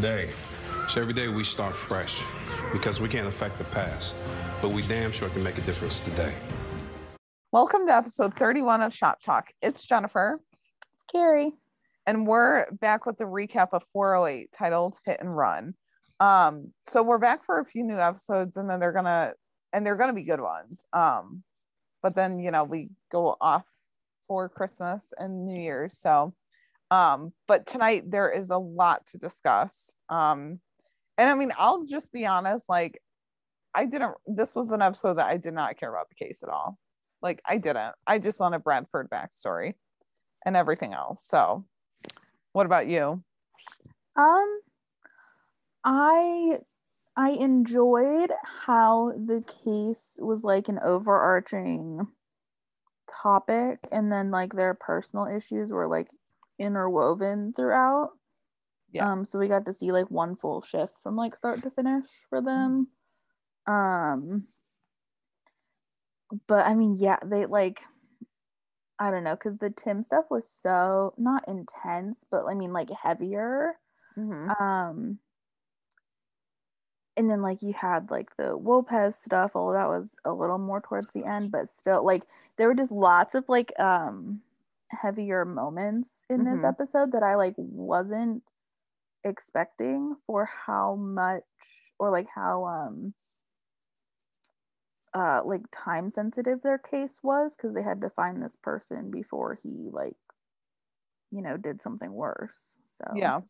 today. So every day we start fresh because we can't affect the past, but we damn sure can make a difference today. Welcome to episode 31 of Shop Talk. It's Jennifer. It's Carrie. And we're back with the recap of 408 titled Hit and Run. Um, so we're back for a few new episodes and then they're gonna and they're gonna be good ones. Um, but then you know, we go off for Christmas and New Year's. So um, but tonight there is a lot to discuss. Um, and I mean, I'll just be honest, like I didn't this was an episode that I did not care about the case at all. Like I didn't. I just wanted Bradford backstory and everything else. So what about you? Um I I enjoyed how the case was like an overarching topic and then like their personal issues were like interwoven throughout. Yeah. Um, so we got to see like one full shift from like start to finish for them. Um but I mean, yeah, they like I don't know, because the Tim stuff was so not intense, but I mean like heavier. Mm-hmm. Um and then like you had like the Lopez stuff, all that was a little more towards the end, but still like there were just lots of like um heavier moments in mm-hmm. this episode that I like wasn't expecting for how much or like how um uh like time sensitive their case was because they had to find this person before he like you know did something worse so yeah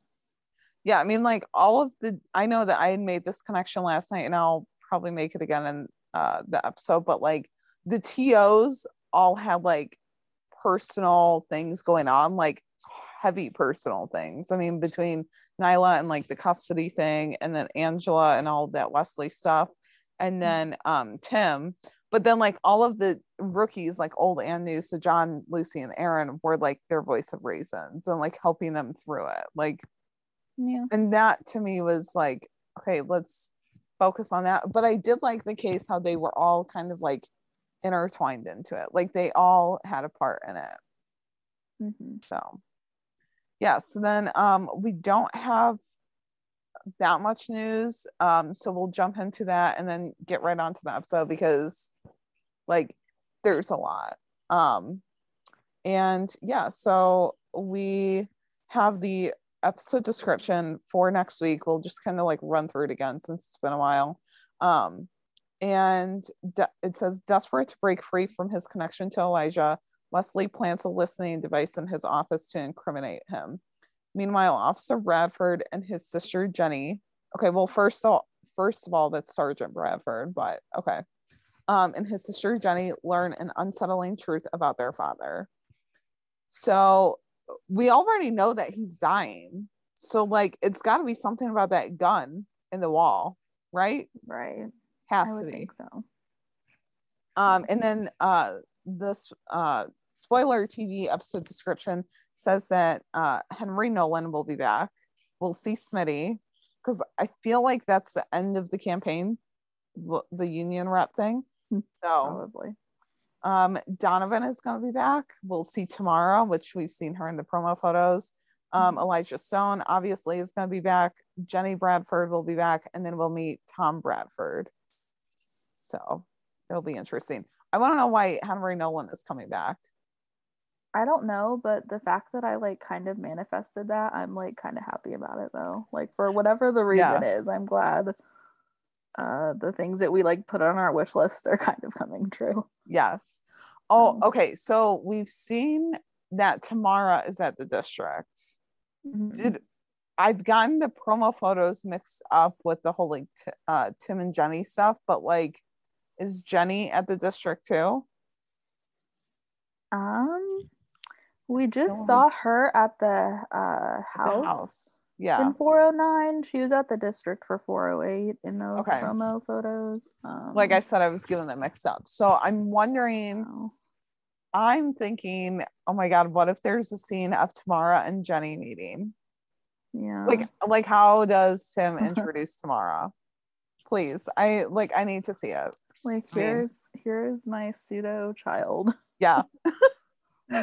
yeah i mean like all of the i know that i had made this connection last night and i'll probably make it again in uh the episode but like the tos all had like personal things going on like heavy personal things. I mean, between Nyla and like the custody thing, and then Angela and all that Wesley stuff, and mm-hmm. then um, Tim. But then, like all of the rookies, like old and new, so John, Lucy, and Aaron were like their voice of reasons and like helping them through it. Like, yeah. And that to me was like, okay, let's focus on that. But I did like the case how they were all kind of like intertwined into it. Like they all had a part in it. Mm-hmm. So yeah, so then um, we don't have that much news. Um, so we'll jump into that and then get right onto the episode because like there's a lot. Um, and yeah, so we have the episode description for next week. We'll just kind of like run through it again since it's been a while. Um, and de- it says desperate to break free from his connection to Elijah, Wesley plants a listening device in his office to incriminate him. Meanwhile, Officer Bradford and his sister Jenny. Okay, well, first of all, first of all, that's Sergeant Bradford, but okay. Um, and his sister Jenny learn an unsettling truth about their father. So we already know that he's dying. So like, it's got to be something about that gun in the wall, right? Right. Has to be. so. Um, and then uh, this uh, spoiler TV episode description says that uh, Henry Nolan will be back. We'll see Smitty because I feel like that's the end of the campaign, the union rep thing. Hmm. So probably. Um, Donovan is going to be back. We'll see Tamara, which we've seen her in the promo photos. Um, mm-hmm. Elijah Stone obviously is going to be back. Jenny Bradford will be back, and then we'll meet Tom Bradford. So it'll be interesting. I want to know why Henry Nolan is coming back. I don't know, but the fact that I like kind of manifested that, I'm like kind of happy about it though. Like for whatever the reason yeah. is, I'm glad uh the things that we like put on our wish list are kind of coming true. Yes. Oh, okay. So we've seen that Tamara is at the district. Mm-hmm. Did I've gotten the promo photos mixed up with the whole like t- uh, Tim and Jenny stuff, but like is Jenny at the district too? Um, we just saw her at the uh house. The house. Yeah. In 409. She was at the district for 408 in those okay. promo photos. Um, like I said, I was getting that mixed up. So I'm wondering, wow. I'm thinking, oh my God, what if there's a scene of Tamara and Jenny meeting? Yeah. Like, like how does Tim introduce Tamara? Please. I like I need to see it. Like here's here's my pseudo child. Yeah.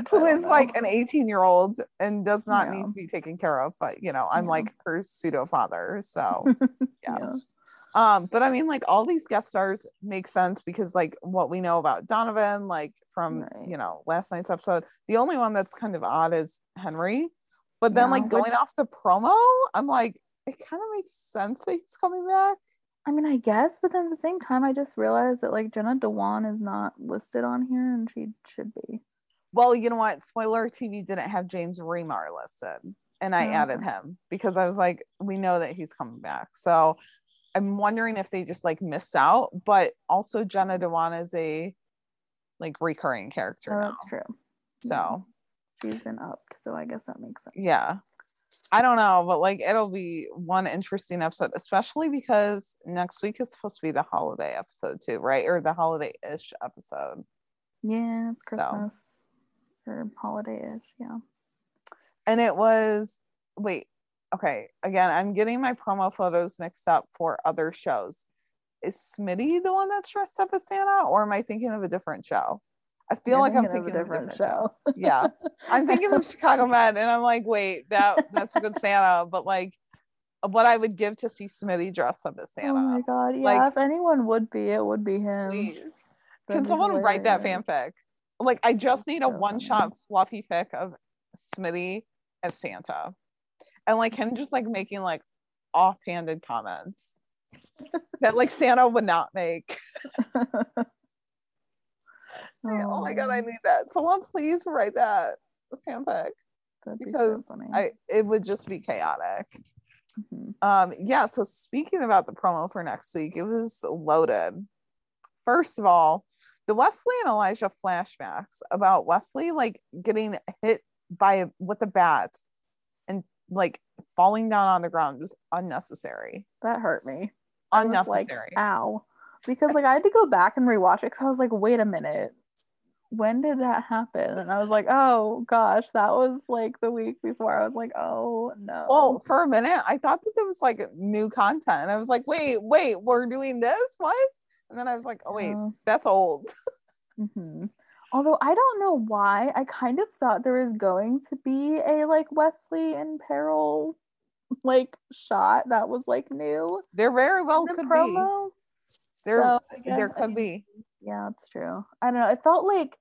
who is like an 18 year old and does not need to be taken care of but you know i'm Yeah. like her pseudo father so yeah. yeah. um but i mean like all these guest stars make sense because like what we know about donovan like from Right. you know last night's episode the only one that's kind of odd is henry but then Yeah, like going which- off the promo i'm like it kind of makes sense that he's coming back I mean, I guess, but then at the same time, I just realized that like Jenna Dewan is not listed on here, and she should be. well you know what spoiler tv didn't have james remar listed and i Oh, added him because i was like we know that he's coming back so i'm wondering if they just like missed out but also jenna dewan is a like recurring character Oh, now that's true. so She's been upped, so I guess that makes sense. yeah i don't know but like it'll be one interesting episode especially because next week is supposed to be the holiday episode too right or the holiday-ish episode Yeah, it's So. Christmas or holiday-ish. Yeah. and it was wait okay again i'm getting my promo photos mixed up for other shows is smitty the one that's dressed up as santa or am i thinking of a different show i feel You're like i'm thinking of a different show, yeah i'm thinking of chicago med and i'm like wait that that's a good santa but like what i would give to see smitty dressed up as oh santa Oh my god, yeah. Like- if anyone would be, it would be him. Please. That'd Can be someone write that fanfic? Like, I just need a one shot fluffy fic of Smitty as Santa. And like him just like making like offhanded comments that like Santa would not make. Oh my god, I need that. Someone please write that fanfic. that'd be so because funny. I it would just be chaotic. Mhm. Um, yeah, so speaking about the promo for next week, it was loaded. First of all, the Wesley and Elijah flashbacks about Wesley like getting hit by with a bat and like falling down on the ground was unnecessary. That hurt me. I was like, Unnecessary. ow. Because like I had to go back and rewatch it because I was like, wait a minute. When did that happen? And I was like, oh gosh, that was like the week before. I was like, oh no. well, for a minute, I thought that there was like new content. And I was like, wait, wait, we're doing this? What? And then I was like, oh wait, Yeah. that's old. Mhm. Although I don't know why, I kind of thought there was going to be a like Wesley in Peril like shot that was like new. There very well the could be. There, So, there I could mean, be. Yeah, it's true. I don't know. It felt like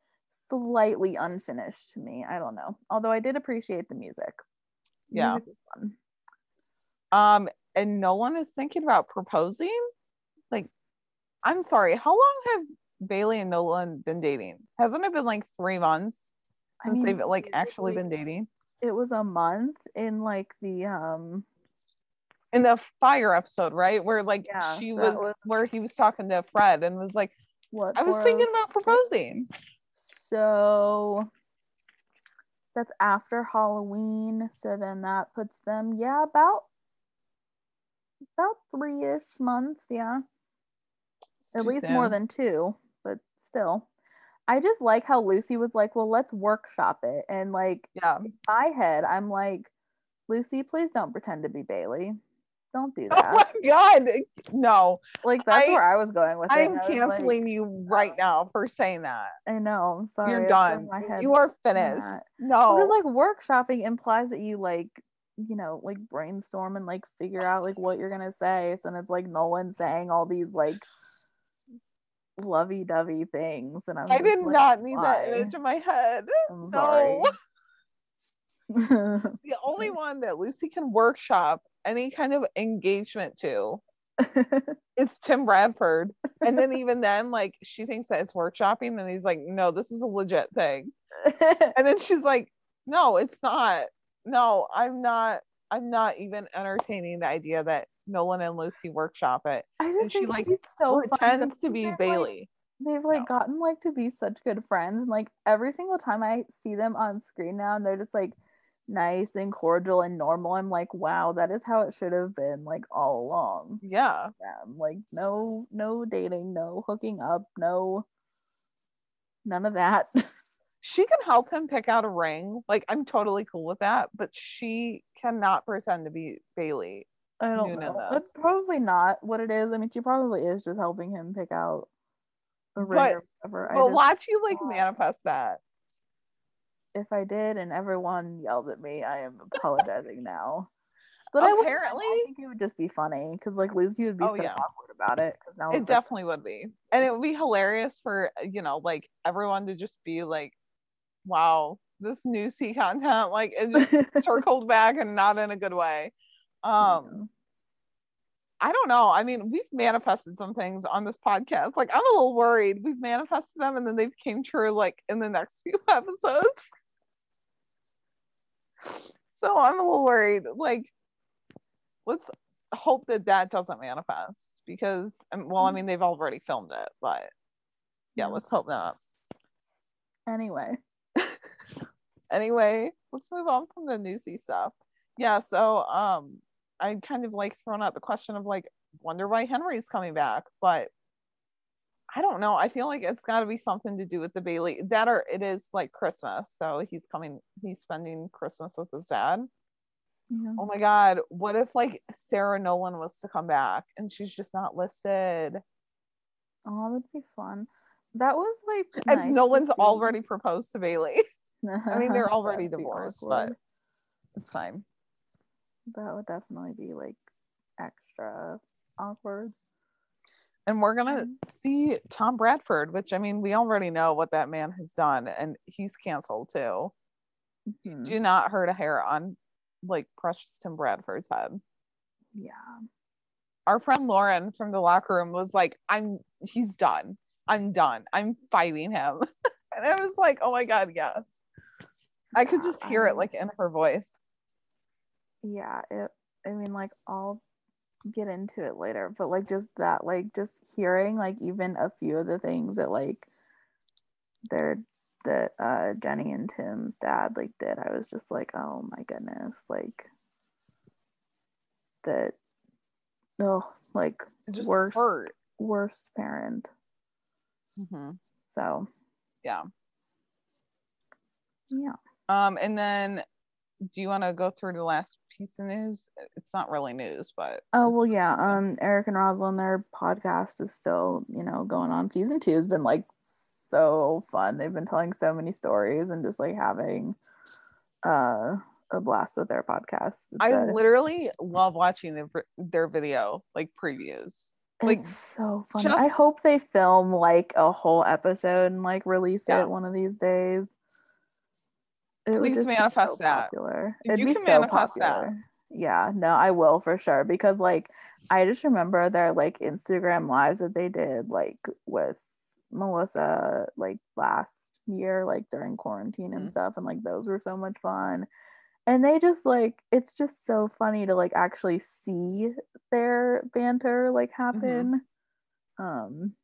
slightly unfinished to me. I don't know. Although I did appreciate the music. The Yeah. music. Um, and no one is thinking about proposing. Like, I'm sorry, how long have Bailey and Nolan been dating? Hasn't it been like three months I since mean, they've like actually been dating? It was a month in like the um In the fire episode, right? Where like Yeah, she was, was- where he was talking to Fred and was like, what I was thinking about proposing. So that's after Halloween. So then that puts them, yeah, about about three-ish months, yeah. It's At least more than two, but still. I just like how Lucy was like, well, let's workshop it. And like yeah. in my head, I'm like, Lucy, please don't pretend to be Bailey. Don't do that. Oh my god, no! like that's I- where I was going with it. I'm was like, canceling you right now for saying that. I know. I'm sorry. You're done. You are finished. No. Because like workshopping implies that you like, you know, like brainstorm and like figure out like what you're gonna say. So it's like Nolan saying all these like lovey-dovey things, and I'm I did like, not need why? that image in my head. I'm No. sorry. The only one that Lucy can workshop any kind of engagement to is Tim Bradford. And then even then, like she thinks that it's workshopping, and he's like, no, this is a legit thing. And then she's like, no, it's not. No, I'm not. I'm not even entertaining the idea that Nolan and Lucy workshop it. I And she like so pretends to be they're, like, Bailey. they've like No. gotten like to be such good friends and like every single time i see them on screen now and they're just like nice and cordial and normal i'm like wow that is how it should have been like all along Yeah. them like no no dating no hooking up no none of that She can help him pick out a ring. Like I'm totally cool with that, but she cannot pretend to be Bailey. i don't know that's probably not what it is i mean she probably is just helping him pick out a ring But- or whatever I just- watch you like manifest that. If I did and everyone yelled at me, I am apologizing now. But I would, Apparently- I think it would just be funny because like Lucy would be Oh, so yeah. awkward about it. Because now It it's like, definitely would be. And it would be hilarious for, you know, like everyone to just be like, wow, this new C content, like it just circled back and not in a good way. Um, I don't know. I mean, we've manifested some things on this podcast. Like, I'm a little worried. We've manifested them and then they came true like in the next few episodes. So I'm a little worried. Like, let's hope that that doesn't manifest because, um, well, I mean, they've already filmed it, but yeah, let's hope not. anyway, anyway, let's move on from the newsy stuff. Yeah, so um I kind of like thrown out the question of like wonder why Henry's coming back, but I don't know. I feel like it's got to be something to do with the Bailey. That or it is like Christmas, so he's coming. He's spending Christmas with his dad. yeah. Oh my God! What if like Sarah Nolan was to come back and she's just not listed? oh, that'd be fun. That was like As nice Nolan's already proposed to Bailey. I mean, they're already divorced, but it's fine. that would definitely be like extra awkward. And we're gonna Mhm. see Tom Bradford, which I mean, we already know what that man has done, and he's canceled too. Mhm. Do not hurt a hair on like precious Tim Bradford's head. Yeah. Our friend Lauren from the locker room was like, "I'm he's done. I'm done. I'm fighting him," and I was like, "Oh my god, yes." I could just hear it like in her voice. yeah it i mean like i'll get into it later but like just that like just hearing like even a few of the things that like they're that uh jenny and tim's dad like did i was just like oh my goodness like that oh like just worst hurt. worst parent Mhm. so Yeah. yeah Um, and then, do you want to go through the last piece of news? It's not really news, but Oh well, yeah. Um, Eric and Roselyn, their podcast is still, you know, going on. Season two has been like so fun. They've been telling so many stories and just like having uh a blast with their podcast. It's, I uh, literally love watching their their video like previews. like, it's so funny. I hope they film like a whole episode and like release Yeah. it one of these days. It Please manifest so that. Popular. It'd you be can so manifest that. popular. Yeah, no, I will for sure because like I just remember their like Instagram lives that they did like with Melissa like last year, like during quarantine and Mhm. stuff, and like those were so much fun. And they just like it's just so funny to like actually see their banter like happen. Um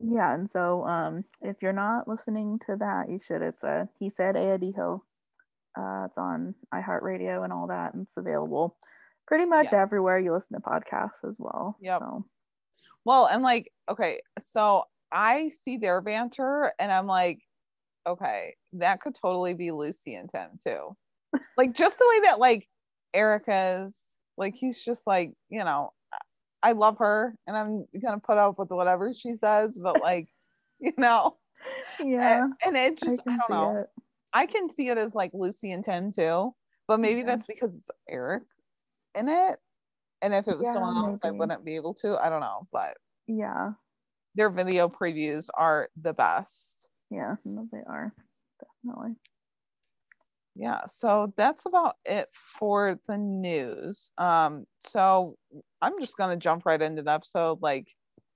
yeah, and so um if you're not listening to that, you should. It's a he said Ayadiho. Uh it's on iHeartRadio and all that, and it's available pretty much Yeah. everywhere you listen to podcasts as well. Yeah. So Well, and like, okay, so I see their banter and I'm like, okay, that could totally be Lucy and Tim too. like just the way that like Erica's like he's just like, you know, I love her and I'm gonna put up with whatever she says, but like, you know, yeah. and, and it just I, can don't know. it. I can see it as like Lucy and Tim too, but maybe Yeah. that's because it's Eric in it. And if it was Yeah, someone else, I wouldn't be able to. I don't know, but Yeah. their video previews are the best. Yeah, no, they are. Definitely. Yeah, so that's about it for the news. Um, so I'm just gonna jump right into the episode, like,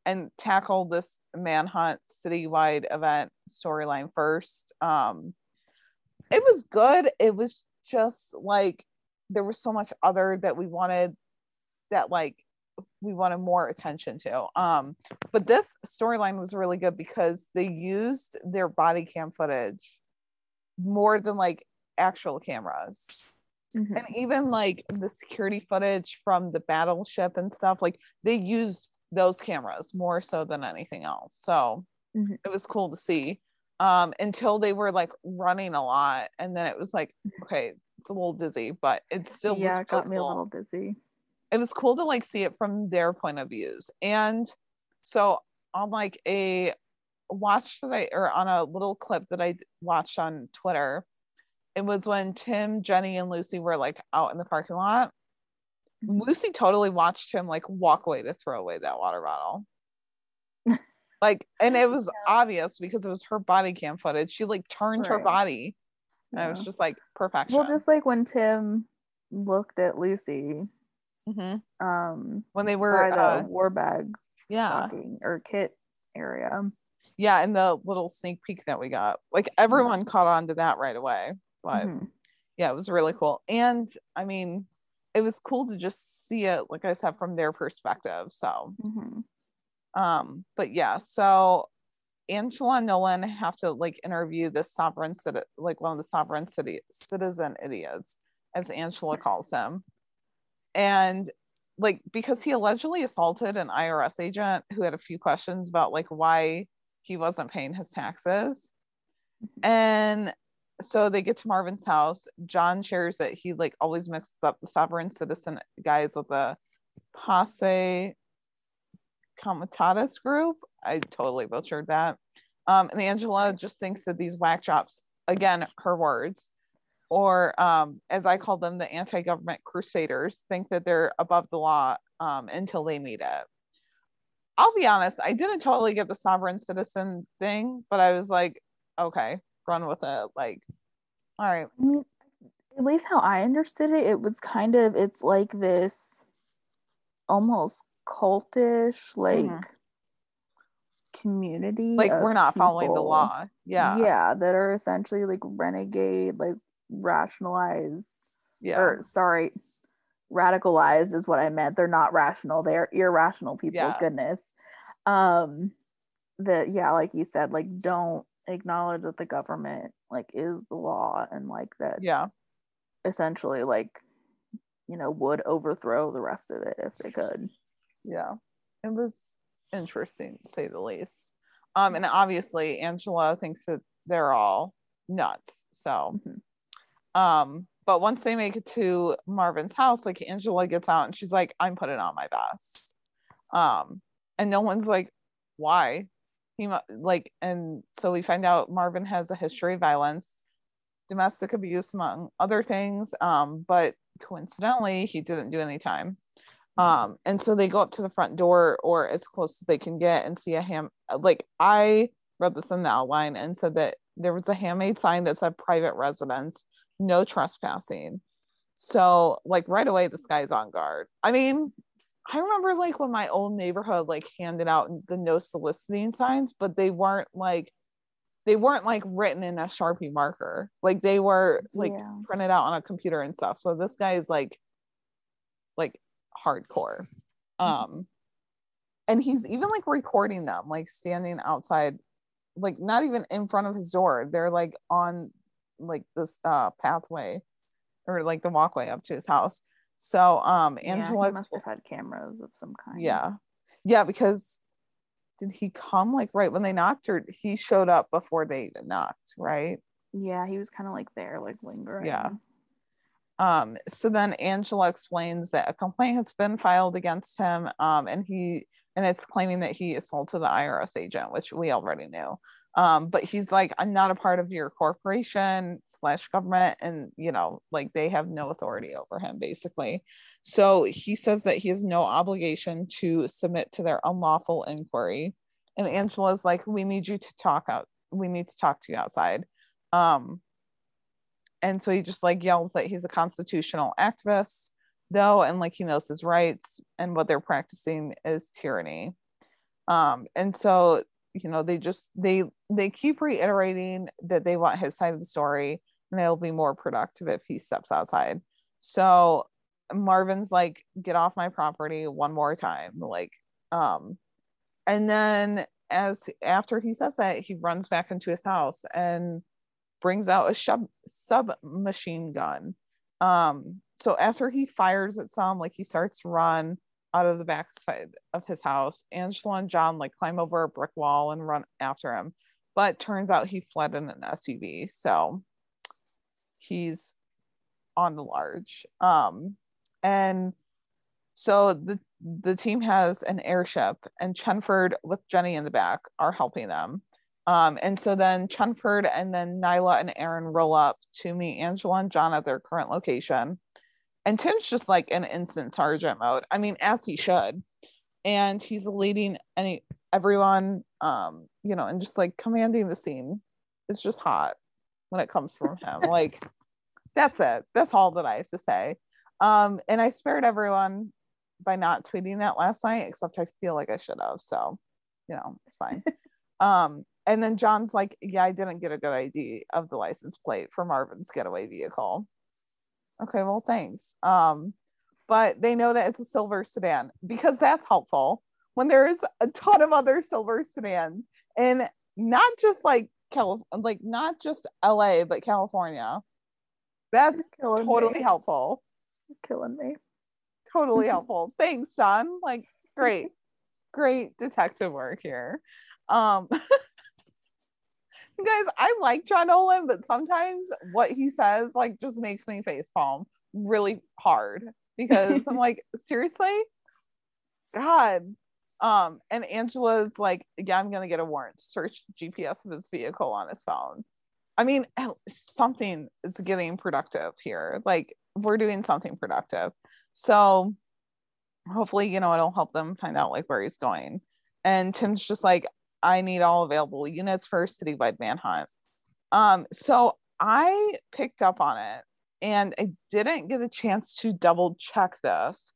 and tackle this manhunt citywide event storyline first. Um, it was good. It was just like there was so much other that we wanted that like we wanted more attention to. Um, but this storyline was really good because they used their body cam footage more than like actual cameras Mhm. and even like the security footage from the battleship and stuff like they used those cameras more so than anything else so Mhm. it was cool to see um until they were like running a lot and then it was like okay it's a little dizzy but it still yeah, was it got really me a little dizzy. it was cool to like see it from their point of views and so on like a watch that I or on a little clip that I watched on Twitter. It was when Tim, Jenny, and Lucy were like out in the parking lot. Mhm. Lucy totally watched him like walk away to throw away that water bottle. like, and it was Yeah. obvious because it was her body cam footage. She like turned her body. And it was just like perfection. Well, just like when Tim looked at Lucy Mhm. um when they were by the uh, war bag yeah. stocking or kit area. Yeah, in the little sneak peek that we got. Like everyone caught on to that right away. But Mhm. yeah, it was really cool. And I mean, it was cool to just see it, like I said, from their perspective. So Mhm. um, but yeah, so Angela and Nolan have to like interview the sovereign citi- like one of the sovereign city citizen idiots, as Angela calls him. And like because he allegedly assaulted an IRS agent who had a few questions about like why he wasn't paying his taxes. And so they get to Marvin's house. John shares that he like always mixes up the sovereign citizen guys with the Posse Comitatus group. I totally butchered that. Um, and Angela just thinks that these whack jobs, again, her words, or um, as I call them, the anti government crusaders, think that they're above the law um, until they meet it. I'll be honest, I didn't totally get the sovereign citizen thing, but I was like, okay, run with it. Like, all right. I mean, at least how I understood it, it was kind of it's like this almost cultish like Mhm. community. Like, we're not following the law. Yeah. Yeah, that are essentially like renegade, like rationalized Yeah. or sorry, radicalized is what I meant. They're not rational. They're irrational people. Yeah. Goodness. Um that yeah, like you said, like don't acknowledge that the government like is the law and like that yeah. essentially like you know would overthrow the rest of it if they could. yeah it was interesting to say the least um and obviously angela thinks that they're all nuts so Mhm. um but once they make it to marvin's house like angela gets out and she's like i'm putting on my best um and no one's like why he like and so we find out marvin has a history of violence domestic abuse among other things um but coincidentally he didn't do any time. Um and so they go up to the front door or as close as they can get and see a ham like i wrote this in the outline and said that there was a handmade sign that said private residence no trespassing. So like right away this guy's on guard. I mean i remember like when my old neighborhood like handed out the no soliciting signs but they weren't like they weren't like written in a sharpie marker. Like they were like Yeah. printed out on a computer and stuff. So this guy is like like hardcore. Um and he's even like recording them like standing outside like not even in front of his door. They're like on like this uh pathway or like the walkway up to his house so um angela he must have had cameras of some kind. yeah yeah because did he come like right when they knocked or he showed up before they even knocked right Yeah, he was kind of like there, like lingering. Yeah. Um, so then Angela explains that a complaint has been filed against him, um, and he and it's claiming that he assaulted the IRS agent, which we already knew. Um, but he's like, I'm not a part of your corporation slash government, and you know, like they have no authority over him, basically. So he says that he has no obligation to submit to their unlawful inquiry. And Angela's like, we need you to talk out. We need to talk to you outside. Um, and so he just like yells that he's a constitutional activist though and like he knows his rights and what they're practicing is tyranny um and so you know they just they they keep reiterating that they want his side of the story and it'll be more productive if he steps outside so marvin's like get off my property one more time like um and then as after he says that he runs back into his house and brings out a sub submachine gun. Um, so after he fires at some, like he starts to run out of the backside of his house, Angela and John like climb over a brick wall and run after him. But turns out he fled in an SUV. So he's on the large. Um, and so the the team has an airship, and Chenford with Jenny in the back are helping them. Um, and so then Chenford and then Nyla and Aaron roll up to meet Angela and John at their current location. And Tim's just like in instant sergeant mode. I mean, as he should. And he's leading any everyone, um, you know, and just like commanding the scene. It's just hot when it comes from him. like that's it. That's all that I have to say. Um, and I spared everyone by not tweeting that last night, except I feel like I should have. So, you know, it's fine. um, and then John's like, Yeah, I didn't get a good ID of the license plate for Marvin's getaway vehicle. Okay, well, thanks. Um, but they know that it's a silver sedan because that's helpful when there's a ton of other silver sedans and not just like Calif- like not just LA, but California. That's totally me. helpful. You're killing me. Totally helpful. Thanks, John. Like, great, great detective work here. Um, guys, I like John Nolan, but sometimes what he says like just makes me face palm really hard because I'm like, seriously? God. Um, and Angela's like, yeah, I'm gonna get a warrant to search the GPS of his vehicle on his phone. I mean, something is getting productive here. Like we're doing something productive. So hopefully, you know, it'll help them find out like where he's going. And Tim's just like, I need all available units for a citywide manhunt. Um, so I picked up on it and I didn't get a chance to double check this,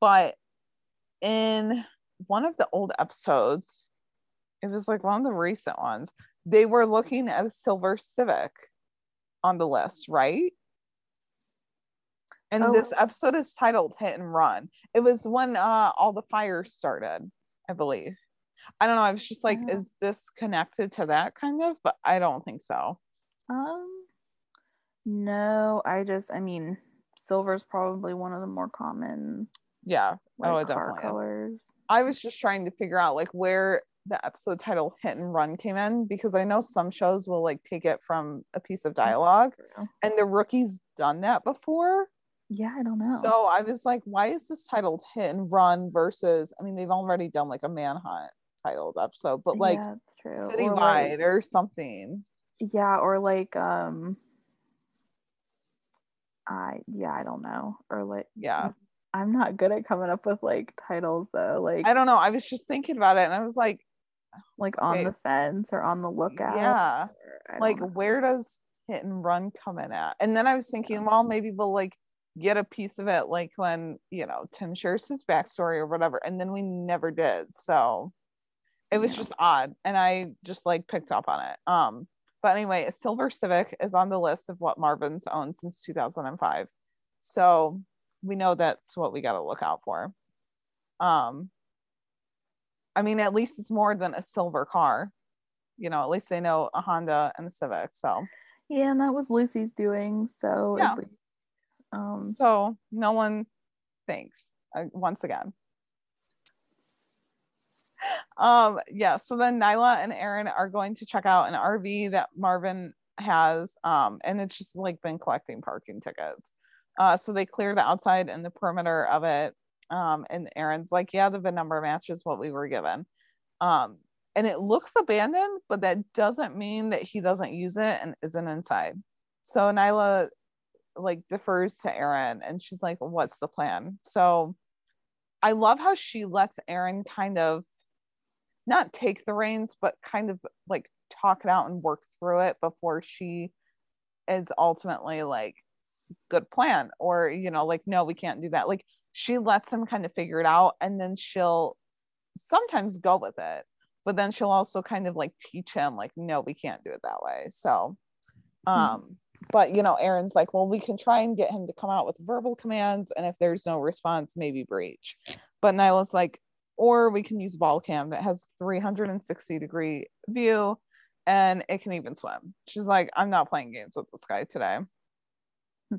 but in one of the old episodes, it was like one of the recent ones, they were looking at a silver Civic on the list, right? And oh. this episode is titled Hit and Run. It was when uh, all the fires started, I believe. I don't know. I was just like, is this connected to that kind of? But I don't think so. Um, no, I just, I mean, silver is probably one of the more common. Yeah. Like, oh, it definitely colors. Is. I was just trying to figure out like where the episode title hit and run came in because I know some shows will like take it from a piece of dialogue and the rookies done that before. Yeah, I don't know. So I was like, why is this titled hit and run versus I mean they've already done like a manhunt titled episode, but like yeah, citywide or, like, or something. Yeah, or like um I yeah, I don't know. Or like yeah. I'm not good at coming up with like titles though. Like I don't know. I was just thinking about it and I was like like on the fence or on the lookout. Yeah. Like know. where does hit and run come in at? And then I was thinking, well, maybe we'll like get a piece of it like when, you know, Tim shares his backstory or whatever. And then we never did. So it was yeah. just odd and i just like picked up on it. Um but anyway a silver civic is on the list of what marvin's owned since 2005 so we know that's what we got to look out for. Um i mean at least it's more than a silver car. You know at least they know a honda and a civic so. Yeah and that was lucy's doing so yeah. um so no one thanks uh, once again um yeah so then nyla and aaron are going to check out an rv that marvin has um and it's just like been collecting parking tickets. Uh so they clear the outside and the perimeter of it um and aaron's like yeah the VIN number matches what we were given. Um and it looks abandoned but that doesn't mean that he doesn't use it and isn't inside. So nyla like defers to aaron and she's like what's the plan? So i love how she lets aaron kind of not take the reins, but kind of like talk it out and work through it before she is ultimately like, good plan. Or, you know, like, no, we can't do that. Like, she lets him kind of figure it out and then she'll sometimes go with it, but then she'll also kind of like teach him, like, no, we can't do it that way. So, hmm. um, mm-hmm. But you know, Aaron's like, well, we can try and get him to come out with verbal commands, and if there's no response, maybe breach. But Nyla's like, or we can use ball cam that has 360 degree view and it can even swim. She's like, I'm not playing games with this guy today.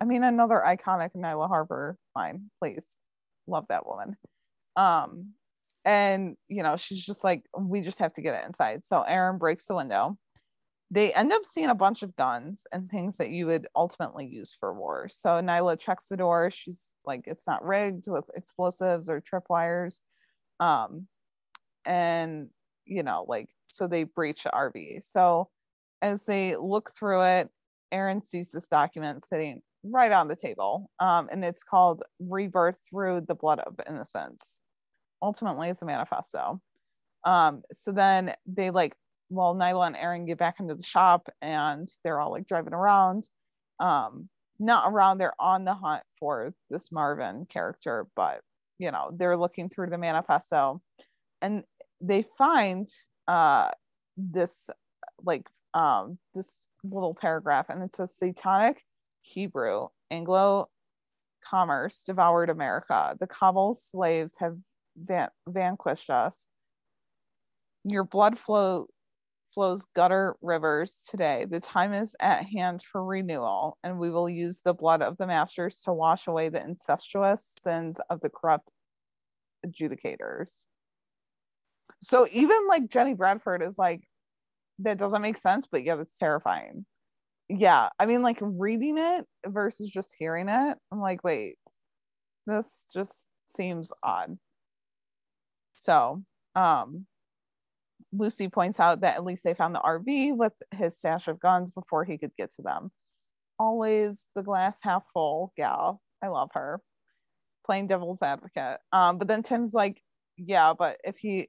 I mean, another iconic Nyla Harper line, please. Love that woman. Um, and you know, she's just like, we just have to get it inside. So Aaron breaks the window. They end up seeing a bunch of guns and things that you would ultimately use for war. So Nyla checks the door. She's like, it's not rigged with explosives or tripwires um and you know like so they breach the RV. So as they look through it, Aaron sees this document sitting right on the table, um, and it's called "Rebirth Through the Blood of Innocence." Ultimately, it's a manifesto. Um, so then they like, well, Nyla and Aaron get back into the shop, and they're all like driving around. Um, not around, they're on the hunt for this Marvin character, but you know, they're looking through the manifesto, and they find uh this like um this little paragraph and it says satanic hebrew anglo commerce devoured america. The cabal slaves have van- vanquished us. Your blood flow flows gutter rivers today the time is at hand for renewal and we will use the blood of the masters to wash away the incestuous sins of the corrupt adjudicators so even like Jenny Bradford is like, that doesn't make sense, but yet it's terrifying. Yeah, I mean, like reading it versus just hearing it, I'm like, wait, this just seems odd. So, um, Lucy points out that at least they found the RV with his stash of guns before he could get to them. Always the glass half full gal. I love her. Playing devil's advocate. Um, but then Tim's like, yeah, but if he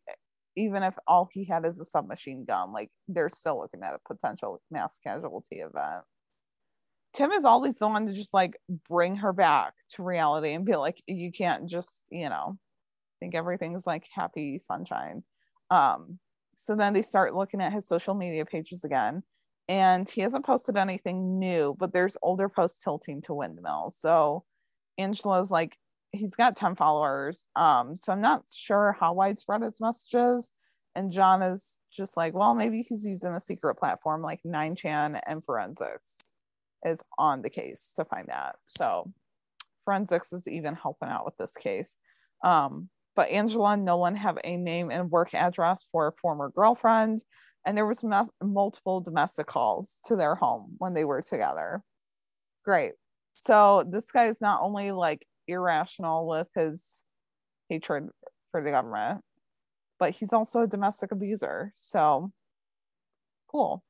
even if all he had is a submachine gun, like they're still looking at a potential mass casualty event. Tim is always the one to just like bring her back to reality and be like, you can't just, you know, think everything's like happy sunshine. Um, so then they start looking at his social media pages again, and he hasn't posted anything new, but there's older posts tilting to windmills. So Angela's like, he's got 10 followers. Um, so I'm not sure how widespread his messages. And John is just like, well, maybe he's using a secret platform like 9chan and Forensics is on the case to find that. So Forensics is even helping out with this case. Um, but Angela and Nolan have a name and work address for a former girlfriend, and there was mes- multiple domestic calls to their home when they were together. Great. So this guy is not only like irrational with his hatred for the government, but he's also a domestic abuser. So cool.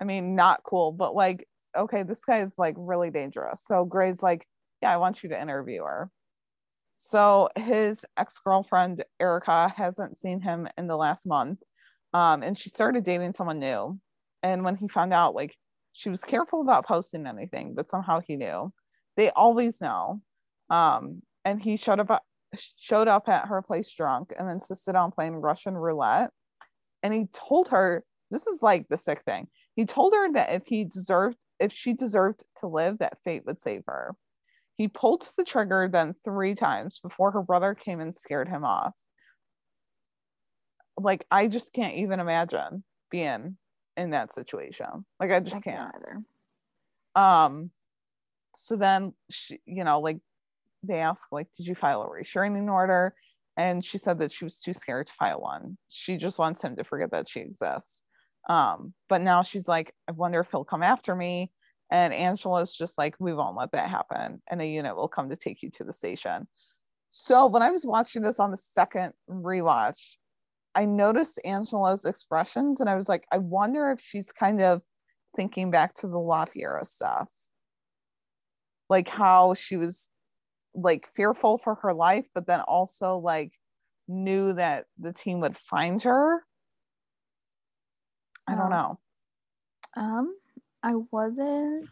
I mean, not cool, but like, okay, this guy is like really dangerous. So Gray's like, yeah, I want you to interview her. So his ex girlfriend, Erica, hasn't seen him in the last month. Um, and she started dating someone new. And when he found out, like, she was careful about posting anything, but somehow he knew. They always know. Um, and he showed up showed up at her place drunk and insisted on playing Russian roulette. And he told her, this is like the sick thing. He told her that if he deserved, if she deserved to live, that fate would save her. He pulled the trigger then three times before her brother came and scared him off. Like, I just can't even imagine being in that situation. Like, I just I can't. can't um, so then she, you know, like they asked like did you file a restraining order and she said that she was too scared to file one she just wants him to forget that she exists um, but now she's like i wonder if he'll come after me and angela's just like we won't let that happen and a unit will come to take you to the station so when i was watching this on the second rewatch i noticed angela's expressions and i was like i wonder if she's kind of thinking back to the La Fiera stuff like how she was like fearful for her life, but then also like knew that the team would find her. I don't know. Um, I wasn't.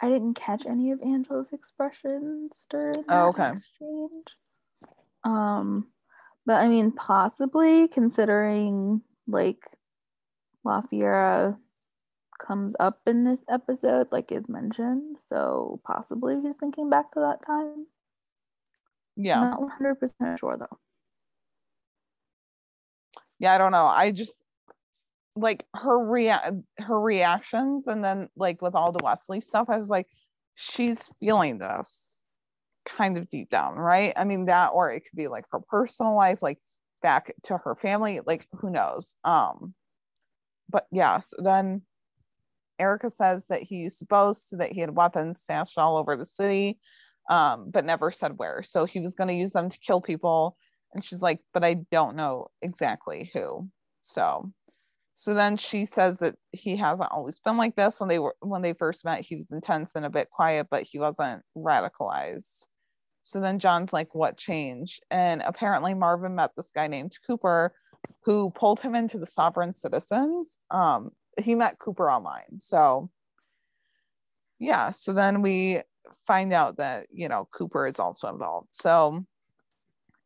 I didn't catch any of Angela's expressions during oh, okay. exchange. Um, but I mean, possibly considering like La Fiera comes up in this episode, like is mentioned. So possibly he's thinking back to that time. Yeah. I'm Not 100% sure though. Yeah, I don't know. I just like her rea- her reactions and then like with all the Wesley stuff, I was like, she's feeling this kind of deep down, right? I mean that or it could be like her personal life, like back to her family, like who knows. Um but yes, then Erica says that he used to boast that he had weapons stashed all over the city um, but never said where. So he was going to use them to kill people. And she's like, but I don't know exactly who. So So then she says that he hasn't always been like this. When they were when they first met, he was intense and a bit quiet, but he wasn't radicalized. So then John's like, what changed? And apparently Marvin met this guy named Cooper who pulled him into the sovereign citizens. Um, he met Cooper online. So yeah, so then we find out that you know Cooper is also involved. So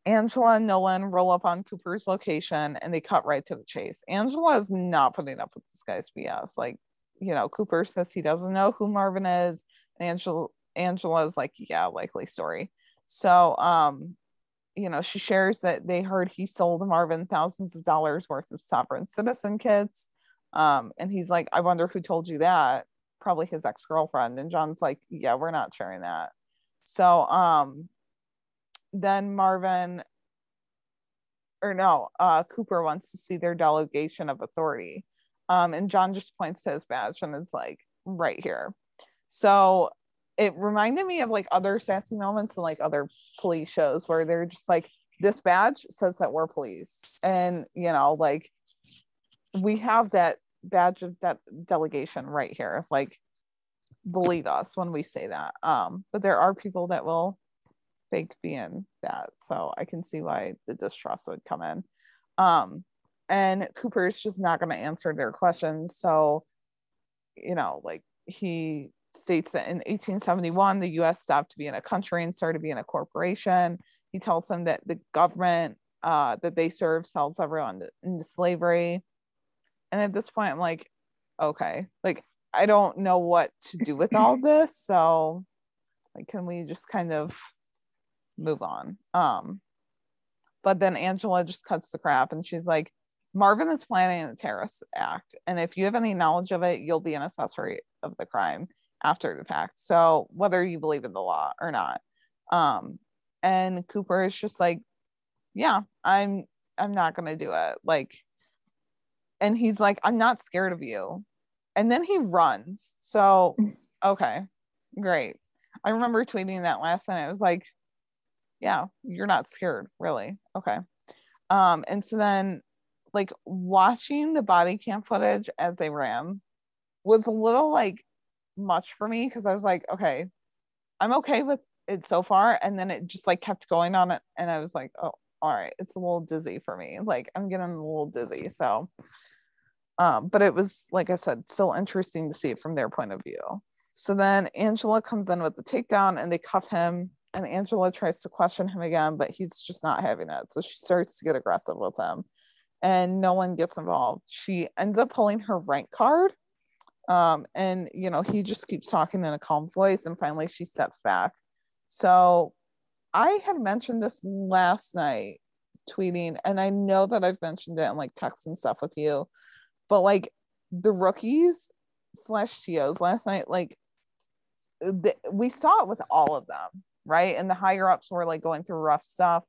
Angela and Nolan roll up on Cooper's location and they cut right to the chase. Angela is not putting up with this guy's BS. Like, you know, Cooper says he doesn't know who Marvin is, and Angela Angela's like, yeah, likely story. So um, you know, she shares that they heard he sold Marvin thousands of dollars worth of sovereign citizen kits. Um, and he's like, I wonder who told you that. Probably his ex-girlfriend. And John's like, Yeah, we're not sharing that. So um then Marvin or no, uh, Cooper wants to see their delegation of authority. Um, and John just points to his badge and it's like right here. So it reminded me of like other sassy moments and like other police shows where they're just like, this badge says that we're police. And, you know, like we have that badge of de- delegation right here. Like, believe us when we say that. Um, but there are people that will fake being that. So I can see why the distrust would come in. Um, and Cooper's just not going to answer their questions. So, you know, like he states that in 1871, the US stopped being a country and started being a corporation. He tells them that the government uh, that they serve sells everyone into slavery. And at this point, I'm like, okay, like I don't know what to do with all this. So, like, can we just kind of move on. Um, but then Angela just cuts the crap and she's like, Marvin is planning a terrorist act. And if you have any knowledge of it, you'll be an accessory of the crime after the fact. So whether you believe in the law or not. Um, and Cooper is just like, yeah, I'm I'm not gonna do it. Like, and he's like, I'm not scared of you. And then he runs. So okay, great. I remember tweeting that last night. I was like, yeah, you're not scared, really. Okay. Um, and so then like watching the body cam footage as they ran was a little like much for me because I was like, okay, I'm okay with it so far. And then it just like kept going on it. And I was like, oh, all right, it's a little dizzy for me. Like I'm getting a little dizzy. So um, but it was like I said, still interesting to see it from their point of view. So then Angela comes in with the takedown and they cuff him and Angela tries to question him again, but he's just not having that. So she starts to get aggressive with him, and Nolan gets involved. She ends up pulling her rank card, um, and you know he just keeps talking in a calm voice, and finally she steps back. So I had mentioned this last night, tweeting, and I know that I've mentioned it in like texts and stuff with you, but like the rookies slash TOs last night, like we saw it with all of them right? And the higher ups were like going through rough stuff.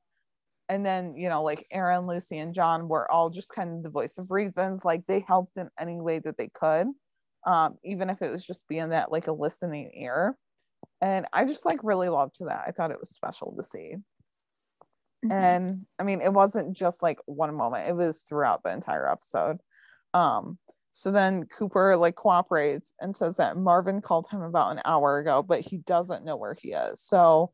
And then, you know, like Aaron, Lucy, and John were all just kind of the voice of reasons. Like they helped in any way that they could, um, even if it was just being that like a listening ear. And I just like really loved that. I thought it was special to see. Mm-hmm. And I mean, it wasn't just like one moment, it was throughout the entire episode. Um, so then Cooper like cooperates and says that Marvin called him about an hour ago, but he doesn't know where he is. So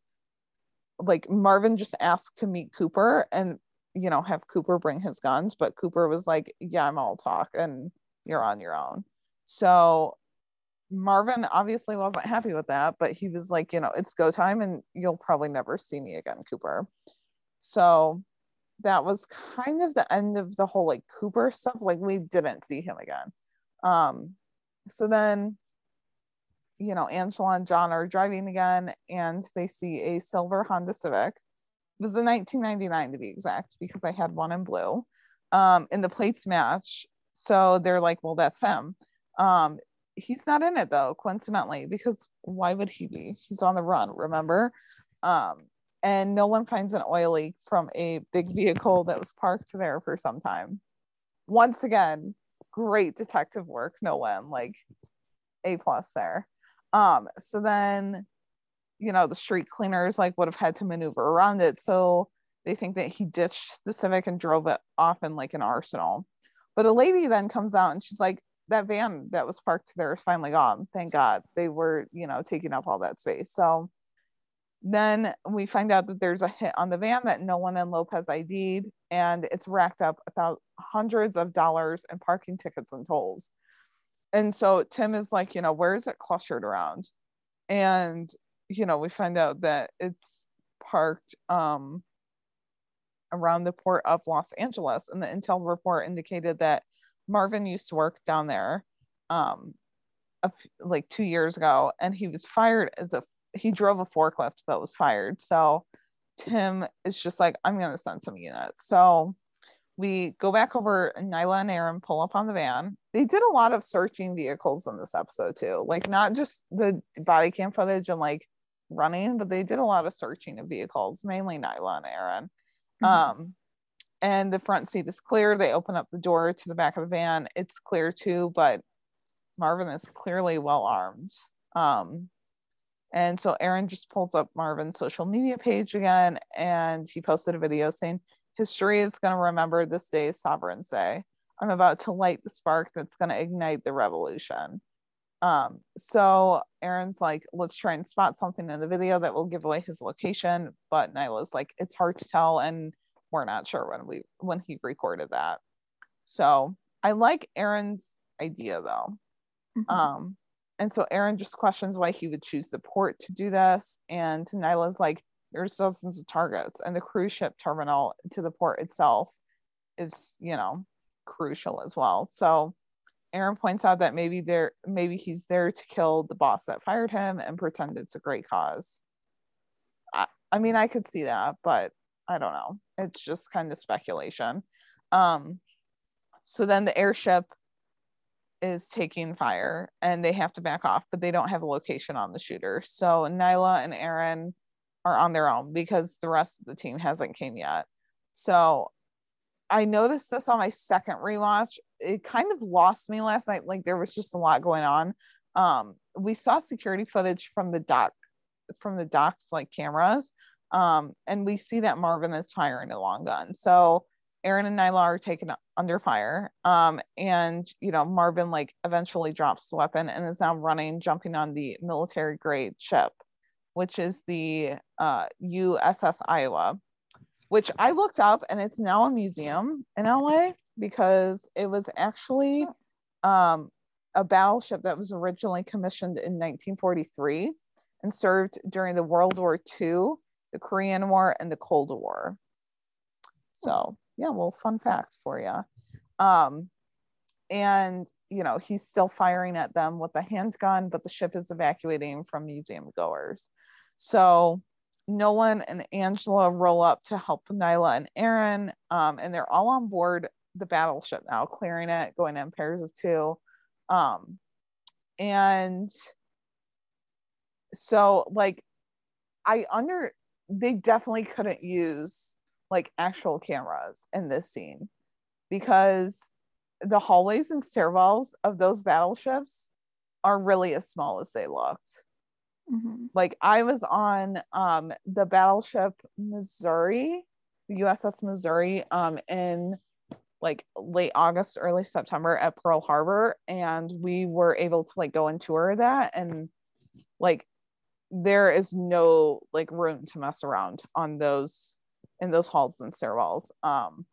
like Marvin just asked to meet Cooper and you know have Cooper bring his guns, but Cooper was like, "Yeah, I'm all talk and you're on your own." So Marvin obviously wasn't happy with that, but he was like, you know, it's go time and you'll probably never see me again, Cooper. So that was kind of the end of the whole like Cooper stuff. Like we didn't see him again. Um, so then, you know, Angela and John are driving again, and they see a silver Honda Civic. It was a 1999 to be exact, because I had one in blue. Um, and the plates match. So they're like, well, that's him. Um, he's not in it though, coincidentally, because why would he be? He's on the run, remember? Um, and Nolan finds an oil leak from a big vehicle that was parked there for some time. Once again, great detective work, Nolan like A plus there. Um, so then, you know, the street cleaners like would have had to maneuver around it. So they think that he ditched the Civic and drove it off in like an arsenal. But a lady then comes out and she's like, that van that was parked there is finally gone. Thank God. They were, you know, taking up all that space. So then we find out that there's a hit on the van that Nolan in Lopez ID'd, and it's racked up about hundreds of dollars in parking tickets and tolls. And so Tim is like, you know, where is it clustered around? And, you know, we find out that it's parked um, around the port of Los Angeles. And the intel report indicated that Marvin used to work down there um, like two years ago, and he was fired as a he drove a forklift that was fired. So Tim is just like, I'm gonna send some units. So we go back over and Nyla and Aaron pull up on the van. They did a lot of searching vehicles in this episode too. Like not just the body cam footage and like running, but they did a lot of searching of vehicles, mainly Nyla and Aaron. Mm-hmm. Um and the front seat is clear. They open up the door to the back of the van. It's clear too, but Marvin is clearly well armed. Um, and so Aaron just pulls up Marvin's social media page again and he posted a video saying, History is going to remember this day is Sovereign's Day. I'm about to light the spark that's going to ignite the revolution. Um, so Aaron's like, let's try and spot something in the video that will give away his location. But Nyla's like, it's hard to tell, and we're not sure when we when he recorded that. So I like Aaron's idea though. Mm-hmm. Um, and so Aaron just questions why he would choose the port to do this. And Nyla's like, there's dozens of targets, and the cruise ship terminal to the port itself is, you know, crucial as well. So Aaron points out that maybe there maybe he's there to kill the boss that fired him and pretend it's a great cause. I, I mean, I could see that, but I don't know. It's just kind of speculation. Um, so then the airship is taking fire and they have to back off, but they don't have a location on the shooter. So Nyla and Aaron are on their own because the rest of the team hasn't came yet. So I noticed this on my second rewatch. It kind of lost me last night. Like there was just a lot going on. Um, we saw security footage from the dock, from the docks like cameras, um, and we see that Marvin is firing a long gun. So Aaron and Nyla are taken under fire. Um, and you know, Marvin like eventually drops the weapon and is now running, jumping on the military grade ship, which is the uh, USS Iowa, which I looked up and it's now a museum in LA because it was actually um, a battleship that was originally commissioned in 1943 and served during the World War II, the Korean War, and the Cold War. So yeah, well, fun fact for you. Um, and you know he's still firing at them with a handgun, but the ship is evacuating from museum goers. So Nolan and Angela roll up to help Nyla and Aaron, um, and they're all on board the battleship now, clearing it, going in pairs of two. Um, and so, like, I under they definitely couldn't use like actual cameras in this scene because the hallways and stairwells of those battleships are really as small as they looked. Mm-hmm. Like I was on um, the battleship Missouri, the USS Missouri, um, in like late August, early September at Pearl Harbor, and we were able to like go and tour that, and like there is no like room to mess around on those in those halls and stairwells. Um,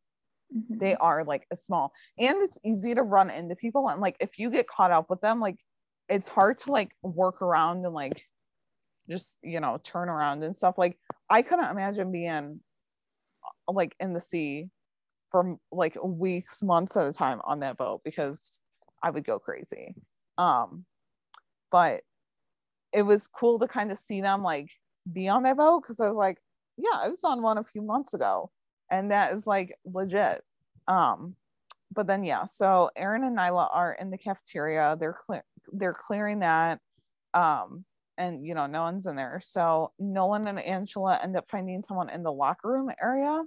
mm-hmm. They are like a small, and it's easy to run into people. And like if you get caught up with them, like it's hard to like work around and like just you know turn around and stuff. Like I couldn't imagine being like in the sea for like weeks, months at a time on that boat because I would go crazy. Um, but it was cool to kind of see them like be on that boat because I was like, yeah, I was on one a few months ago, and that is like legit. Um, but then yeah, so Aaron and Nyla are in the cafeteria. They're they're clearing that, um, and you know no one's in there. So Nolan and Angela end up finding someone in the locker room area,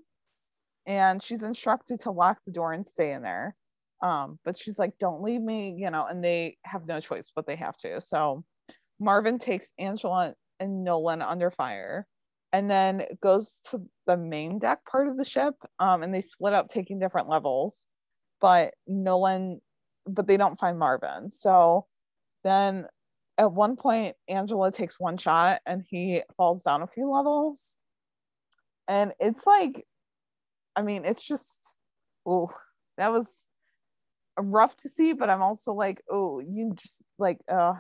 and she's instructed to lock the door and stay in there. Um, but she's like, "Don't leave me," you know, and they have no choice, but they have to. So Marvin takes Angela and Nolan under fire and then goes to the main deck part of the ship um, and they split up taking different levels but no one, but they don't find Marvin. So then at one point, Angela takes one shot and he falls down a few levels. And it's like, I mean, it's just, oh, that was rough to see, but I'm also like, oh, you just like, uh,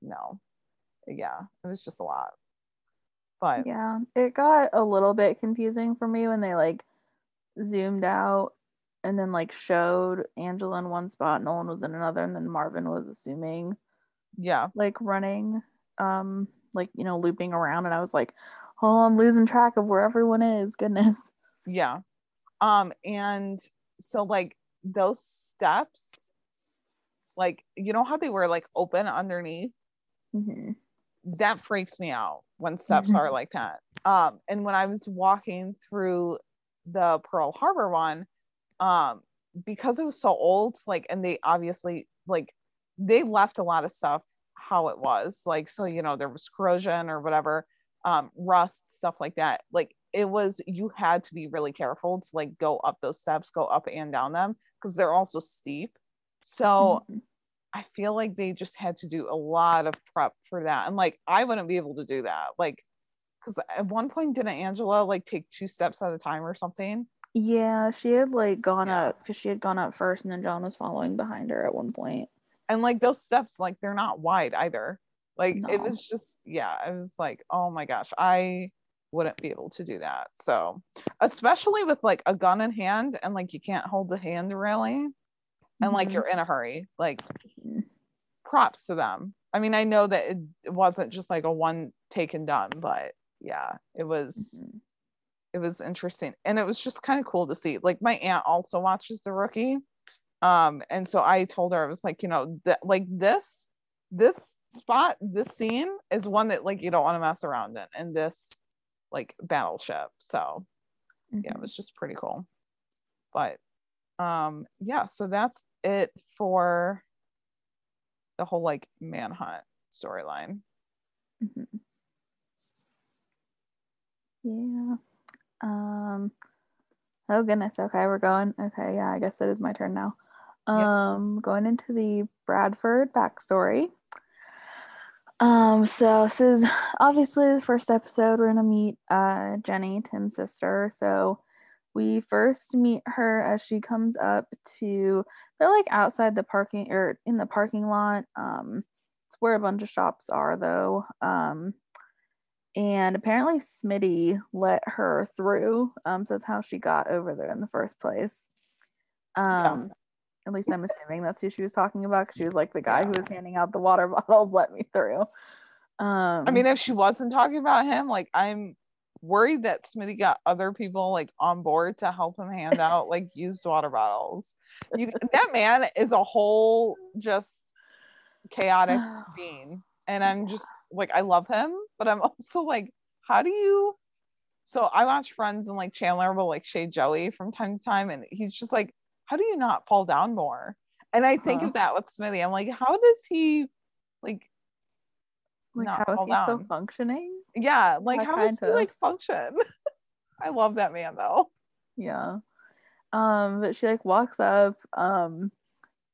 no. Yeah, it was just a lot. But yeah, it got a little bit confusing for me when they like zoomed out and then like showed Angela in one spot, and Nolan was in another, and then Marvin was assuming yeah, like running, um, like you know, looping around, and I was like, oh, I'm losing track of where everyone is. Goodness. Yeah. Um, and so like those steps, like you know how they were like open underneath. Mm-hmm. That freaks me out when steps are like that. Um, and when I was walking through the Pearl Harbor one, um, because it was so old, like, and they obviously like they left a lot of stuff how it was, like, so you know there was corrosion or whatever, um, rust, stuff like that. Like it was, you had to be really careful to like go up those steps, go up and down them because they're also steep. So. Mm-hmm. I feel like they just had to do a lot of prep for that. And like, I wouldn't be able to do that. Like, because at one point, didn't Angela like take two steps at a time or something? Yeah, she had like gone yeah. up because she had gone up first and then John was following behind her at one point. And like those steps, like they're not wide either. Like no. it was just, yeah, I was like, oh my gosh, I wouldn't be able to do that. So, especially with like a gun in hand and like you can't hold the hand railing and like mm-hmm. you're in a hurry like props to them i mean i know that it, wasn't just like a one take and done but yeah it was mm-hmm. it was interesting and it was just kind of cool to see like my aunt also watches the rookie um and so i told her i was like you know that like this this spot this scene is one that like you don't want to mess around in in this like battleship so mm-hmm. yeah it mm-hmm. was just pretty cool but um yeah so that's it for the whole like manhunt storyline mm-hmm. yeah um oh goodness okay we're going okay yeah i guess it is my turn now um yep. going into the bradford backstory um, so this is obviously the first episode. We're gonna meet uh Jenny, Tim's sister. So we first meet her as she comes up to they're like outside the parking or in the parking lot um it's where a bunch of shops are though um and apparently smitty let her through um so that's how she got over there in the first place um yeah. at least i'm assuming that's who she was talking about because she was like the guy yeah. who was handing out the water bottles let me through um i mean if she wasn't talking about him like i'm worried that Smitty got other people like on board to help him hand out like used water bottles. You, that man is a whole just chaotic being. And I'm just like, I love him, but I'm also like, how do you? So I watch Friends and like Chandler will like shade Joey from time to time, and he's just like, how do you not fall down more? And I think huh. of that with Smitty. I'm like, how does he like like how is he down? still functioning? Yeah, like how does he like function? I love that man though. Yeah. Um, but she like walks up, um,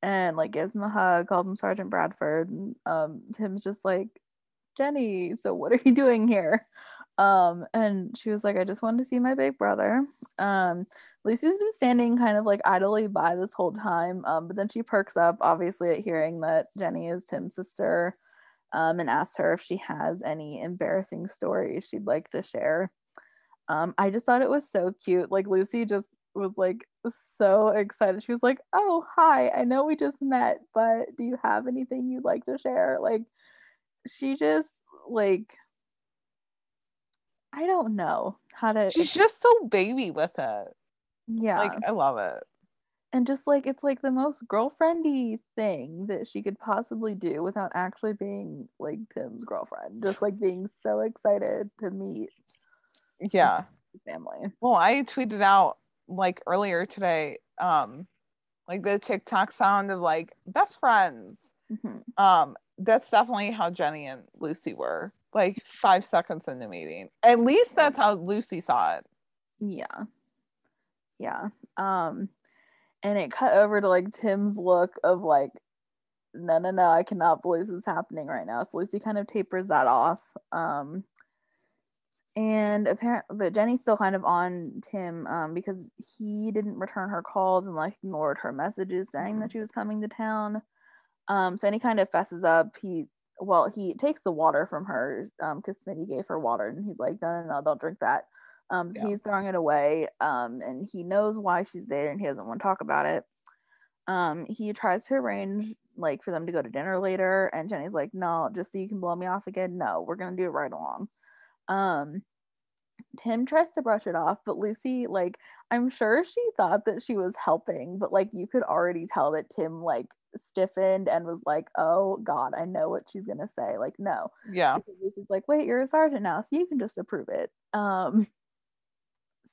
and like gives him a hug, calls him Sergeant Bradford. And, um, Tim's just like, Jenny, so what are you doing here? Um, and she was like, I just wanted to see my big brother. Um, Lucy's been standing kind of like idly by this whole time. Um, but then she perks up, obviously, at hearing that Jenny is Tim's sister um, and asked her if she has any embarrassing stories she'd like to share. Um, I just thought it was so cute. Like Lucy just was like so excited. She was like, "Oh, hi! I know we just met, but do you have anything you'd like to share?" Like, she just like I don't know how to. She's just so baby with it. Yeah, like I love it and just like it's like the most girlfriendy thing that she could possibly do without actually being like Tim's girlfriend. Just like being so excited to meet yeah his family. Well, I tweeted out like earlier today, um, like the TikTok sound of like best friends. Mm-hmm. Um, that's definitely how Jenny and Lucy were. Like five seconds in the meeting. At least that's how Lucy saw it. Yeah. Yeah. Um and it cut over to like Tim's look of like, no, no, no, I cannot believe this is happening right now. So Lucy kind of tapers that off. Um, and apparently, but Jenny's still kind of on Tim um, because he didn't return her calls and like ignored her messages saying that she was coming to town. Um, so Jenny kind of fesses up. He well, he takes the water from her because um, Smitty gave her water, and he's like, no, no, no, don't drink that. Um, so yeah. he's throwing it away, um, and he knows why she's there, and he doesn't want to talk about it. Um, he tries to arrange like for them to go to dinner later, and Jenny's like, no, just so you can blow me off again. No, we're gonna do it right along. Um, Tim tries to brush it off, but Lucy, like, I'm sure she thought that she was helping, but like, you could already tell that Tim, like, stiffened and was like, oh God, I know what she's gonna say. Like, no. Yeah. Because Lucy's like, wait, you're a sergeant now, so you can just approve it. Um,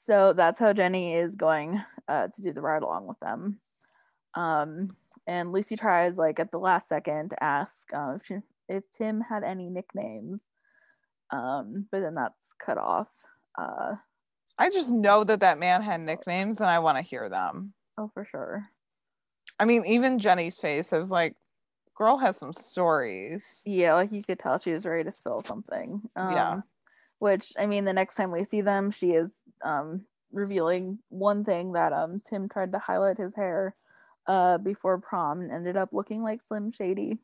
so that's how Jenny is going uh, to do the ride along with them. Um, and Lucy tries, like, at the last second to ask uh, if, she, if Tim had any nicknames. Um, but then that's cut off. Uh, I just know that that man had nicknames and I want to hear them. Oh, for sure. I mean, even Jenny's face, I was like, girl has some stories. Yeah, like you could tell she was ready to spill something. Um, yeah. Which, I mean, the next time we see them, she is um, revealing one thing that um, Tim tried to highlight his hair uh, before prom and ended up looking like Slim Shady.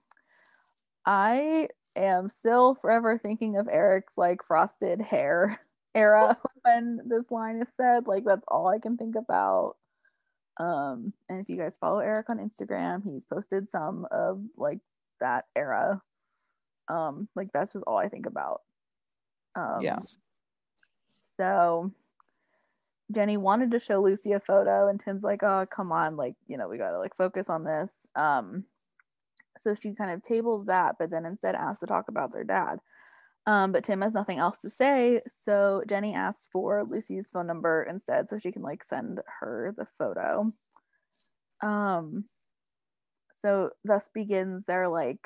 I am still forever thinking of Eric's like frosted hair era when this line is said. Like that's all I can think about. Um, and if you guys follow Eric on Instagram, he's posted some of like that era. Um, like that's just all I think about. Um, yeah. So Jenny wanted to show Lucy a photo, and Tim's like, "Oh, come on, like you know, we gotta like focus on this." Um, so she kind of tables that, but then instead asks to talk about their dad. Um, but Tim has nothing else to say, so Jenny asks for Lucy's phone number instead, so she can like send her the photo. Um, so thus begins their like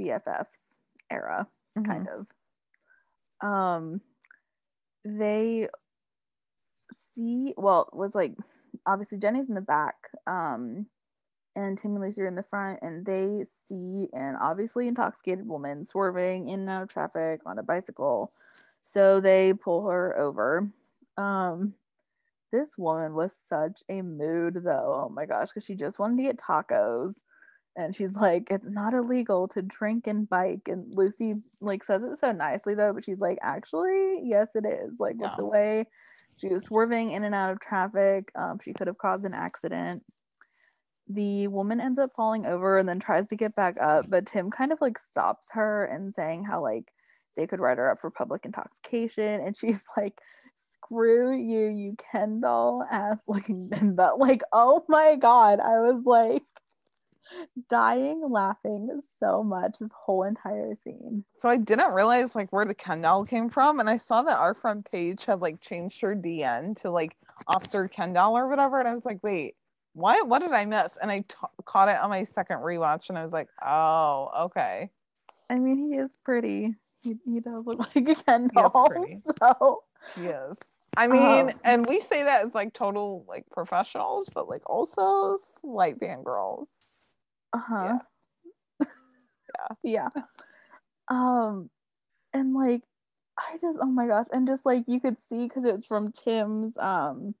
BFFs era, mm-hmm. kind of. Um, they see well, was like obviously Jenny's in the back. Um, and Tim and Lucy are in the front and they see an obviously intoxicated woman swerving in and out of traffic on a bicycle. So they pull her over. Um, this woman was such a mood though. Oh my gosh, because she just wanted to get tacos. And she's like, it's not illegal to drink and bike. And Lucy like says it so nicely though, but she's like, actually, yes, it is. Like with the way she was swerving in and out of traffic, um, she could have caused an accident the woman ends up falling over and then tries to get back up, but Tim kind of like stops her and saying how like they could write her up for public intoxication. And she's like, screw you, you kendall ass looking bimbo. Like, oh my God. I was like dying laughing so much this whole entire scene. So I didn't realize like where the Kendall came from. And I saw that our front page had like changed her DN to like Officer Kendall or whatever. And I was like, wait what what did I miss? And I t- caught it on my second rewatch, and I was like, oh, okay. I mean, he is pretty. He, he does look like a Ken doll. So he is. I mean, um, and we say that as like total like professionals, but like also slight fangirls. Uh huh. Yeah. yeah. yeah. Um, and like, I just oh my gosh, and just like you could see because it's from Tim's um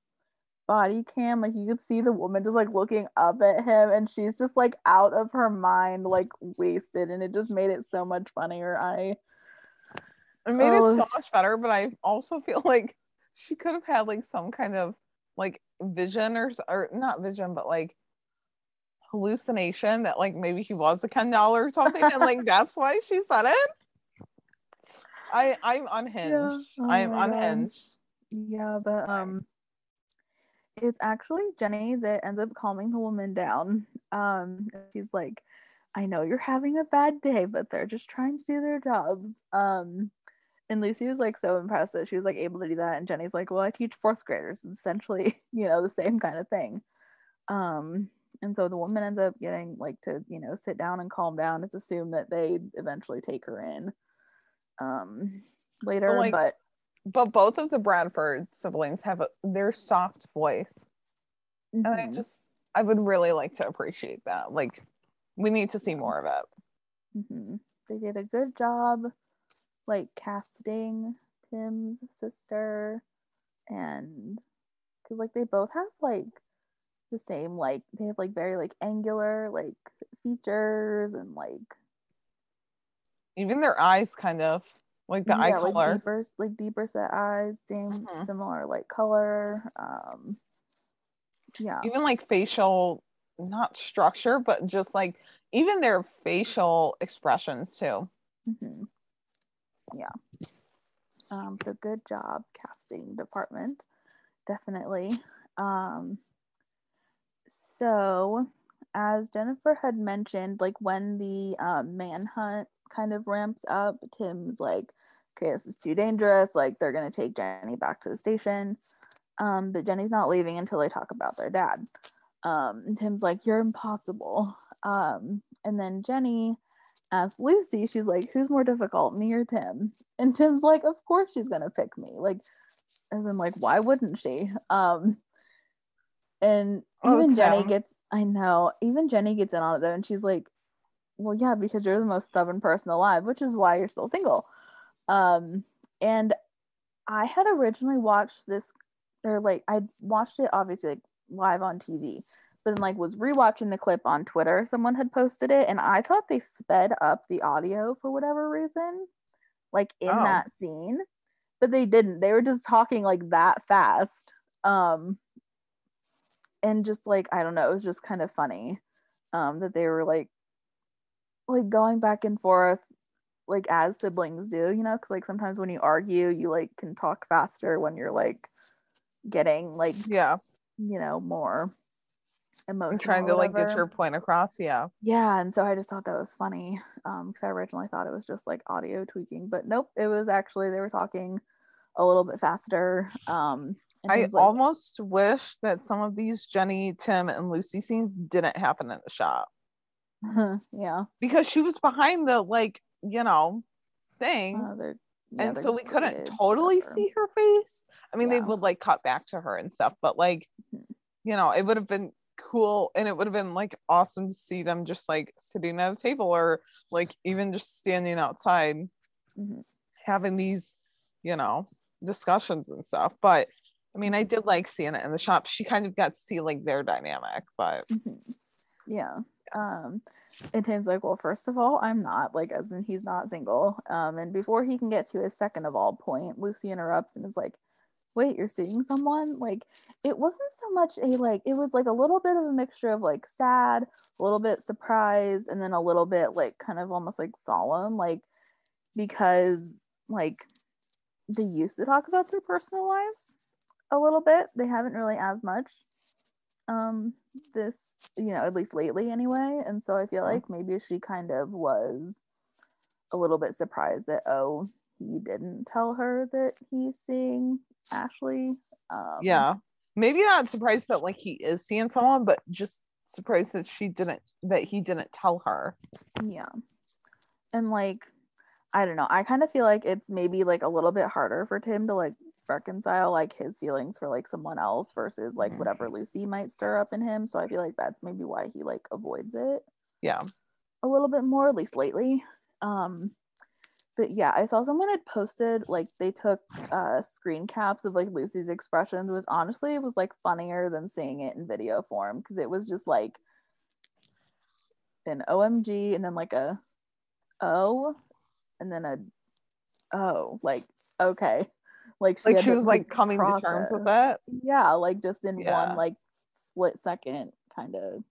body cam like you could see the woman just like looking up at him and she's just like out of her mind like wasted and it just made it so much funnier i it made oh, it so much better but i also feel like she could have had like some kind of like vision or or not vision but like hallucination that like maybe he was a Ken doll or something and like that's why she said it i i'm unhinged yeah. oh i'm unhinged God. yeah but um it's actually Jenny that ends up calming the woman down. Um, she's like, I know you're having a bad day, but they're just trying to do their jobs. Um, and Lucy was like so impressed that she was like able to do that. And Jenny's like, Well, I teach fourth graders. It's essentially, you know, the same kind of thing. Um, and so the woman ends up getting like to, you know, sit down and calm down. It's assumed that they eventually take her in um later, like, but but both of the Bradford siblings have a, their soft voice. and I Mhm. just I would really like to appreciate that. Like we need to see more of it. Mhm. They did a good job, like casting Tim's sister, and because like they both have like the same like they have like very like angular like features and like Even their eyes kind of like the eye yeah, like color. deeper like deeper set eyes, same Mhm. similar like color. Um, yeah, even like facial not structure but just like even their facial expressions too hmm Yeah. Um, so good job, casting department. Definitely. Um, so as Jennifer had mentioned, like when the um, manhunt kind of ramps up, Tim's like, okay, this is too dangerous. Like they're gonna take Jenny back to the station. Um, but Jenny's not leaving until they talk about their dad. Um, and Tim's like, you're impossible. Um, and then Jenny asks Lucy, she's like, who's more difficult, me or Tim? And Tim's like, of course she's gonna pick me. Like, as in, like, why wouldn't she? Um, and Oh, even Jenny gets, I know, even Jenny gets in on it though, and she's like, well, yeah, because you're the most stubborn person alive, which is why you're still single. Um, and I had originally watched this, or like, I watched it obviously like live on TV, but then like was rewatching the clip on Twitter. Someone had posted it, and I thought they sped up the audio for whatever reason, like in Oh. that scene, but they didn't. They were just talking like that fast. Um, and just like I don't know, it was just kind of funny, um, that they were like, like going back and forth, like as siblings do, you know, because like sometimes when you argue, you like can talk faster when you're like getting like yeah you know more emotional. i'm trying to like get your point across yeah Yeah, and so I just thought that was funny um because I originally thought it was just like audio tweaking, but nope, it was actually they were talking a little bit faster. Um, and i like- almost wish that some of these jenny tim and lucy scenes didn't happen in the shop yeah, because she was behind the like you know thing uh, yeah, and so we couldn't totally whatever. see her face i mean they would like cut back to her and stuff but like Mhm. you know it would have been cool and it would have been like awesome to see them just like sitting at a table or like even just standing outside Mhm. having these you know discussions and stuff but i mean i did like seeing it in the shop she kind of got to see like their dynamic but Mhm. Yeah. Um, and Tim's like, well, first of all, I'm not like, as in he's not single. Um, and before he can get to his second of all point, Lucy interrupts and is like, wait, you're seeing someone? Like, it wasn't so much a like, it was like a little bit of a mixture of like sad, a little bit surprised, and then a little bit like kind of almost like solemn, like because like they used to talk about their personal lives a little bit. They haven't really as much um this you know at least lately anyway. And so i feel Mhm. like maybe she kind of was a little bit surprised that oh he didn't tell her that he's seeing ashley. Um yeah. Maybe not surprised that like he is seeing someone but just surprised that she didn't that he didn't tell her. Yeah. And like i don't know. I kind of feel like it's maybe like a little bit harder for tim to like reconcile like his feelings for like someone else versus like Mhm. whatever lucy might stir up in him so i feel like that's maybe why he like avoids it yeah a little bit more, at least lately. Um, but yeah, I saw someone had posted like they took uh screen caps of like Lucy's expressions, which honestly it was like funnier than seeing it in video form because it was just like an OMG and then like a O and then a oh like okay like like had she to, was like coming to terms with that? Yeah like just in Yeah. one like split second kind of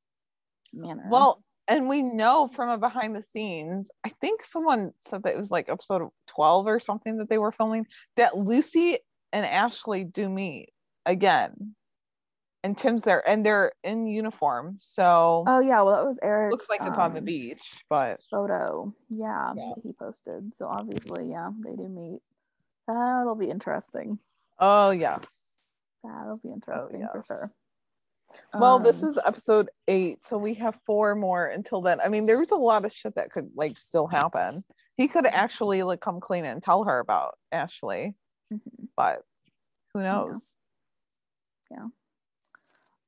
manner. Well and we know from a behind the scenes i think someone said that it was like episode 12 or something that they were filming that lucy and ashley do meet again. And tim's there and they're in uniform so oh yeah well that was Eric looks like it's on the um, beach but photo. Yeah, Yeah. he posted so obviously yeah they do meet that'll be interesting oh yes that'll be interesting for yes. sure well this Um, is episode eight so we have four more until then i mean there's a lot of shit that could like still happen he could actually like come clean and tell her about ashley mhm. but who knows Yeah.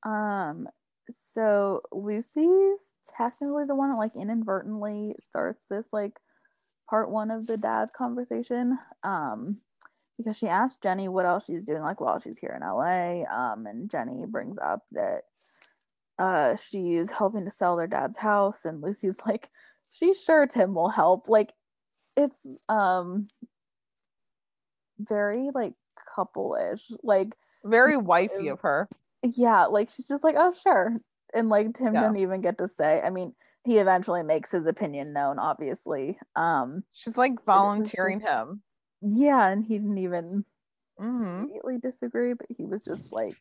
Um, so Lucy's technically the one that like inadvertently starts this like part one of the dad conversation. Um, because she asked Jenny what else she's doing like while she's here in LA. Um, and Jenny brings up that uh she's helping to sell their dad's house, and Lucy's like, she's sure Tim will help. Like it's um very like couple-ish. Like Very wifey of her. yeah, like she's just like, oh sure. And like Tim Yeah. didn't even get to say. I mean, he eventually makes his opinion known, obviously. Um, She's like volunteering just- him. Yeah, and he didn't even hmm immediately disagree, but he was just like,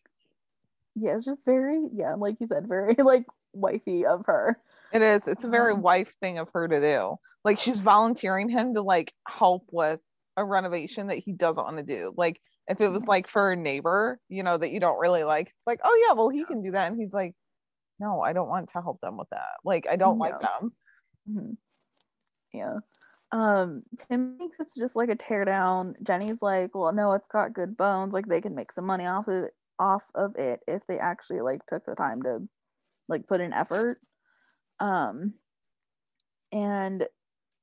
yeah, it's just very, yeah, like you said, very like wifey of her. It is. It's a very Um, wife thing of her to do. Like she's volunteering him to like help with a renovation that he doesn't want to do. Like if it was like for a neighbor, you know, that you don't really like, it's like, oh yeah, well he can do that. And he's like, no, I don't want to help them with that. Like I don't like them. Mhm. Yeah. Um, Tim thinks it's just like a teardown. Jenny's like, well, no, it's got good bones. Like they can make some money off of it, off of it if they actually like took the time to like put in effort. Um, and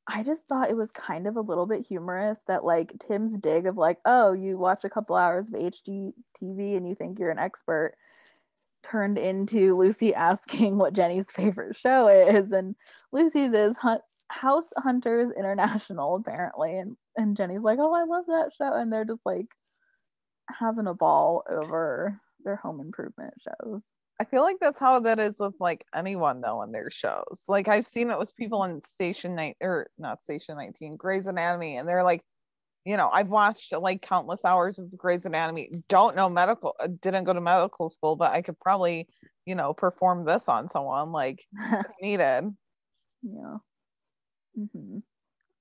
I just thought it was kind of a little bit humorous that like Tim's dig of like, oh, you watch a couple hours of HGTV and you think you're an expert turned into Lucy asking what Jenny's favorite show is and Lucy's is Hunt House Hunters International apparently and and Jenny's like, "Oh, I love that show." And they're just like having a ball over their home improvement shows. I feel like that's how that is with like anyone though in their shows. Like I've seen it with people on Station Night or not Station 19, Grey's Anatomy, and they're like, you know, I've watched like countless hours of Grey's Anatomy. Don't know medical, uh, didn't go to medical school, but I could probably, you know, perform this on someone like needed. Yeah. Hmm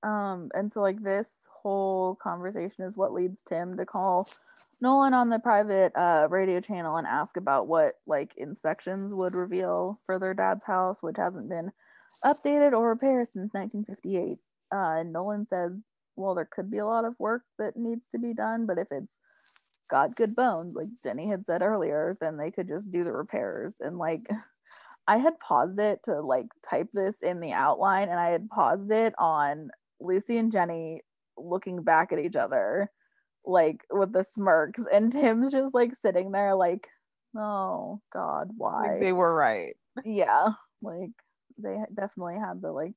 Um, and so like this whole conversation is what leads Tim to call Nolan on the private uh radio channel and ask about what like inspections would reveal for their dad's house, which hasn't been updated or repaired since 1958. Uh, and Nolan says, well, there could be a lot of work that needs to be done, but if it's got good bones, like Jenny had said earlier, then they could just do the repairs. And like I had paused it to like type this in the outline and I had paused it on Lucy and Jenny looking back at each other like with the smirks and Tim's just like sitting there like oh god why Like, they were right. yeah like they definitely had the like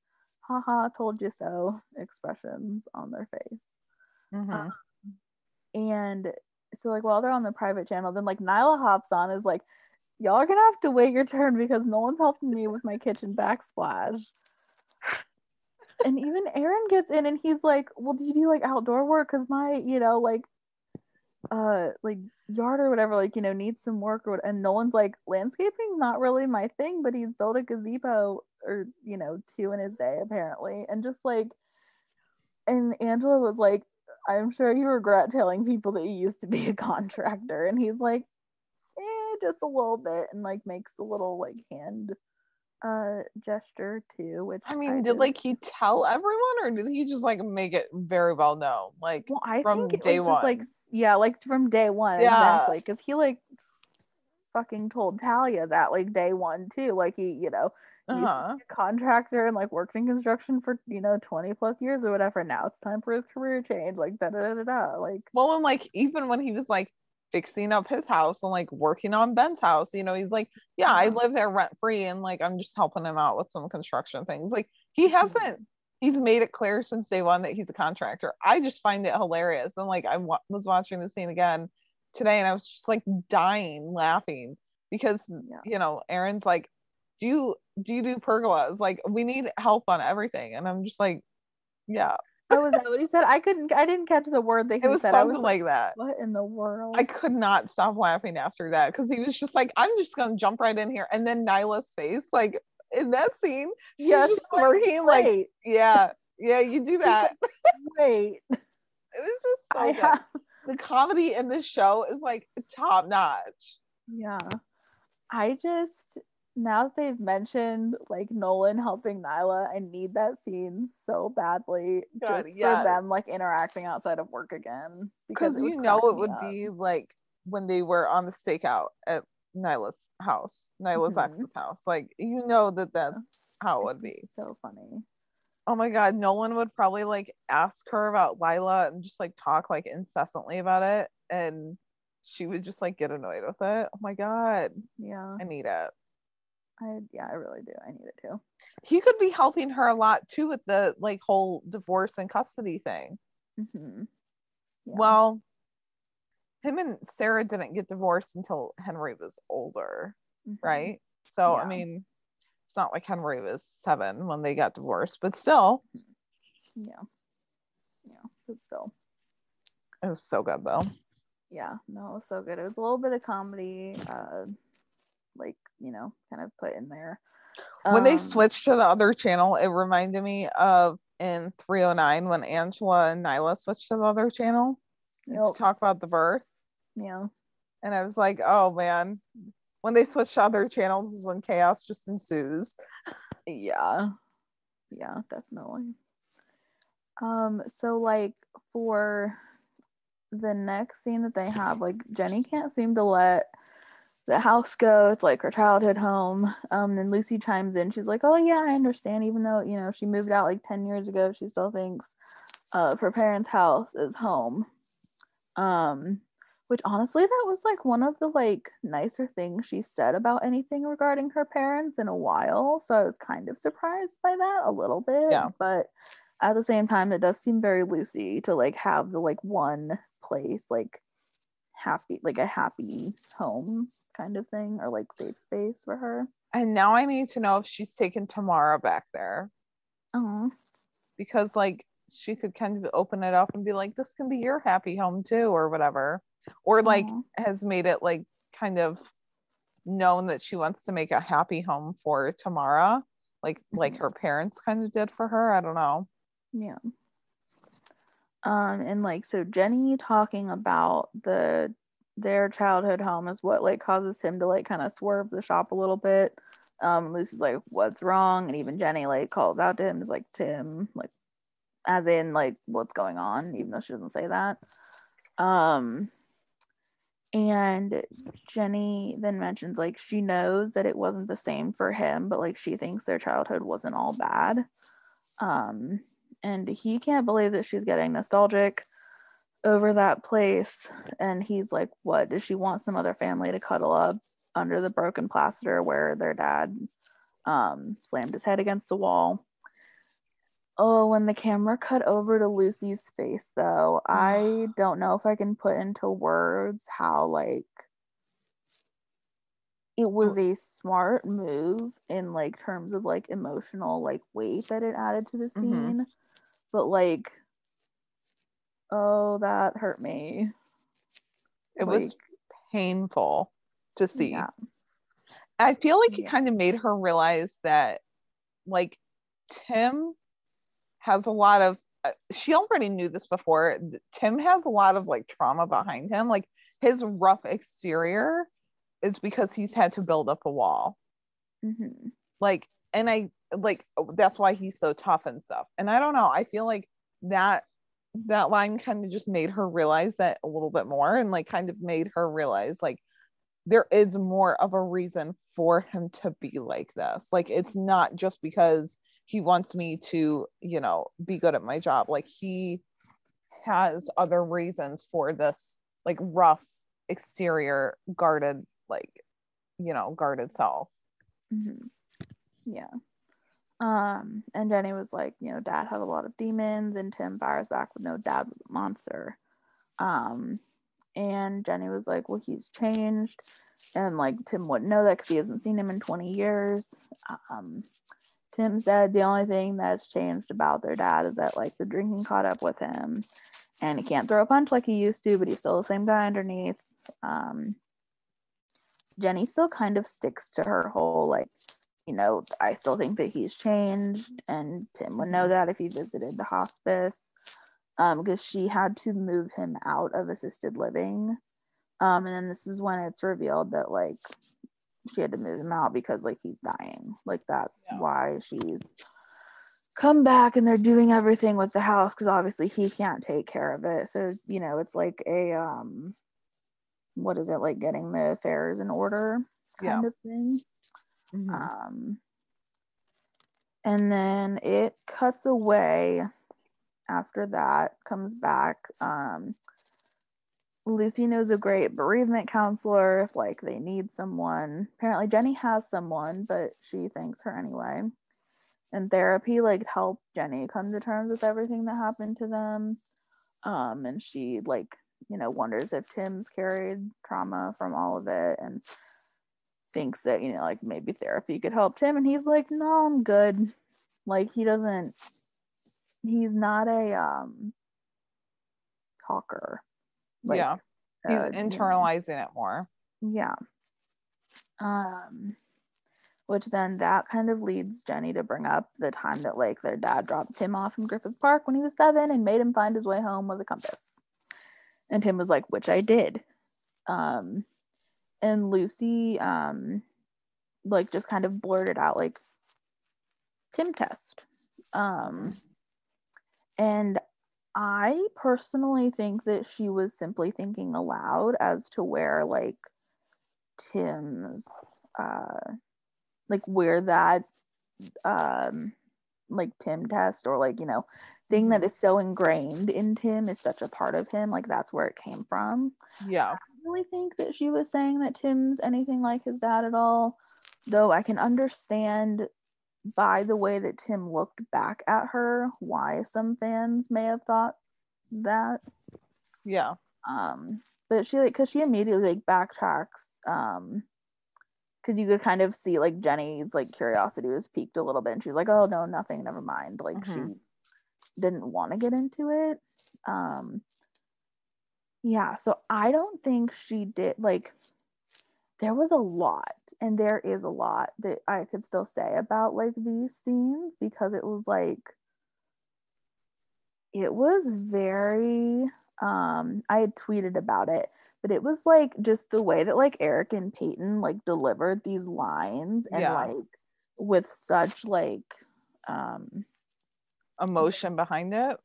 haha told you so expressions on their face Mhm. and so like while they're on the private channel then like nyla hops on is like y'all are gonna have to wait your turn because no one's helping me with my kitchen backsplash. And even aaron gets in and he's like well do you do like outdoor work? Because my you know like uh like yard or whatever like you know needs some work or what and nolan's like landscaping's not really my thing but he's built a gazebo or you know two in his day apparently. And just like and angela was like i'm sure you regret telling people that you used to be a contractor. And he's like eh, just a little bit and like makes a little like hand uh gesture too which I mean, did just- like he tell everyone or did he just like make it very well known? Like well i from think day one just like yeah like from day one Yeah. exactly because he like fucking told talia that like day one too like he you know he used to uh-huh. contractor and like worked in construction for you know 20 plus years or whatever now it's time for his career change like da da da da, da. like Well, and like even when he was like fixing up his house and like working on Ben's house, you know, he's like, yeah, I Uh-huh. live there rent free and like I'm just helping him out with some construction things. Like Mm-hmm. he hasn't. He's made it clear since day one that he's a contractor. I just find it hilarious. And like I wa- was watching the scene again today, and I was just like dying laughing because Yeah. you know Aaron's like, do you do you do pergolas? Like we need help on everything, and I'm just like, yeah, oh was that what he said i couldn't i didn't catch the word that he it was said i something was like that. what in the world I could not stop laughing after that because he was just like, I'm just gonna jump right in here. And then Nyla's face, like in that scene, she's Yeah, just like, smirking, like, Wait, yeah, yeah, you do that. Wait, it was just so I good. have The comedy in this show is like top notch. Yeah. I just now that they've mentioned like Nolan helping Nyla, I need that scene so badly God, just yeah. for them like interacting outside of work again. Because you know it would up. be like when they were on the stakeout at Nyla's house, Nyla's Mhm. ex's house. Like you know that that's how it would It's be. So funny. Oh my god, Nolan would probably like ask her about Lila and just like talk like incessantly about it, and she would just like get annoyed with it. Oh my god, Yeah. I need it. I yeah, I really do. I need it too. He could be helping her a lot too with the like whole divorce and custody thing. hmm Well, him and Sarah didn't get divorced until Henry was older, right? So I Mm-hmm. Mean, it's not like Henry was seven when they got divorced, but still, Yeah. Yeah. But still. it was so good though. Yeah. No, it was so good. It was a little bit of comedy, uh you know, kind of put in there. when they Um, switched to the other channel, it reminded me of in 309 when Angela and Nyla switched to the other channel Yep. to talk about the birth. Yeah. And I was like, oh man, when they switch to other channels is when chaos just ensues. Yeah. Yeah, definitely. Um, so like for the next scene that they have, like Jenny can't seem to let the house go. It's like her childhood home. Um, then Lucy chimes in. She's like, "Oh yeah, I understand. Even though you know she moved out like ten years ago, she still thinks uh, her parents' house is home." Um, which honestly, that was like one of the like nicer things she said about anything regarding her parents in a while. So I was kind of surprised by that a little bit. Yeah. But at the same time, it does seem very Lucy to like have the like one place like happy like a happy home kind of thing or like safe space for her. And now I need to know if she's taken Tamara back there Oh, because like she could kind of open it up and be like, this can be your happy home too, or whatever. Or like Aw. has made it like kind of known that she wants to make a happy home for Tamara, like like Mhm. her parents kind of did for her. I don't know. yeah. Um, and like so Jenny talking about the their childhood home is what like causes him to like kind of swerve the shop a little bit. Um, Lucy's like, what's wrong? And even Jenny like calls out to him, is like, Tim, like as in like what's going on, even though she doesn't say that. Um and Jenny then mentions like she knows that it wasn't the same for him, but like she thinks their childhood wasn't all bad. Um, and he can't believe that she's getting nostalgic over that place. And he's like, What? Does she want some other family to cuddle up under the broken plaster where their dad um, slammed his head against the wall? Oh, when the camera cut over to Lucy's face, though, I don't know if I can put into words how, like, it was a smart move in like terms of like emotional like weight that it added to the Mhm. scene but like oh that hurt me It was painful to see. yeah I feel like it kind of made her realize that, like, Tim has a lot of. Uh, she already knew this before. Tim has a lot of like trauma behind him. Like his rough exterior is because he's had to build up a wall. Mhm. Like, and I like that's why he's so tough and stuff. And I don't know. I feel like that that line kind of just made her realize that a little bit more, and like kind of made her realize like there is more of a reason for him to be like this. Like it's not just because he wants me to, you know, be good at my job. Like he has other reasons for this like rough exterior guarded like, you know, guarded self. Mhm. yeah. Um and jenny was like you know dad had a lot of demons and tim fires back with no dad was a monster. Um and jenny was like well he's changed. And like tim wouldn't know that because he hasn't seen him in 20 years. Um tim said the only thing that's changed about their dad is that like the drinking caught up with him. And he can't throw a punch like he used to but he's still the same guy underneath. Um jenny still kind of sticks to her whole like you know, I still think that he's changed, and Tim would know that if he visited the hospice, um, because she had to move him out of assisted living, um, and then this is when it's revealed that like she had to move him out because like he's dying, like that's Yeah. why she's come back and they're doing everything with the house because obviously he can't take care of it, so you know it's like a um what is it like getting the affairs in order kind Yeah. of thing. Mhm. Um, and then it cuts away after that, comes back. Um, Lucy knows a great bereavement counselor if like they need someone. Apparently Jenny has someone, but she thanks her anyway. And therapy like helped Jenny come to terms with everything that happened to them. Um, and she like, you know, wonders if Tim's carried trauma from all of it and thinks that, you know, like maybe therapy could help Tim. And he's like, no, I'm good. Like he doesn't he's not a um talker. Like, yeah. He's uh, you know. internalizing it more. Yeah. Um, which then that kind of leads Jenny to bring up the time that like their dad dropped Tim off in Griffith Park when he was seven and made him find his way home with a compass. And Tim was like, which I did. Um, and Lucy, um, like just kind of blurted out like Tim test. Um, and I personally think that she was simply thinking aloud as to where like Tim's uh like where that um like Tim test or like you know thing that is so ingrained in Tim is such a part of him like that's where it came from. Yeah. I don't really think that she was saying that Tim's anything like his dad at all, though I can understand by the way that Tim looked back at her why some fans may have thought that. Yeah. Um, but she like because she immediately like backtracks. Um, because you could kind of see like Jenny's like curiosity was piqued a little bit, and she's like, "Oh no, nothing, never mind." Like Mhm. she didn't want to get into it. Um, yeah, so I don't think she did like. There was a lot, and there is a lot that I could still say about like these scenes because it was like it was very um i had tweeted about it but it was like just the way that like eric and peyton like delivered these lines and Yeah. like with such like um Emotion behind it.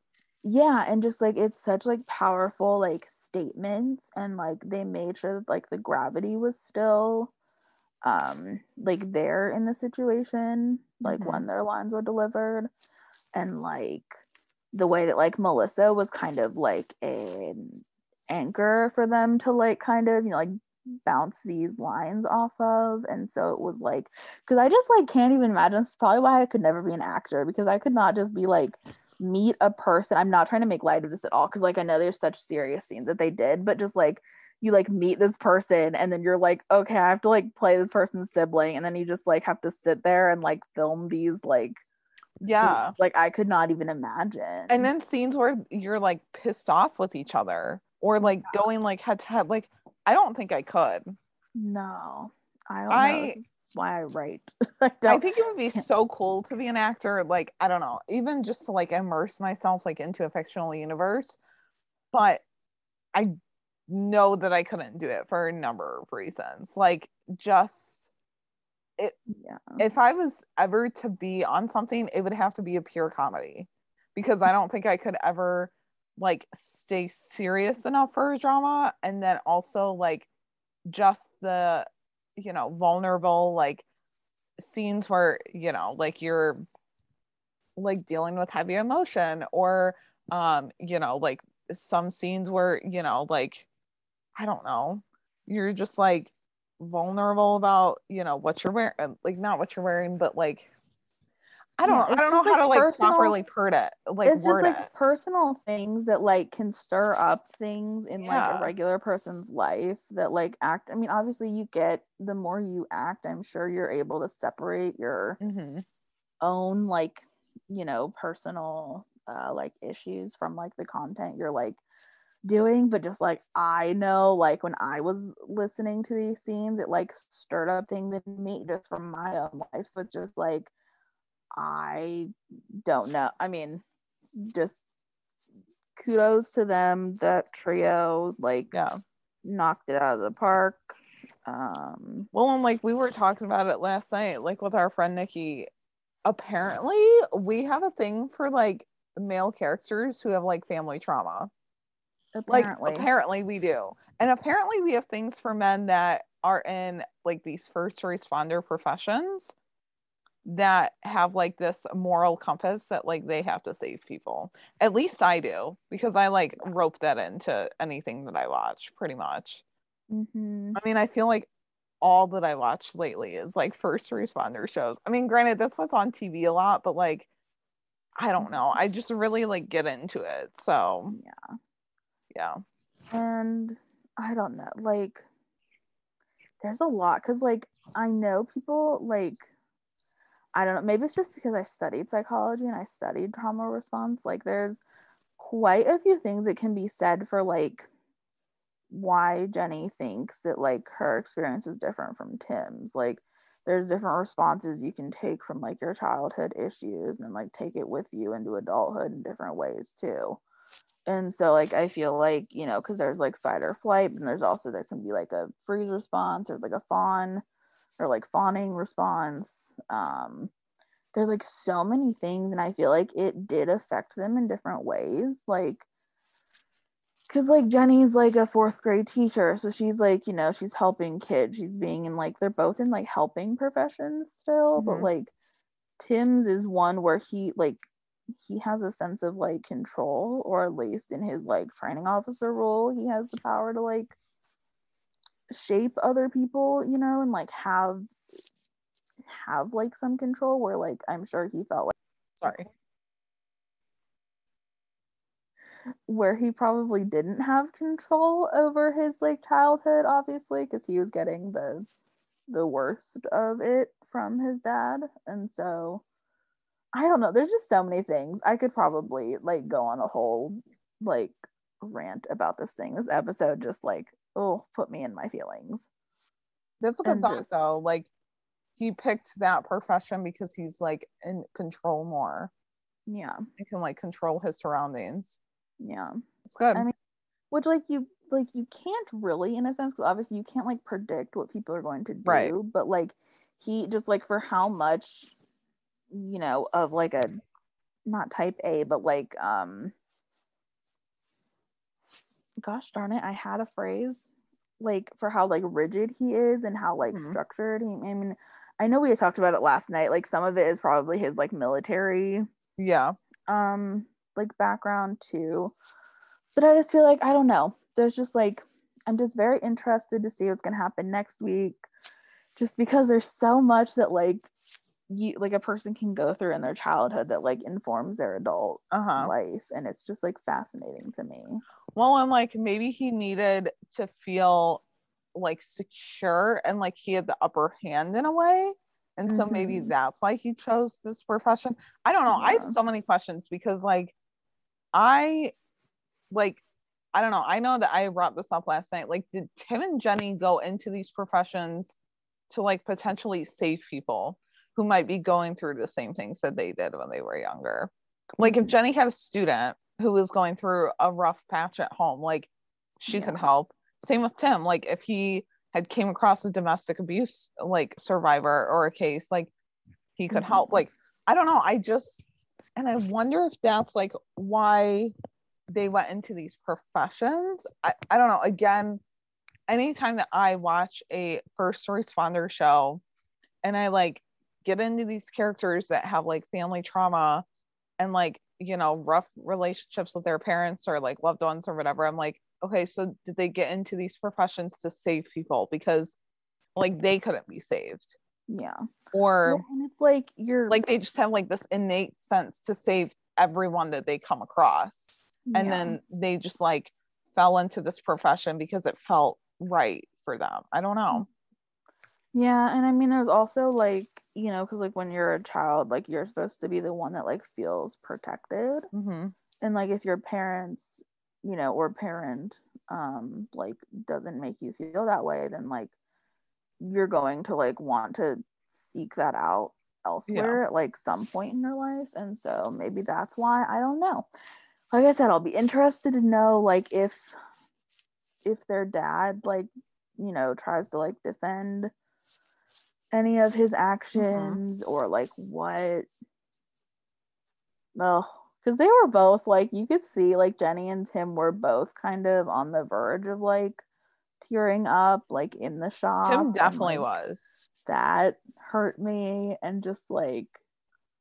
yeah and just like it's such like powerful like statements and like they made sure that like the gravity was still um like there in the situation like Mhm. when their lines were delivered and like the way that like melissa was kind of like an anchor for them to like kind of you know like bounce these lines off of and so it was like because i just like can't even imagine this is probably why i could never be an actor because i could not just be like meet a person i'm not trying to make light of this at all because like i know there's such serious scenes that they did but just like you like meet this person and then you're like okay i have to like play this person's sibling and then you just like have to sit there and like film these like Yeah. scenes. like i could not even imagine And then scenes where you're like pissed off with each other or like going like head to head. Like, I don't think I could. no i don't I- know This is why i write I, I think it would be so cool to be an actor. Like, I don't know, even just to like immerse myself like into a fictional universe. But I know that I couldn't do it for a number of reasons. Like, just it yeah if I was ever to be on something, it would have to be a pure comedy because I don't think I could ever like stay serious enough for a drama and then also like just the you know vulnerable like scenes where you know like you're like dealing with heavy emotion or um you know like some scenes where you know like I don't know you're just like vulnerable about you know what you're wearing like not what you're wearing but like i don't Yeah, know i don't know how like, to like personal- properly put it like it's just like it personal things that like can stir up things in like a regular person's life that like act i mean obviously you get the more you act i'm sure you're able to separate your Mhm. own like you know personal uh like issues from like the content you're like doing but just like i know like when i was listening to these scenes it like stirred up things in me just from my own life so it's just like i don't know. I mean just kudos to them. That trio like yeah. knocked it out of the park. Um well and like we were talking about it last night like with our friend nikki. Apparently we have a thing for like male characters who have like family trauma. Apparently. Like apparently we do. And apparently we have things for men that are in like these first responder professions that have like this moral compass that like they have to save people. At least I do because I like rope that into anything that I watch pretty much. Mhm. I mean, I feel like all that I watch lately is like first responder shows. I mean, granted, that's what's on TV a lot, but like, I don't know. I just really like get into it. So, Yeah. yeah. And I don't know, like there's a lot cuz like I know people like I don't know, maybe it's just because I studied psychology and I studied trauma response. Like there's quite a few things that can be said for like why Jenny thinks that like her experience is different from Tim's. Like there's different responses you can take from like your childhood issues and like take it with you into adulthood in different ways too. And so like I feel like, you know, because there's like fight or flight, and there's also there can be like a freeze response or like a fawn or like fawning response. Um there's like so many things and I feel like it did affect them in different ways. Like because like Jenny's like a fourth grade teacher, so she's like, you know, she's helping kids. She's being in like they're both in like helping professions still, but Mhm. like Tim's is one where he like he has a sense of like control, or at least in his like training officer role, he has the power to like shape other people, you know, and like have have like some control where like I'm sure he felt like Sorry. where he probably didn't have control over his like childhood obviously because he was getting the the worst of it from his dad and so i don't know there's just so many things i could probably like go on a whole like rant about this thing this episode just like oh put me in my feelings That's a good And thought, just- though. Like, he picked that profession because he's like in control more. yeah He can like control his surroundings. yeah It's good. I mean, which like you like you can't really in a sense because obviously you can't like predict what people are going to do Right. but like he just like for how much you know of like a not type a but like um gosh darn it i had a phrase like for how like rigid he is and how like Mhm. structured he i mean i know we had talked about it last night like some of it is probably his like military yeah. um like background too but i just feel like i don't know there's just like i'm just very interested to see what's going to happen next week just because there's so much that like you like a person can go through in their childhood that like informs their adult Uh huh. life and it's just like fascinating to me Well, i'm like maybe he needed to feel like secure and like he had the upper hand in a way. And so maybe Mhm. that's why he chose this profession. I don't know. I have so many questions because like I like I don't know. I know that I brought this up last night. Like, did Tim and Jenny go into these professions to like potentially save people who might be going through the same things that they did when they were younger? Like, if Mhm. Jenny had a student who was going through a rough patch at home, like she could Yeah. help. Same with Tim. Like, if he had came across a domestic abuse like survivor or a case, like he could help. Mhm. Like, I don't know. I just and I wonder if that's like why they went into these professions. I, I don't know. Again, anytime that I watch a first responder show and I like get into these characters that have like family trauma and like, you know, rough relationships with their parents or like loved ones or whatever, I'm like, okay, so did they get into these professions to save people because like they couldn't be saved? yeah Or Well, and it's like you're like they just have like this innate sense to save everyone that they come across and yeah. then they just like fell into this profession because it felt right for them i don't know Yeah, and I mean, there's also like, you know, because like when you're a child, like you're supposed to be the one that like feels protected. mm-hmm. And like if your parents, you know, or parent, um, like doesn't make you feel that way, then like you're going to like want to seek that out elsewhere at like some point in your life. And so maybe that's why I don't know. Like I said, I'll be interested to know like if if their dad like you know tries to like defend any of his mm-hmm. actions or like what oh because they were both like you could see like Jenny and Tim were both kind of on the verge of like tearing up like in the shop. Tim and, definitely like, was. That hurt me and just like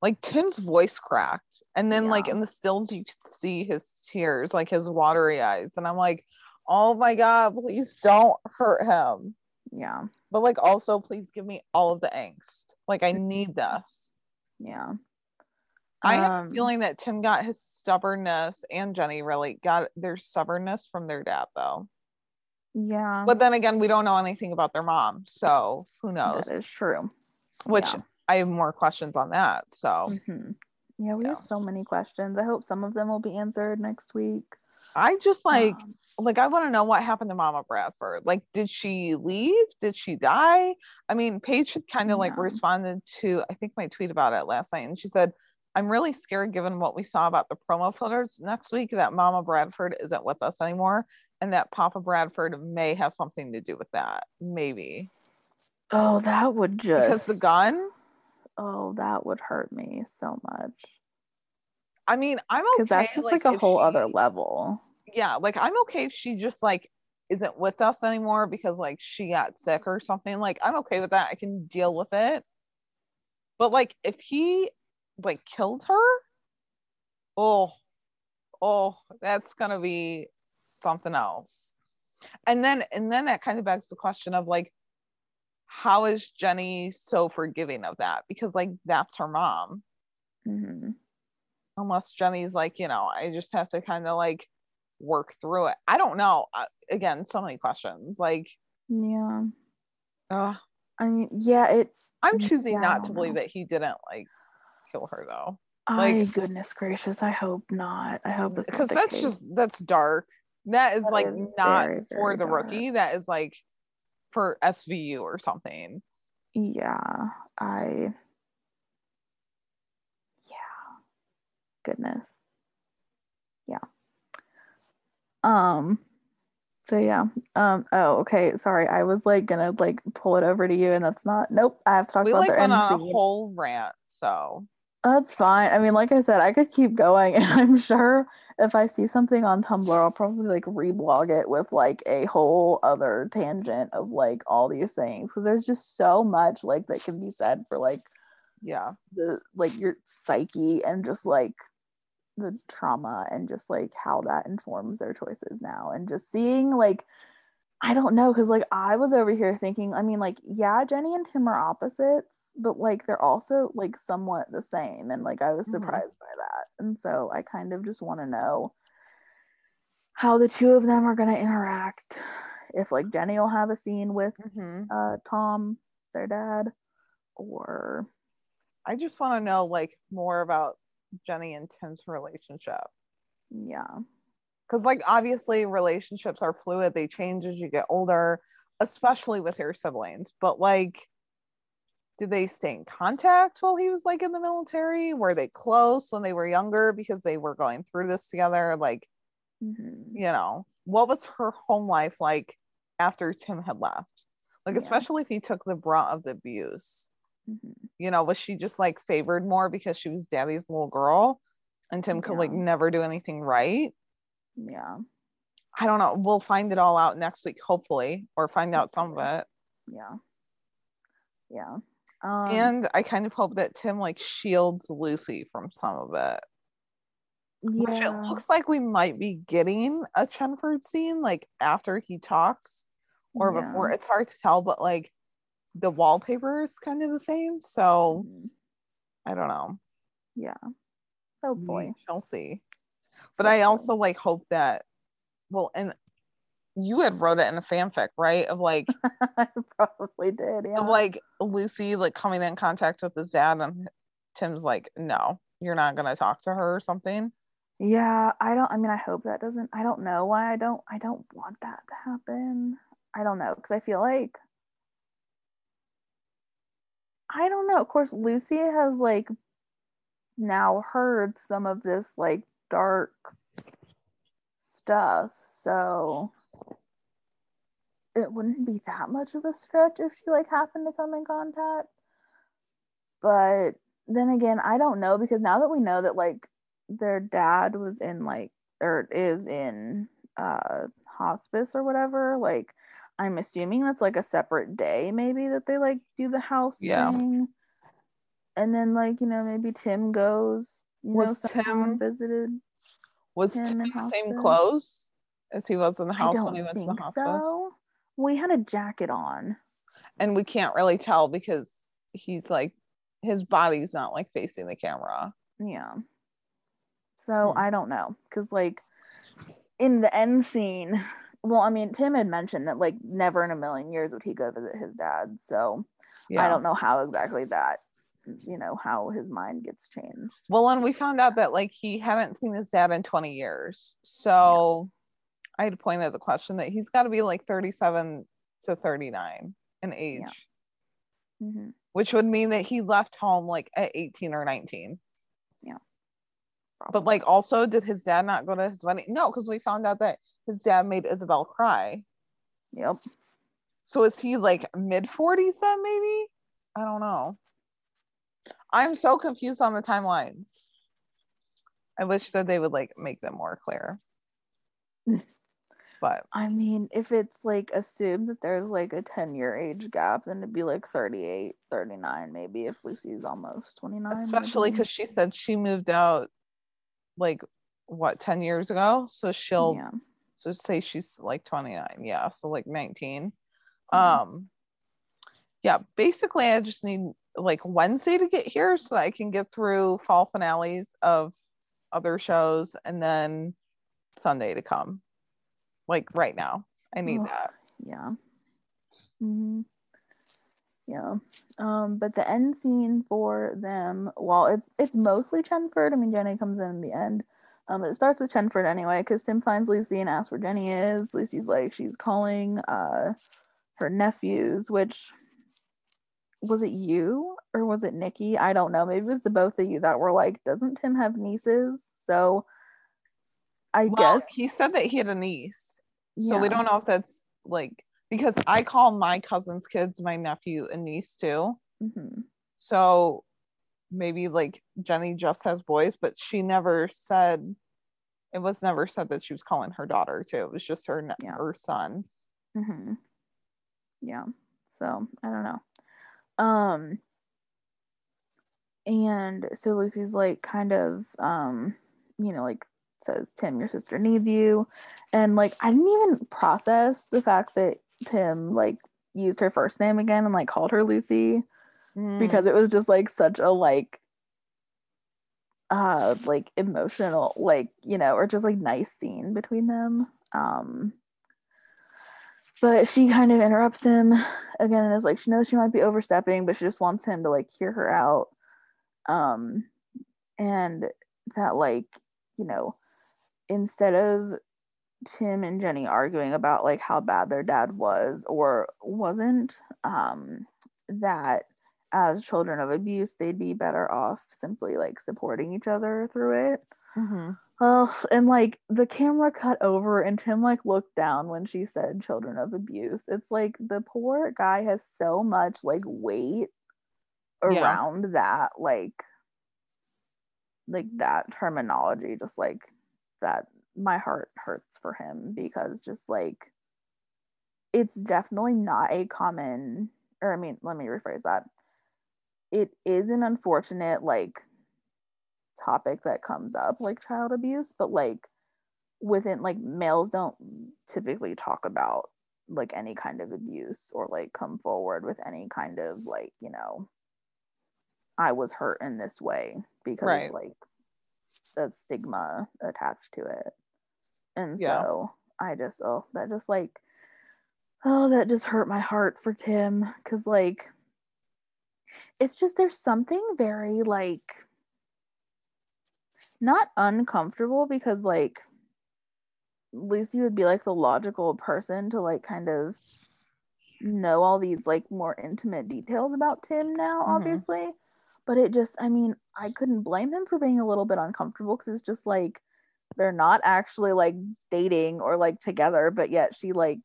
Like Tim's voice cracked. And then like in the stills you could see his tears, like his watery eyes. And I'm like, oh my God, please don't hurt him. Yeah, But like also please give me all of the angst. Like I need this. yeah. I have a Um, feeling that Tim got his stubbornness and Jenny really got their stubbornness from their dad though. Yeah. But then again, we don't know anything about their mom. So who knows? that is true. Which yeah. I have more questions on that. So Mhm. Yeah, we Yeah. have so many questions. I hope some of them will be answered next week. I just like Um, like I want to know what happened to Mama Bradford. Like, did she leave? Did she die? I mean, Paige had kind of like responded to I think my tweet about it last night, and she said, "I'm really scared given what we saw about the promo photos next week that Mama Bradford isn't with us anymore, and that Papa Bradford may have something to do with that. Maybe oh, that would just because the gun. Oh, that would hurt me so much. I mean, I'm okay. Because that's just like, a if whole other level. yeah like i'm okay if she just like isn't with us anymore because like she got sick or something like i'm okay with that i can deal with it but like if he like killed her oh oh that's gonna be something else and then and then that kind of begs the question of like how is jenny so forgiving of that because like that's her mom Mhm. unless Jenny's like, you know, I just have to kind of like work through it. I don't know. Uh, again, so many questions. Like, Yeah. uh, I mean, yeah, it. I'm Mm, choosing yeah, not to believe that he didn't like kill her though, Like- goodness gracious, I hope not. I hope because that's case. just that's dark. That is That like is not very, for the dark. rookie. That is like for SVU or something. Yeah, I. Yeah. Goodness. Yeah. Um. So yeah. Um. Oh, okay. Sorry, I was like gonna like pull it over to you, and that's not. Nope. I have to talk We about like their went end on a whole rant. So That's fine. I mean, like I said, I could keep going, and I'm sure if I see something on Tumblr, I'll probably like reblog it with like a whole other tangent of like all these things because there's just so much like that can be said for like yeah, the like your psyche and just like the trauma and just like how that informs their choices now and just seeing like I don't know because like I was over here thinking I mean like yeah Jenny and Tim are opposites but like they're also like somewhat the same and like I was Mhm. surprised by that and so I kind of just want to know how the two of them are going to interact if like Jenny will have a scene with hmm uh Tom their dad or I just want to know like more about Jenny and Tim's relationship. yeah because like obviously relationships are fluid they change as you get older especially with your siblings but like did they stay in contact while he was like in the military were they close when they were younger because they were going through this together like Mhm. you know what was her home life like after tim had left like Yeah. especially if he took the brunt of the abuse Mhm. you know was she just like favored more because she was daddy's little girl and tim could like never do anything right yeah I don't know. We'll find it all out next week, hopefully, or find out some of it. yeah yeah um and I kind of hope that Tim like shields Lucy from some of it. Which it looks like we might be getting a Chenford scene like after he talks or Yeah. before. It's hard to tell, but like the wallpaper is kind of the same. So Mhm. I don't know. yeah hopefully We shall see. But I also like hope that well and you had wrote it in a fanfic, right? Of like i probably did yeah of like Lucy like coming in contact with his dad and Tim's like, no, you're not gonna talk to her or something. yeah i don't i mean i hope that doesn't i don't know why i don't i don't want that to happen i don't know because i feel like i don't know of course lucy has like now heard some of this like dark stuff so it wouldn't be that much of a stretch if she like happened to come in contact but then again i don't know because now that we know that like their dad was in like or is in uh hospice or whatever, like I'm assuming that's like a separate day maybe that they like do the house Yeah. thing. And then like, you know, maybe Tim goes, Was Tim- visited. Was Him Tim in the same clothes as he was in the house when he went to the hospice? so. We had a jacket on. And we can't really tell because he's like his body's not like facing the camera. Yeah. So Hmm. I don't know. Cause like in the end scene, well, I mean, Tim had mentioned that like never in a million years would he go visit his dad. So Yeah. I don't know how exactly that, you know, how his mind gets changed. Well, and we found out that like he hadn't seen his dad in 20 years. So I had pointed out the question that he's got to be like 37 to 39 in age, Mhm. which would mean that he left home like at 18 or 19. But Probably. like also did his dad not go to his wedding? No, because we found out that his dad made Isabel cry. Yep. So is he like mid 40s then maybe? I don't know. I'm so confused on the timelines. I wish that they would like make them more clear. but I mean, if it's like assumed that there's like a 10 year age gap, then it'd be like 38, 39, maybe if Lucy's almost 29. especially because she said she moved out like what 10 years ago. So she'll yeah. so say she's like 29. Yeah, so like 19. Mhm. Um yeah, basically I just need like Wednesday to get here so I can get through fall finales of other shows and then Sunday to come. Like right now. I need Ugh. that. Yeah. hmm Yeah. Um, but the end scene for them, while it's it's mostly Chenford, I mean Jenny comes in in the end. Um, it starts with Chenford anyway, because Tim finds Lucy and asks where Jenny is. Lucy's like she's calling uh her nephews, which was it you or was it Nikki? I don't know. Maybe it was the both of you that were like, doesn't Tim have nieces? So I Well, guess he said that he had a niece. So we don't know if that's like because I call my cousin's kids my nephew and niece too. Mhm. So maybe like Jenny just has boys, but she never said it was never said that she was calling her daughter too. It was just her ne- Yeah. her son. hmm Yeah. So I don't know. Um and so Lucy's like kind of um, you know, like says, Tim, your sister needs you. And like I didn't even process the fact that Tim like used her first name again and like called her Lucy Mm. because it was just like such a like uh like emotional like you know or just like nice scene between them um but she kind of interrupts him again and is like she knows she might be overstepping but she just wants him to like hear her out. Um and that like you know instead of tim and jenny arguing about like how bad their dad was or wasn't um that as children of abuse they'd be better off simply like supporting each other through it Mhm. Oh, and like the camera cut over and Tim like looked down when she said children of abuse. It's like the poor guy has so much like weight Yeah. around that like like that terminology just like that my heart hurts for him because just like it's definitely not a common or I mean let me rephrase that. It is an unfortunate like topic that comes up like child abuse but like within like males don't typically talk about like any kind of abuse or like come forward with any kind of like you know i was hurt in this way because Right. like the stigma attached to it and Yeah. so i just oh that just like oh that just hurt my heart for tim because like it's just there's something very like not uncomfortable because like Lucy would be like the logical person to like kind of know all these like more intimate details about Tim now, Mhm. obviously. But it just, I mean, I couldn't blame him for being a little bit uncomfortable because it's just like they're not actually like dating or like together, but yet she like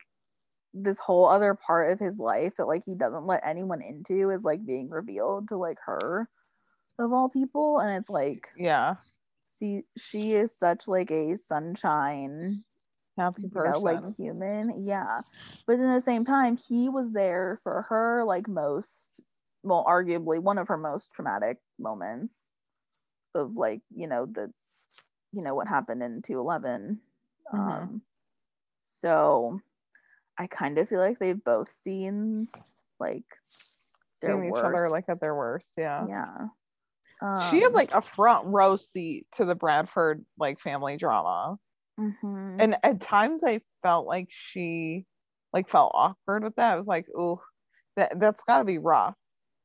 this whole other part of his life that like he doesn't let anyone into is like being revealed to like her of all people. And it's like, Yeah. see she is such like a sunshine Happy you know, person. like human yeah but in the same time he was there for her like most well arguably one of her most traumatic moments of like you know the you know what happened in 211 Mhm. um so i kind of feel like they've both seen like their Seeing each other like at their worst. Yeah. yeah she had Um, like a front row seat to the Bradford like family drama. mhm. And at times I felt like she like felt awkward with that. I was like, ooh, that that's gotta be rough.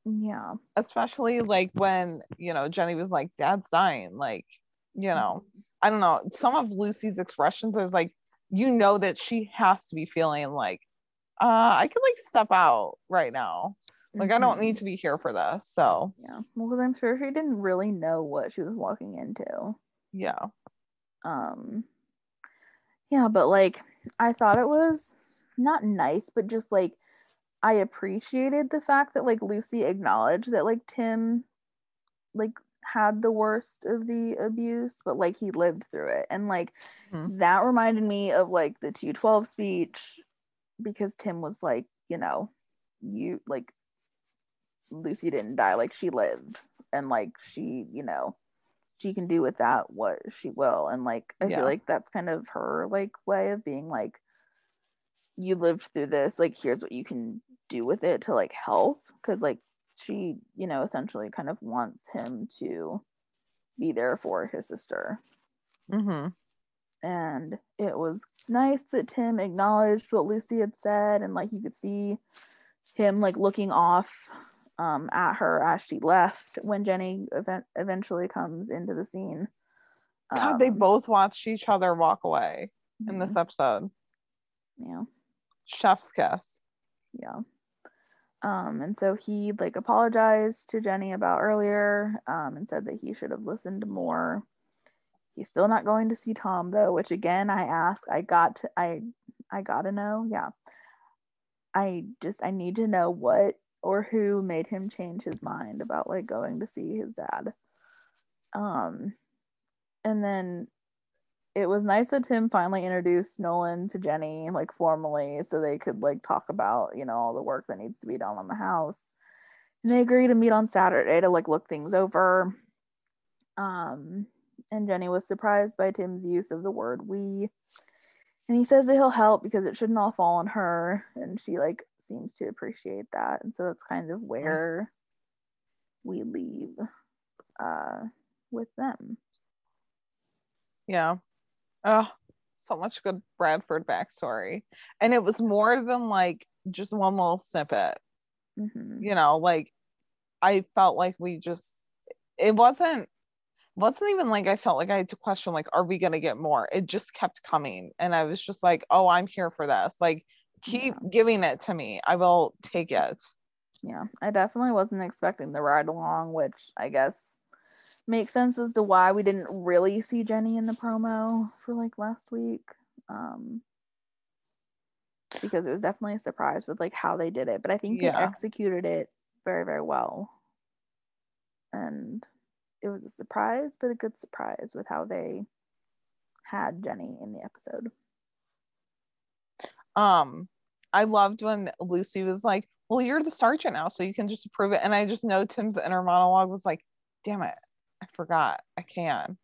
yeah Especially like when, you know, Jenny was like, Dad's dying. Like, you know, I don't know. Some of Lucy's expressions, I was like, you know that she has to be feeling like, uh, I could like step out right now. Like I don't Mhm. need to be here for this. So yeah well because i'm sure she didn't really know what she was walking into yeah. um yeah but like i thought it was not nice but just like i appreciated the fact that like lucy acknowledged that like tim like had the worst of the abuse but like he lived through it and like Mhm. that reminded me of like the 212 speech because tim was like you know you like lucy didn't die like she lived and like she you know she can do with that what she will and like i Yeah. feel like that's kind of her like way of being like you lived through this like here's what you can do with it to like help because like she you know essentially kind of wants him to be there for his sister Mm-hmm. and it was nice that tim acknowledged what lucy had said and like you could see him like looking off um, at her as she left when jenny event- eventually comes into the scene God, they Um, both watched each other walk away in this episode. yeah Chef's kiss. yeah um and so he like apologized to jenny about earlier um and said that he should have listened more he's still not going to see tom though which again i ask. i got to i i gotta know yeah i just i need to know what or who made him change his mind about like going to see his dad um and then it was nice that Tim finally introduced Nolan to Jenny like formally so they could like talk about, you know, all the work that needs to be done on the house. And they agreed to meet on Saturday to like look things over. Um and Jenny was surprised by Tim's use of the word we. And he says that he'll help because it shouldn't all fall on her and she like seems to appreciate that. And so that's kind of where we leave uh with them. Yeah. Oh, so much good Bradford backstory. And it was more than like just one little snippet. Mhm. You know, like I felt like we just it wasn't wasn't even like I felt like I had to question like are we going to get more? It just kept coming and I was just like, "Oh, I'm here for this." Like keep giving it to me. I will take it. Yeah, I definitely wasn't expecting the ride along, which I guess makes sense as to why we didn't really see Jenny in the promo for like last week. Um because it was definitely a surprise with like how they did it, but I think Yeah. they executed it very very well. And it was a surprise, but a good surprise with how they had Jenny in the episode. um i loved when lucy was like well you're the sergeant now so you can just approve it and i just know tim's inner monologue was like damn it i forgot. I can.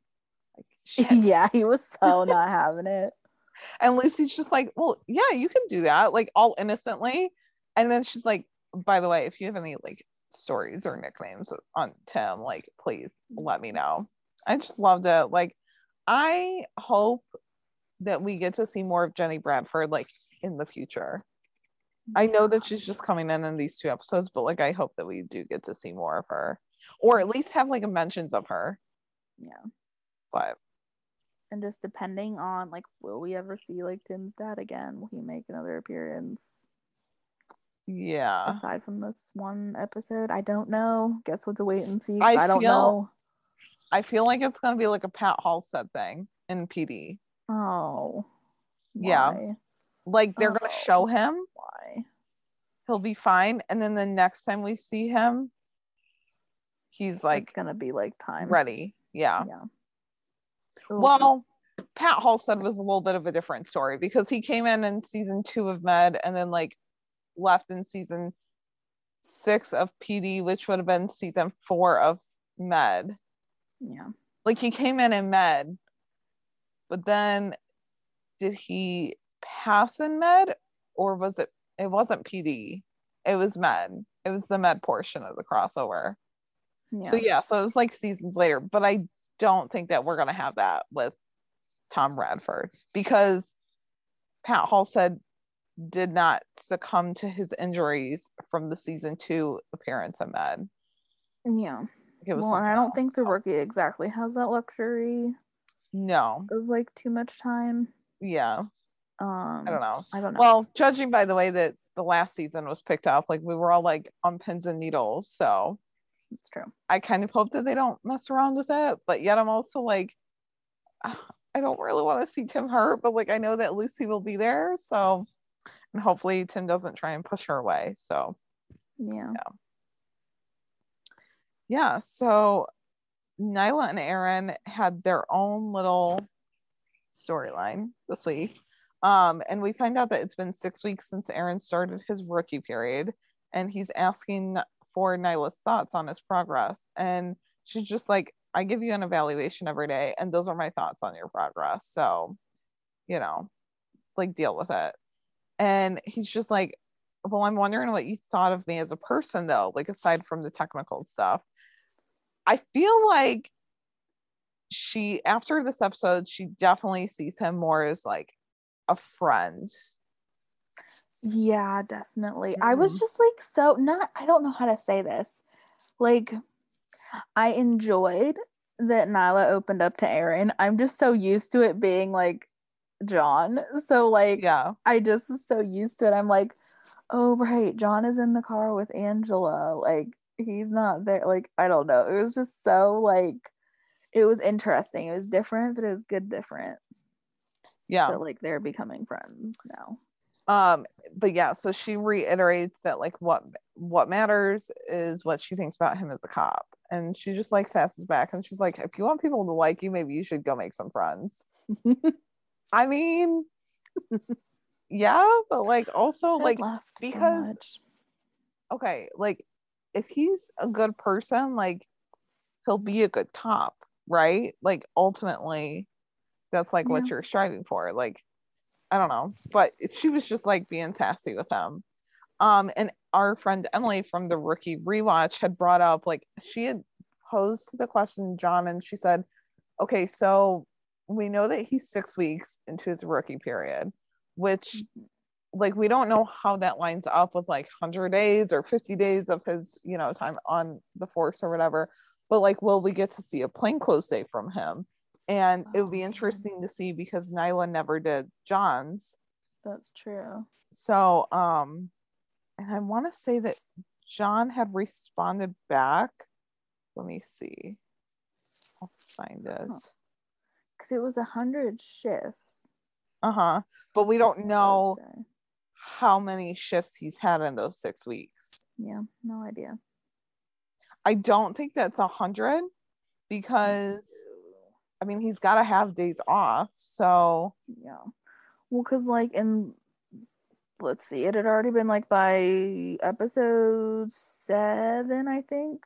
Like yeah, he was so not having it. and lucy's just like well yeah you can do that like all innocently. And then she's like by the way if you have any like stories or nicknames on tim like please let me know. I just loved it. Like i hope that we get to see more of jenny bradford like in the future. I know that she's just coming in in these two episodes, but like I hope that we do get to see more of her, or at least have like a mentions of her. Yeah. But and just depending on like will we ever see like tim's dad again will he make another appearance yeah, aside from this one episode i don't know guess we'll have to wait and see. I I, don't feel- know I feel like it's gonna be like a Pat Halstead thing in PD. oh Yeah. Like they're gonna Oh. show him, why he'll be fine, and then the next time we see him, he's like it's gonna be like time ready. Yeah, yeah Ooh. Well, Pat Halstead was a little bit of a different story because he came in in season two of Med and then like left in season six of PD, which would have been season four of Med. yeah. Like he came in in Med, but then did he pass in Med or was it? It wasn't PD. It was Med. It was the Med portion of the crossover. Yeah. So yeah, so it was like seasons later, but I don't think that we're gonna have that with Tim Bradford because Pat Halstead did not succumb to his injuries from the season two appearance in Med. yeah. It was Well, I don't think the rookie exactly has that luxury no, of like too much time. yeah, Um I don't know. I don't know. Well, judging by the way that the last season was picked up, like we were all like on pins and needles. So it's true. I kind of hope that they don't mess around with it. But yet I'm also like, I don't really want to see Tim hurt, but like I know that Lucy will be there. So, and hopefully Tim doesn't try and push her away. So, Yeah. yeah. So Nyla and Aaron had their own little storyline this week. Um, and we find out that it's been six weeks since Aaron started his rookie period, and he's asking for Nyla's thoughts on his progress. And she's just like, I give you an evaluation every day, and those are my thoughts on your progress. So, you know, like deal with it. And he's just like, Well, I'm wondering what you thought of me as a person, though, like aside from the technical stuff. I feel like she, after this episode, she definitely sees him more as like a friend. Yeah, definitely. I was just like so not I don't know how to say this. Like I enjoyed that Nyla opened up to Aaron. I'm just so used to it being like John. So like Yeah. I just was so used to it. I'm like, oh right, John is in the car with Angela. Like he's not there. Like I don't know. It was just so like it was interesting. It was different, but it was good different. Yeah. That like they're becoming friends now. Um but yeah so she reiterates that like what what matters is what she thinks about him as a cop. And she just like sasses back and she's like if you want people to like you maybe you should go make some friends. I mean yeah but like also I like laughed so because- okay like if he's a good person like he'll be a good cop right? Like ultimately that's like what you're striving for. Like i don't know but she was just like being sassy with him. Um and our friend emily from the rookie rewatch had brought up like she had posed the question john and she said okay so we know that he's six weeks into his rookie period which like we don't know how that lines up with like 100 days or 50 days of his you know time on the force or whatever but like will we get to see a plainclothes day from him and it would Oh, be interesting to see because nyla never did john's. That's true. so um and i want to say that john had responded back. Let me see. I'll find it. Because it was a hundred shifts. uh-huh. But we don't know how many shifts he's had in those six weeks. Yeah, no idea. I don't think that's a hundred because I mean he's got to have days off. So Yeah. Well, because like in let's see, it had already been like by episode seven, I think,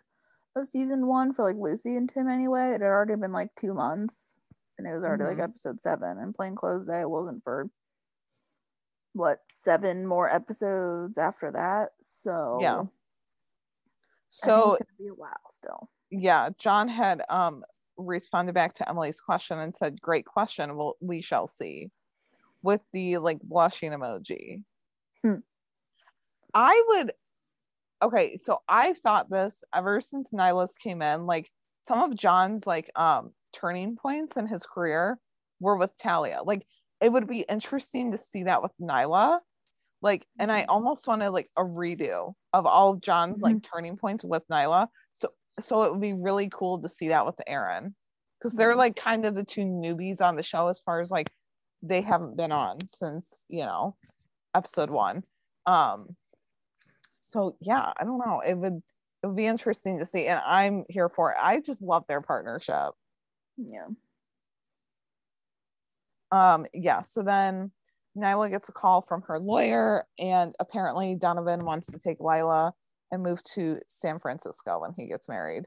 of season one for like Lucy and Tim anyway. It had already been like two months, and it was already like Mhm. episode seven. And Plain Clothes Day wasn't for what seven more episodes after that. So Yeah. So it's gonna be a while still. yeah, John had um responded back to Emily's question and said, "Great question. Well, we shall see." With the like blushing emoji. Hmm. I would. Okay, so I've thought this ever since Nyla's came in. Like some of John's like um turning points in his career were with Talia. Like it would be interesting to see that with Nyla. Like, and I Mhm. almost wanted like a redo of all of John's like turning points with Nyla. So so it would be really cool to see that with Aaron. Because they're Mhm. like kind of the two newbies on the show as far as like they haven't been on since, you know, episode one. Um so yeah, I don't know. It would it would be interesting to see, and I'm here for it. I just love their partnership. Yeah. Um, yeah, so then Nyla gets a call from her lawyer, and apparently Donovan wants to take Lila and move to San Francisco when he gets married.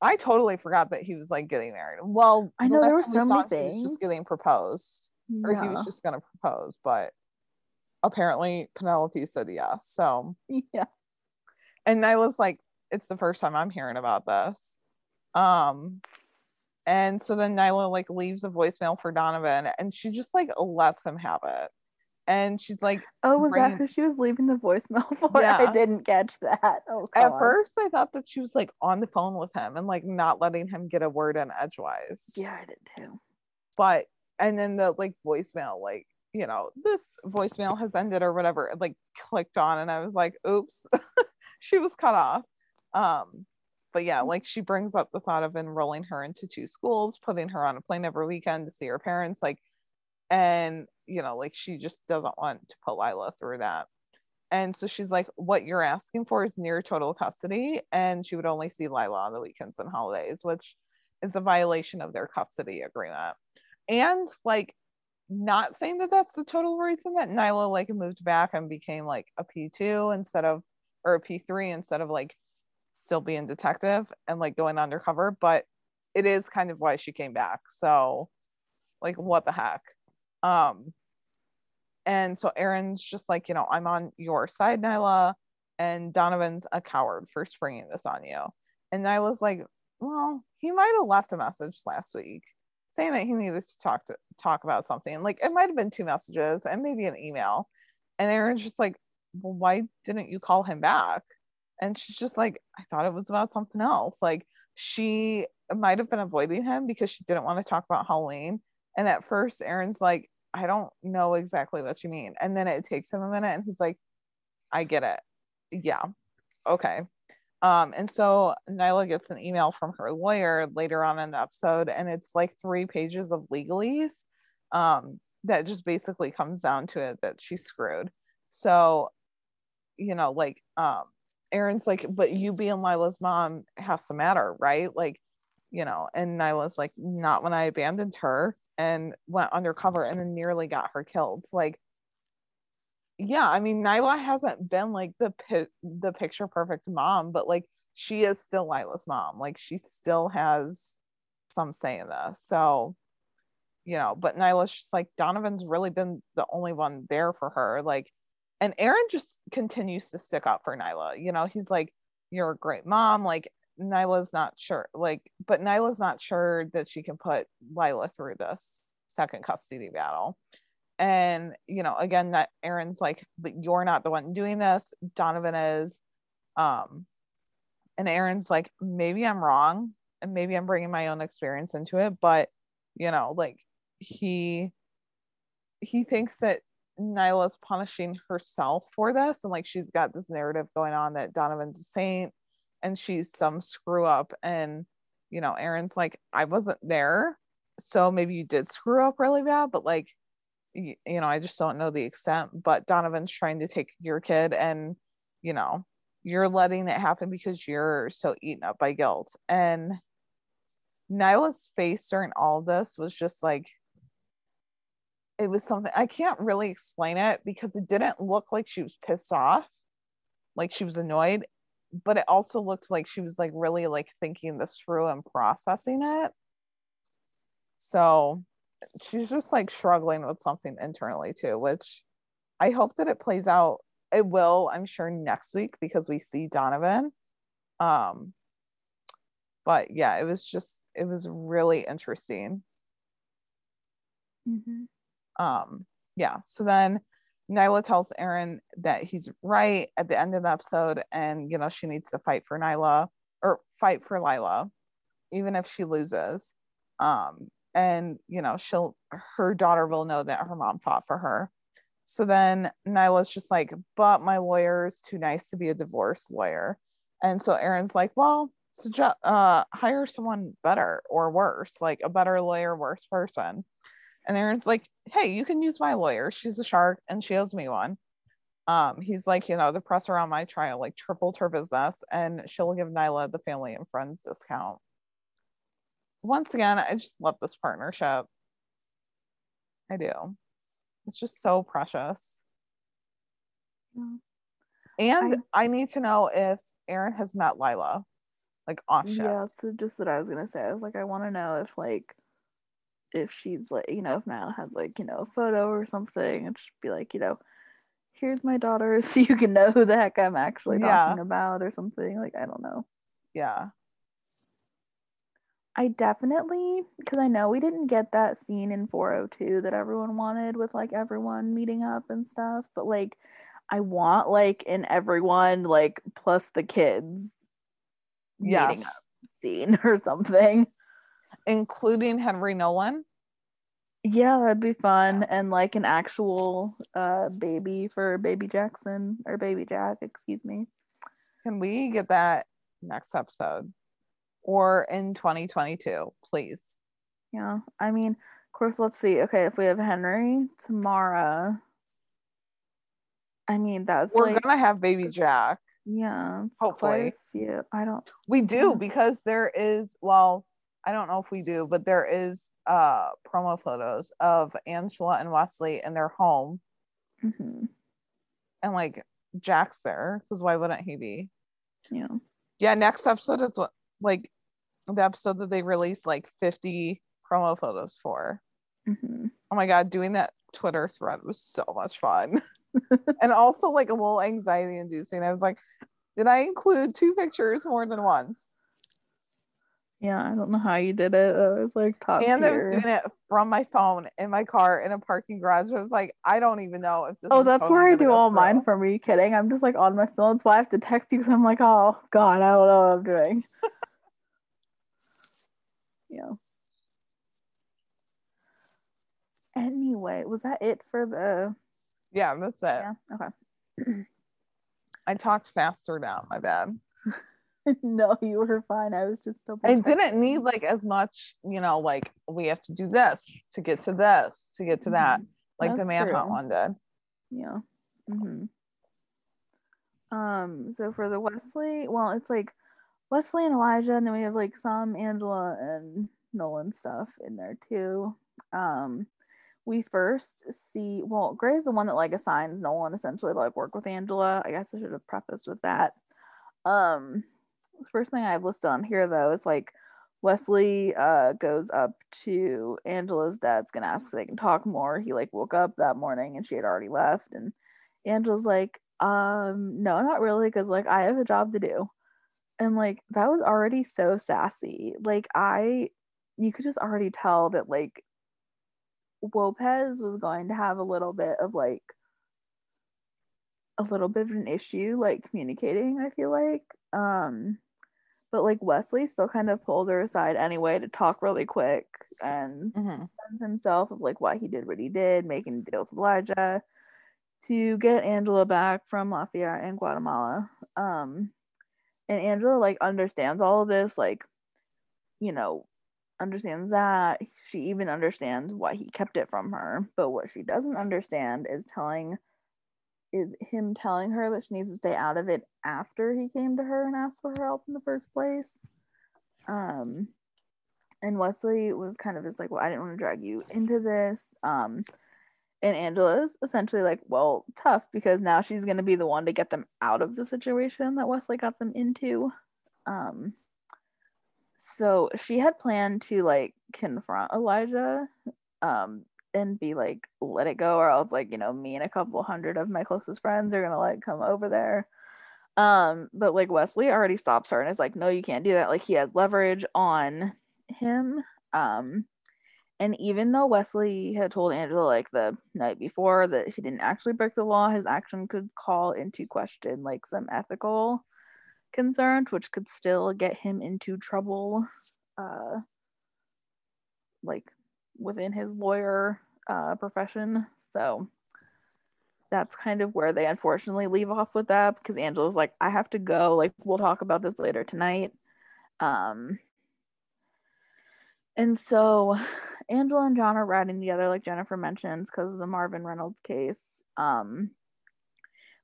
I totally forgot that he was like getting married. Well, I the know, there were so many him, he was things. just getting proposed, or he was just gonna propose, but apparently Penelope said yes. So yeah. and I was like, it's the first time I'm hearing about this. Um, and so then Nyla like leaves a voicemail for Donovan, and she just like lets him have it. And she's like, Oh, was that who she was leaving the voicemail for? Yeah. I didn't catch that. Oh, at first I thought that she was like on the phone with him and like not letting him get a word in edgewise. Yeah, I did too. But and then the like voicemail, like, you know, this voicemail has ended or whatever, it like clicked on, and I was like, oops, she was cut off. Um, but yeah, like she brings up the thought of enrolling her into two schools, putting her on a plane every weekend to see her parents, like, and you know, like she just doesn't want to put Lila through that. And so she's like, what you're asking for is near total custody, and she would only see Lila on the weekends and holidays, which is a violation of their custody agreement. And like, not saying that that's the total reason that Nyla like moved back and became like a P2 instead of or a P3 instead of like still being detective and like going undercover, but it is kind of why she came back. So like what the heck? Um and so Aaron's just like, you know, I'm on your side, Nyla, and Donovan's a coward for springing this on you. And Nyla's like, well, he might have left a message last week saying that he needed to talk to talk about something. Like it might have been two messages and maybe an email. And Aaron's just like, well, why didn't you call him back? And she's just like, I thought it was about something else. Like she might have been avoiding him because she didn't want to talk about Halloween. And at first, Aaron's like, I don't know exactly what you mean. And then it takes him a minute and he's like, I get it. Yeah. Okay. Um, and so Nyla gets an email from her lawyer later on in the episode, and it's like three pages of legalese um, that just basically comes down to it that she's screwed. So, you know, like um, Aaron's like, but you being Lila's mom has to matter, right? Like, you know, and Nyla's like, not when I abandoned her and went undercover and then nearly got her killed. Like, yeah, I mean, Nyla hasn't been like the pi- the picture perfect mom, but like she is still Lila's mom. Like she still has some say in this. So, you know, but Nyla's just like Donovan's really been the only one there for her. Like, and Aaron just continues to stick up for Nyla. You know, he's like, "You're a great mom." Like Nyla's not sure, like, but Nyla's not sure that she can put Lila through this second custody battle. And you know again that aaron's like but you're not the one doing this. Donovan is. Um and aaron's like maybe i'm wrong and maybe i'm bringing my own experience into it but you know like he he thinks that nyla's punishing herself for this and like she's got this narrative going on that donovan's a saint and she's some screw up and you know aaron's like i wasn't there so maybe you did screw up really bad but like y- you know, I just don't know the extent, but Donovan's trying to take your kid and, you know, you're letting it happen because you're so eaten up by guilt. And Nyla's face during all this was just like, it was something I can't really explain it because it didn't look like she was pissed off, like she was annoyed, but it also looked like she was like really like thinking this through and processing it. So she's just like struggling with something internally too, which I hope that it plays out. It will, I'm sure, next week because we see Donovan. Um, but yeah, it was just it was really interesting. Mhm. Um, yeah. So then Nyla tells Aaron that he's right at the end of the episode, and you know she needs to fight for Nyla or fight for Lila, even if she loses. Um, and you know she'll her daughter will know that her mom fought for her. So then Nyla's just like, but my lawyer is too nice to be a divorce lawyer. And so Aaron's like, well, suggest uh hire someone better or worse, like a better lawyer, worse person. And Aaron's like, hey, you can use my lawyer. She's a shark and she owes me one. Um, he's like, you know, the press around my trial like tripled her business and she'll give Nyla the family and friends discount. Once again, I just love this partnership. I do. It's just so precious. Yeah. And I, need to know if Aaron has met Lila, like off shift. Yeah, so just what I was gonna say. I was like, I want to know if like if she's like, you know, if Nyla has like, you know, a photo or something, and she'd be like, you know, here's my daughter, so you can know who the heck I'm actually Yeah. talking about or something. Like, I don't know. Yeah. I definitely because I know we didn't get that scene in 402 that everyone wanted with like everyone meeting up and stuff, but like I want like in everyone like plus the kids meeting up scene or something. Including Henry Nolan. Yeah, that'd be fun and like an actual uh baby for baby Jackson or baby Jack, excuse me. Can we get that next episode? Or in 2022, please. Yeah, I mean, of course, let's see. Okay, if we have Henry, Tamara. I mean, that's We're like gonna have baby Jack. Yeah. Hopefully. quite a few. I don't. We do Yeah. because there is well, I don't know if we do, but there is uh promo photos of Angela and Wesley in their home mhm, and like Jack's there because why wouldn't he be? Yeah. Yeah, next episode is what like the episode that they released like 50 promo photos for. mhm. Oh my god, doing that Twitter thread was so much fun. and also like a little anxiety inducing. I was like, did I include two pictures more than once? Yeah. I don't know how you did it. That was like top and I was doing it from my phone in my car in a parking garage. I was like, I don't even know if this. Oh, that's where I do all through. mine from. Are you kidding? I'm just like on my phone. That's why I have to text you because I'm like, oh God, I don't know what I'm doing. yeah. Anyway, was that it for the? Yeah, that's it. Yeah. Okay. I talked faster now. My bad. no, you were fine. I was just double. I didn't need like as much, you know, like we have to do this to get to this to get to that, Mhm. like the That's manhunt true. one did. Yeah. hmm Um. So for the Wesley, well, it's like Wesley and Elijah, and then we have like some Angela and Nolan stuff in there too. Um, we first see well, Grey's the one that like assigns Nolan essentially to like work with Angela. I guess I should have prefaced with that. Um, first thing I have listed on here though is like Wesley uh goes up to Angela's dad's gonna ask if they can talk more. He like woke up that morning and she had already left, and Angela's like, um, no, not really, because like I have a job to do. And like that was already so sassy. Like I you could just already tell that like Lopez was going to have a little bit of like a little bit of an issue like communicating, I feel like. Um but like Wesley still kind of pulled her aside anyway to talk really quick and Mhm. defends himself of like why he did what he did, making a deal with Elijah to get Angela back from La Fiera and Guatemala. Um, and Angela like understands all of this, like, you know, understands that. She even understands why he kept it from her. But what she doesn't understand is telling is him telling her that she needs to stay out of it after he came to her and asked for her help in the first place. Um and Wesley was kind of just like, well, I didn't want to drag you into this. Um, and Angela's essentially like, well, tough because now she's going to be the one to get them out of the situation that Wesley got them into. Um, so she had planned to like confront Elijah um, and be like, let it go, or else, like, you know, me and a couple hundred of my closest friends are to like come over there. Um, but like Wesley already stops her and is like, no, you can't do that. Like, he has leverage on him. Um, and even though Wesley had told Angela like the night before that he didn't actually break the law, his action could call into question like some ethical concerns, which could still get him into trouble, uh, like within his lawyer uh, profession. So that's kind of where they unfortunately leave off with that because Angela's like, I have to go. Like, we'll talk about this later tonight. Um, and so Angela and John are riding together, like Jennifer mentions, because of the Marvin Reynolds case. Um,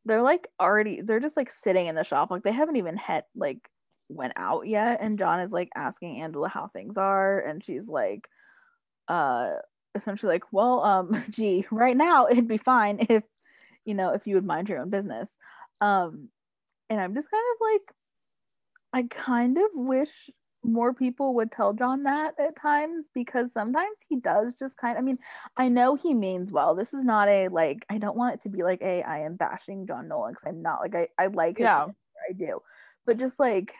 they're like already, they're just like sitting in the shop, like they haven't even had like went out yet. And John is like asking Angela how things are, and she's like, uh, essentially like, well, um, gee, right now it'd be fine if, you know, if you would mind your own business. Um, and I'm just kind of like, I kind of wish more people would tell John that at times because sometimes he does just kind of, I mean, I know he means well. This is not a like, I don't want it to be like a I am bashing John Nolan because I'm not like, I, I like Yeah. character, I do. But just like,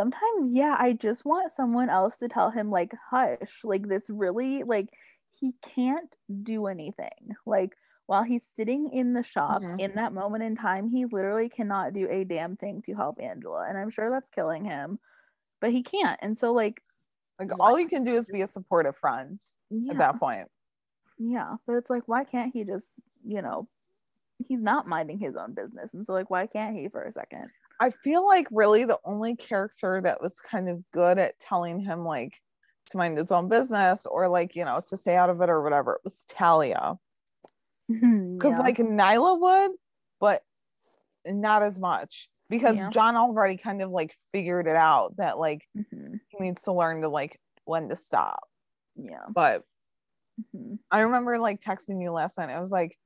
sometimes, yeah, I just want someone else to tell him, like, hush, like, this really, like, he can't do anything. Like, while he's sitting in the shop Mhm. in that moment in time, he literally cannot do a damn thing to help Angela. And I'm sure that's killing him, but he can't. And so, like, Like all you can do is be a supportive friend yeah, at that point. yeah. But it's like, why can't he just, you know, he's not minding his own business. And so, like, why can't he for a second? I feel like really the only character that was kind of good at telling him like to mind his own business or like, you know, to stay out of it or whatever, it was Talia. Because Yeah. like Nyla would, but not as much. Because Yeah. John already kind of like figured it out that like Mhm. he needs to learn to like when to stop. yeah. But Mhm. I remember like texting you last night. I was like,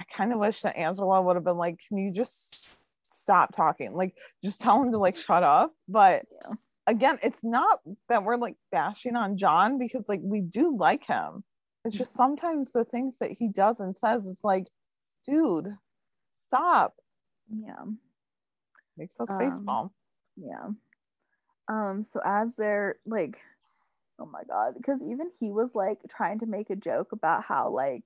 I kind of wish that Angela would have been like, can you just stop talking? Like, just tell him to like shut up. But Yeah. again, it's not that we're like bashing on John because like we do like him. It's just sometimes the things that he does and says, it's like, dude, stop. Yeah. Makes us face Um, palm. Yeah. Um, so as they're like, oh my god, because even he was like trying to make a joke about how like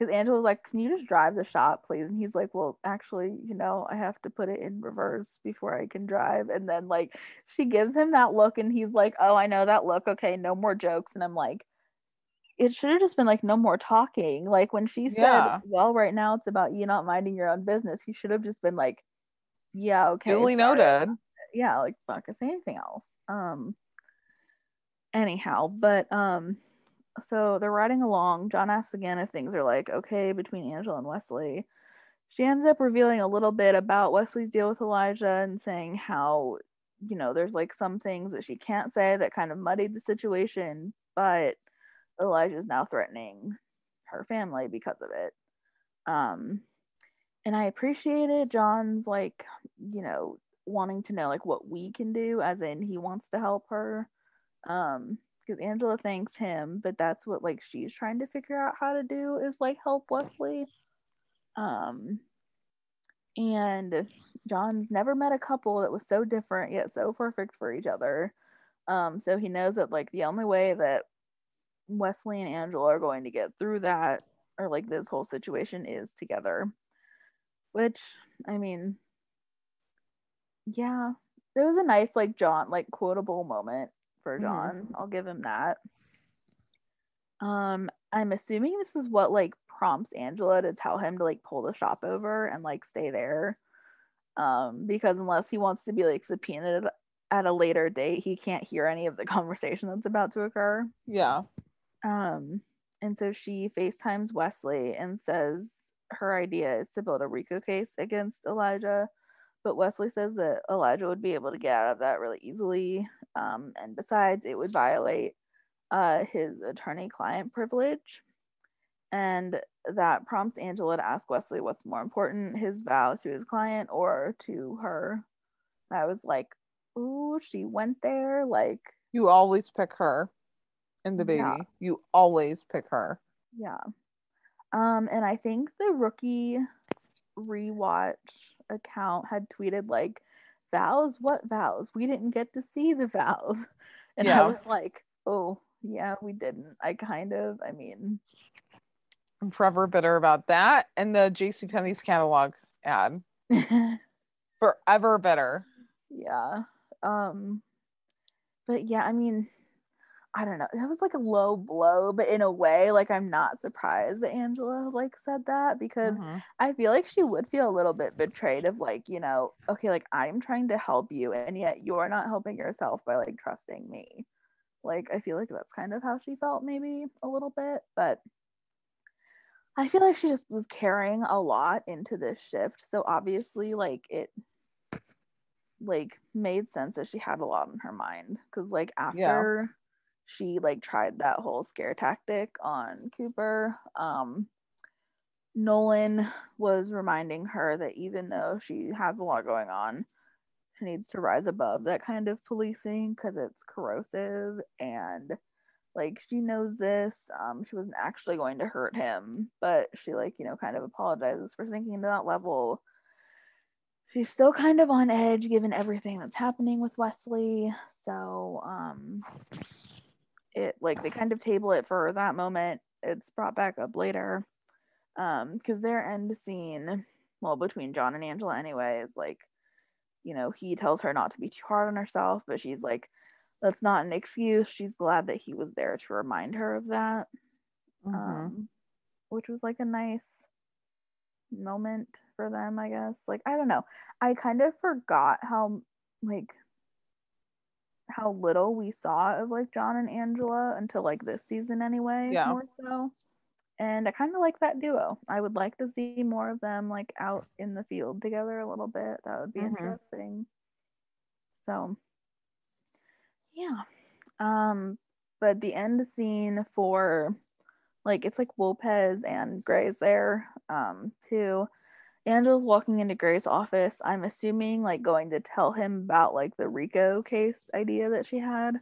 because Angela was like, Can you just drive the shop, please? And he's like, Well, actually, you know, I have to put it in reverse before I can drive. And then like she gives him that look and he's like, Oh, I know that look. Okay, no more jokes. And I'm like, it should have just been like no more talking. Like when she said, Yeah. Well, right now it's about you not minding your own business, he should have just been like, Yeah, okay. Duly sorry." noted. yeah, like fuck, say anything else. Um anyhow, but um so they're riding along. John asks again if things are like okay between Angela and Wesley. She ends up revealing a little bit about Wesley's deal with Elijah and saying how, you know, there's like some things that she can't say that kind of muddied the situation, but Elijah's now threatening her family because of it. Um and I appreciated John's like, you know, wanting to know like what we can do as in he wants to help her um because angela thanks him but that's what like she's trying to figure out how to do is like help wesley. Um and john's never met a couple that was so different yet so perfect for each other. Um so he knows that like the only way that wesley and angela are going to get through that or like this whole situation is together. Which i mean yeah it was a nice like john like quotable moment for john i'll give him that um i'm assuming this is what like prompts angela to tell him to like pull the shop over and like stay there um because unless he wants to be like subpoenaed at a later date he can't hear any of the conversation that's about to occur Yeah. um, and so she FaceTimes Wesley and says her idea is to build a RICO case against Elijah. But Wesley says that Elijah would be able to get out of that really easily. Um, and besides, it would violate uh, his attorney client privilege. And that prompts Angela to ask Wesley what's more important, his vow to his client or to her. I was like, ooh, she went there. Like, You always pick her and the baby. Yeah. You always pick her. Yeah. Um, and I think the rookie rewatch account had tweeted like vows, what vows? We didn't get to see the vows. And Yeah. I was like, oh yeah, we didn't. I kind of, I mean, I'm forever bitter about that. And the JCPenney's catalog ad. Forever bitter. yeah. Um, but yeah, I mean, I don't know. That was like a low blow, but in a way, like I'm not surprised that Angela like said that because Mhm. I feel like she would feel a little bit betrayed of like, you know, okay, like I'm trying to help you and yet you're not helping yourself by like trusting me. Like I feel like that's kind of how she felt maybe a little bit, but I feel like she just was carrying a lot into this shift. So obviously like it like made sense that she had a lot in her mind cuz like after she like tried that whole scare tactic on Cooper. Um, Nolan was reminding her that even though she has a lot going on, she needs to rise above that kind of policing because it's corrosive and like she knows this. Um, she wasn't actually going to hurt him, but she like, you know, kind of apologizes for sinking to that level. She's still kind of on edge given everything that's happening with Wesley. So um it like they kind of table it for that moment. It's brought back up later. Um, because their end scene, well, between John and Angela anyway, is like, you know, he tells her not to be too hard on herself, but she's like, that's not an excuse. She's glad that he was there to remind her of that. Mhm. Um, which was like a nice moment for them, I guess. Like, I don't know. I kind of forgot how like how little we saw of like John and Angela until like this season anyway, Yeah. more so. And I kind of like that duo. I would like to see more of them like out in the field together a little bit. That would be Mhm. interesting. So, yeah. Um, but the end scene for like it's like Lopez and Grey's there um too. Angela's walking into Grey's office. I'm assuming like going to tell him about like the Rico case idea that she had.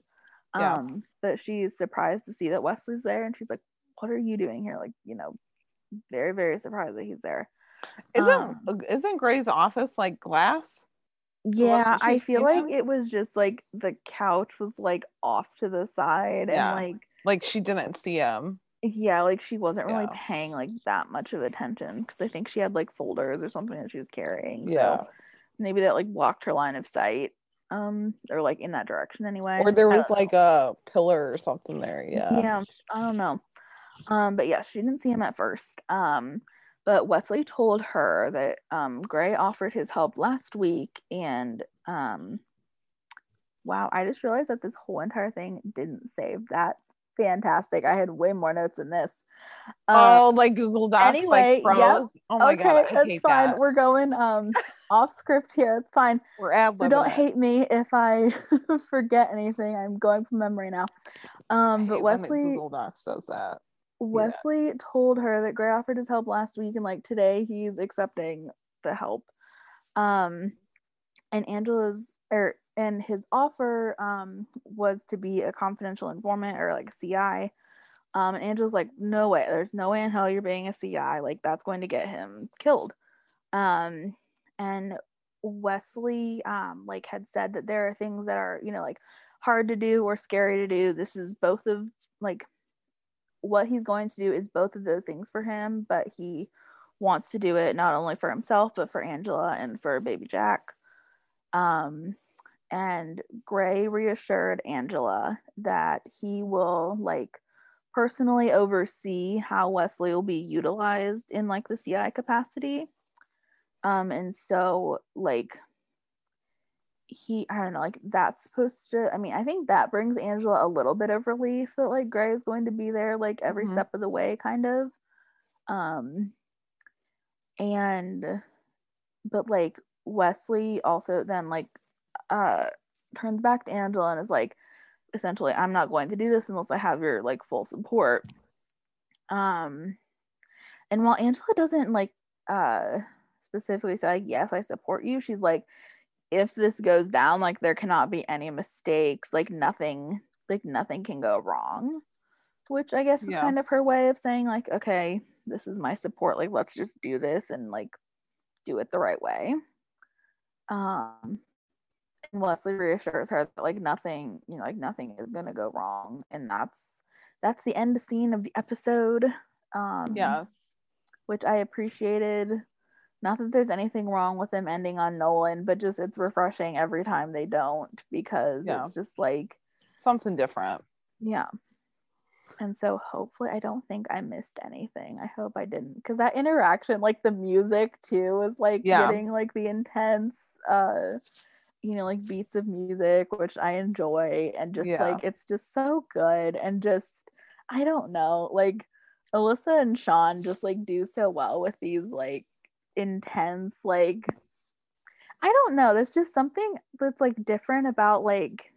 Yeah. Um, but she's surprised to see that Wesley's there and she's like, What are you doing here? Like, you know, very, very surprised that he's there. Isn't Um, isn't Grey's office like glass? Yeah, I feel like it was just like the couch was like off to the side Yeah. and like Like she didn't see him. Yeah, like she wasn't really Yeah. paying like that much of attention because I think she had like folders or something that she was carrying. Yeah. So maybe that like blocked her line of sight. Um, or like in that direction anyway. Or there was know. like a pillar or something there. Yeah. yeah i don't know um but yeah she didn't see him at first um but wesley told her that um grey offered his help last week and um wow i just realized that this whole entire thing didn't save that's fantastic. I had way more notes than this. Uh, oh, like Google Docs anyway, like yep. Oh my okay god, I that's fine. that. we're going um off script here. It's fine. We're ad so don't hate me if i forget anything. I'm going from memory now. Um but wesley Google Docs does that. Wesley told her that Grey offered his help last week, and like today he's accepting the help. Um, and Angela's or and his offer um was to be a confidential informant or like a CI. Um, and Angela's like, no way, there's no way in hell you're being a CI. Like that's going to get him killed. Um, and Wesley um like had said that there are things that are you know like hard to do or scary to do. This is both of like what he's going to do is both of those things for him, but he wants to do it not only for himself but for Angela and for baby Jack. Um, and Grey reassured Angela that he will like personally oversee how Wesley will be utilized in like the CI capacity. Um, and so like he I don't know, like that's supposed to I mean, I think that brings Angela a little bit of relief that like Grey is going to be there like every Mhm. step of the way, kind of. Um and but like Wesley also then like uh turns back to Angela and is like essentially I'm not going to do this unless I have your like full support. Um and while Angela doesn't like uh specifically say like yes I support you, she's like if this goes down like there cannot be any mistakes, like nothing like nothing can go wrong. Which I guess is Yeah. kind of her way of saying like okay, this is my support, like let's just do this and like do it the right way. Um and Wesley reassures her that like nothing, you know, like nothing is gonna go wrong. And that's that's the end scene of the episode. Um Yes. which I appreciated. Not that there's anything wrong with them ending on Nolan, but just it's refreshing every time they don't because Yeah. it's just like, Something different. yeah. And so hopefully I don't think I missed anything. I hope I didn't because that interaction, like the music too, was like Yeah. getting like the intense uh you know like beats of music which I enjoy and just Yeah. like it's just so good and just I don't know like Alyssa and Shawn just like do so well with these like intense like I don't know there's just something that's like different about like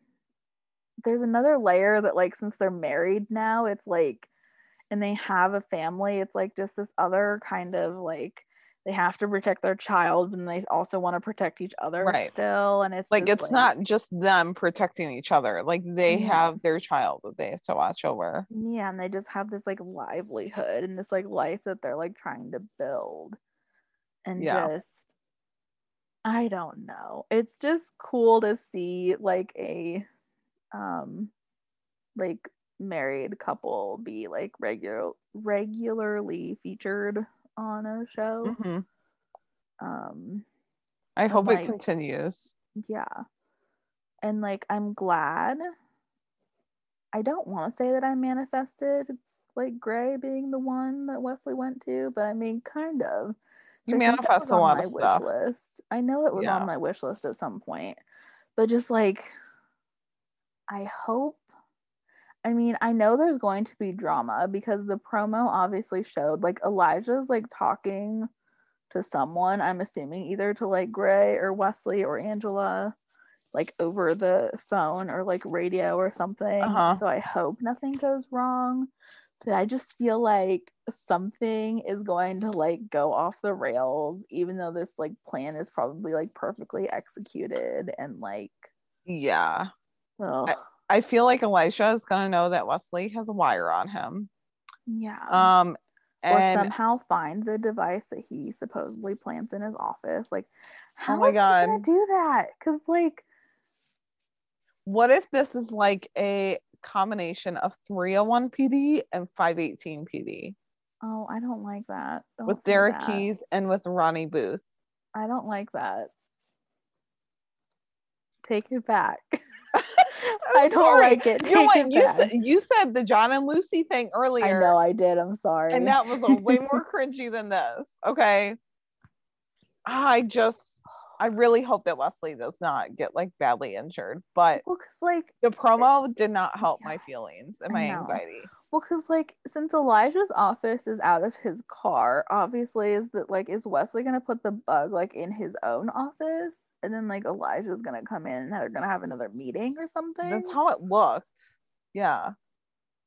there's another layer that like since they're married now, it's like and they have a family, it's like just this other kind of like they have to protect their child and they also want to protect each other Right. still and it's like it's not just them protecting each other like they Yeah. have their child that they have to watch over yeah and they just have this like livelihood and this like life that they're like trying to build and Yeah. just i don't know it's just cool to see like a um like married couple be like regular regularly featured on a show. Mhm. um i hope like- it continues. yeah. And like i'm glad. I don't want to say that i manifested like grey being the one that wesley went to but i mean kind of. You I think that manifest a lot of stuff. wish list. I know it was Yeah. on my wish list at some point. But just like i hope i mean i know there's going to be drama because the promo obviously showed like elijah's like talking to someone i'm assuming either to like grey or wesley or angela like over the phone or like radio or something Uh-huh. so i hope nothing goes wrong but i just feel like something is going to like go off the rails even though this like plan is probably like perfectly executed and like yeah ugh. i feel like elijah is going to know that wesley has a wire on him. Yeah. Um or and somehow find the device that he supposedly plants in his office. Like how Oh my is he gonna do that? Because like what if this is like a combination of 301 pd and 518 pd oh i don't like that. Don't with derek that. keys and with ronnie booth. I don't like that. Take it back I'm i don't sorry. like it you know what you said you said the john and lucy thing earlier i know i did i'm sorry and that was a way more cringy than this. Okay. I just I really hope that Wesley does not get like badly injured, but well like the promo eh, did not help my feelings and my anxiety. Well, because like since Elijah's office is out of his car, obviously is that like is Wesley gonna put the bug like in his own office, and then like Elijah's gonna come in and they're gonna have another meeting or something. That's how it looked. Yeah.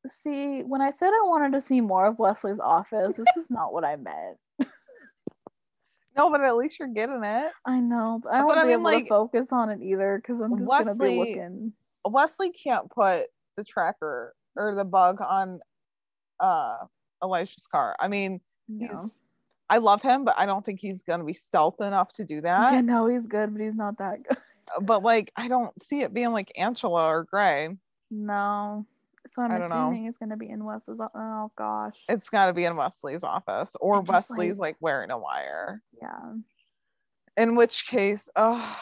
see, when I said I wanted to see more of Wesley's office, this is not what I meant. No, but at least you're getting it. I know, but I But won't I be mean, able like, to focus on it either because I'm just gonna be looking. Wesley can't put the tracker or the bug on uh Elijah's car. I mean, No. he's I love him, but I don't think he's gonna be stealth enough to do that. yeah, no, he's good, but he's not that good. But like I don't see it being like Angela or Grey. No. So I'm don't know. assuming it's gonna be in o- Oh gosh. It's got to be in Wesley's office, or just, Wesley's like- like wearing a wire. yeah. In which case, oh,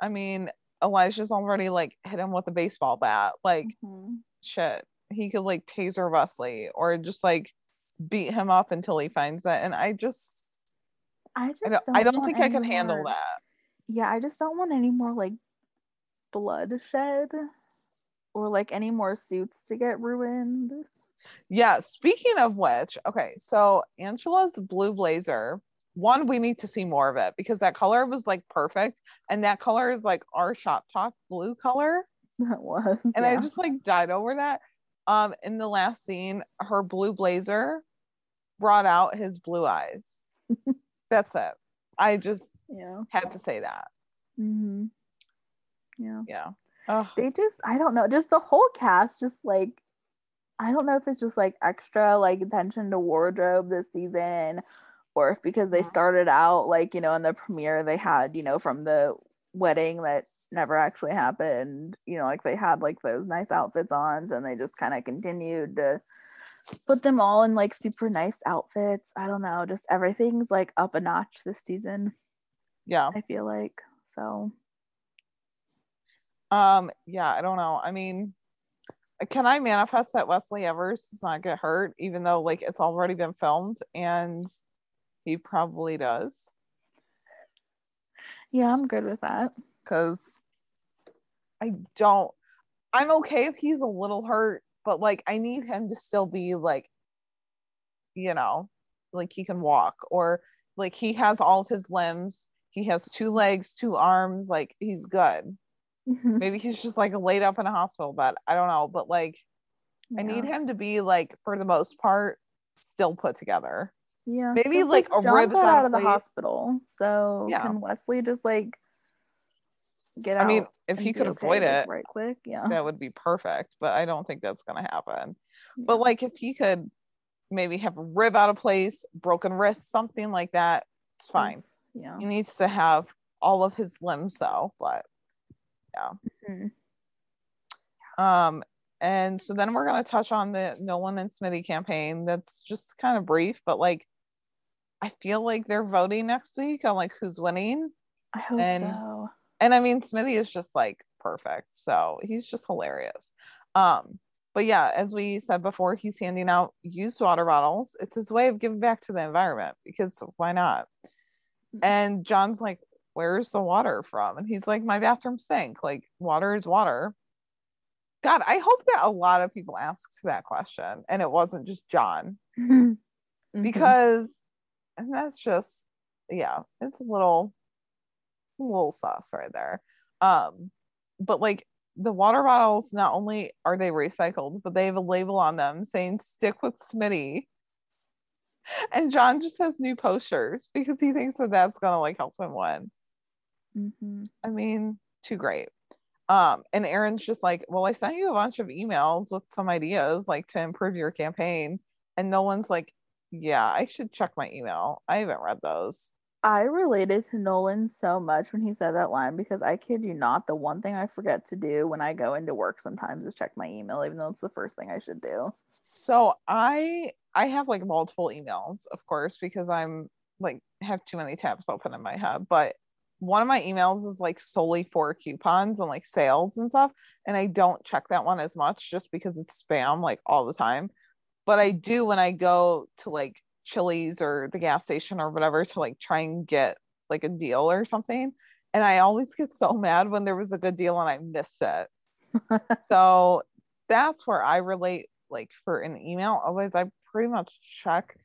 I mean, Elijah's already like hit him with a baseball bat. Like Mhm. shit, he could like taser Wesley or just like beat him up until he finds it. And I just, I just I don't, don't, I don't think I can handle that. Yeah, I just don't want any more like bloodshed or like any more suits to get ruined. Yeah. Speaking of which, okay, so Angela's blue blazer. One, we need to see more of it because that color was like perfect, and that color is like our shop talk blue color. That was. and yeah. I just like died over that. Um, in the last scene, her blue blazer brought out his blue eyes. That's it. I just yeah. had to say that. hmm Yeah. Yeah. Ugh. They just I don't know, just the whole cast just like I don't know if it's just like extra like attention to wardrobe this season or if because they started out like, you know, in the premiere they had, you know, from the wedding that never actually happened, you know, like they had like those nice outfits on and they just kind of continued to put them all in like super nice outfits. I don't know, just everything's like up a notch this season, Yeah. I feel like. So Um, yeah, I don't know. I mean, can I manifest that Wesley Evers does not get hurt, even though like it's already been filmed and he probably does? yeah, I'm good with that. because I don't. I'm okay if he's a little hurt, but like I need him to still be like, you know, like he can walk or like he has all of his limbs. He has two legs, two arms. Like he's good. Mm-hmm. Maybe he's just like laid up in a hospital bed. I don't know, but like I need him to be like for the most part still put together. Yeah. Maybe like, a John rib got out of the hospital. So Yeah. can Wesley just like get out? I mean, if he could okay, avoid like, it, right quick. Yeah. that would be perfect, but I don't think that's gonna happen. Yeah. But like if he could maybe have a rib out of place, broken wrist, something like that, it's fine. yeah. He needs to have all of his limbs though, but Mhm. um and so then we're gonna touch on the Nolan and Smitty campaign. That's just kind of brief, but like I feel like they're voting next week on like who's winning. I hope and- so. And I mean Smitty is just like perfect. So he's just hilarious. Um, but yeah, as we said before, he's handing out used water bottles. It's his way of giving back to the environment because why not? And John's like, Where's the water from? And he's like, My bathroom sink. Like, water is water. God, I hope that a lot of people asked that question and it wasn't just John Mhm. because and that's just yeah it's a little little sauce right there. Um but like the water bottles not only are they recycled but they have a label on them saying stick with smitty. And john just has new posters because he thinks that that's gonna like help him win. Mhm. i mean too great. Um and aaron's just like well i sent you a bunch of emails with some ideas like to improve your campaign. And Nolan's like yeah i should check my email. I haven't read those I related to Nolan so much when he said that line because I kid you not, the one thing I forget to do when I go into work sometimes is check my email, even though it's the first thing I should do. so i i have like multiple emails of course because i'm like have too many tabs open in my head but one of my emails is like solely for coupons and like sales and stuff and i don't check that one as much just because it's spam like all the time but i do when i go to like chili's or the gas station or whatever to like try and get like a deal or something and i always get so mad when there was a good deal and i miss it so that's where I relate like for an email. Otherwise, I pretty much check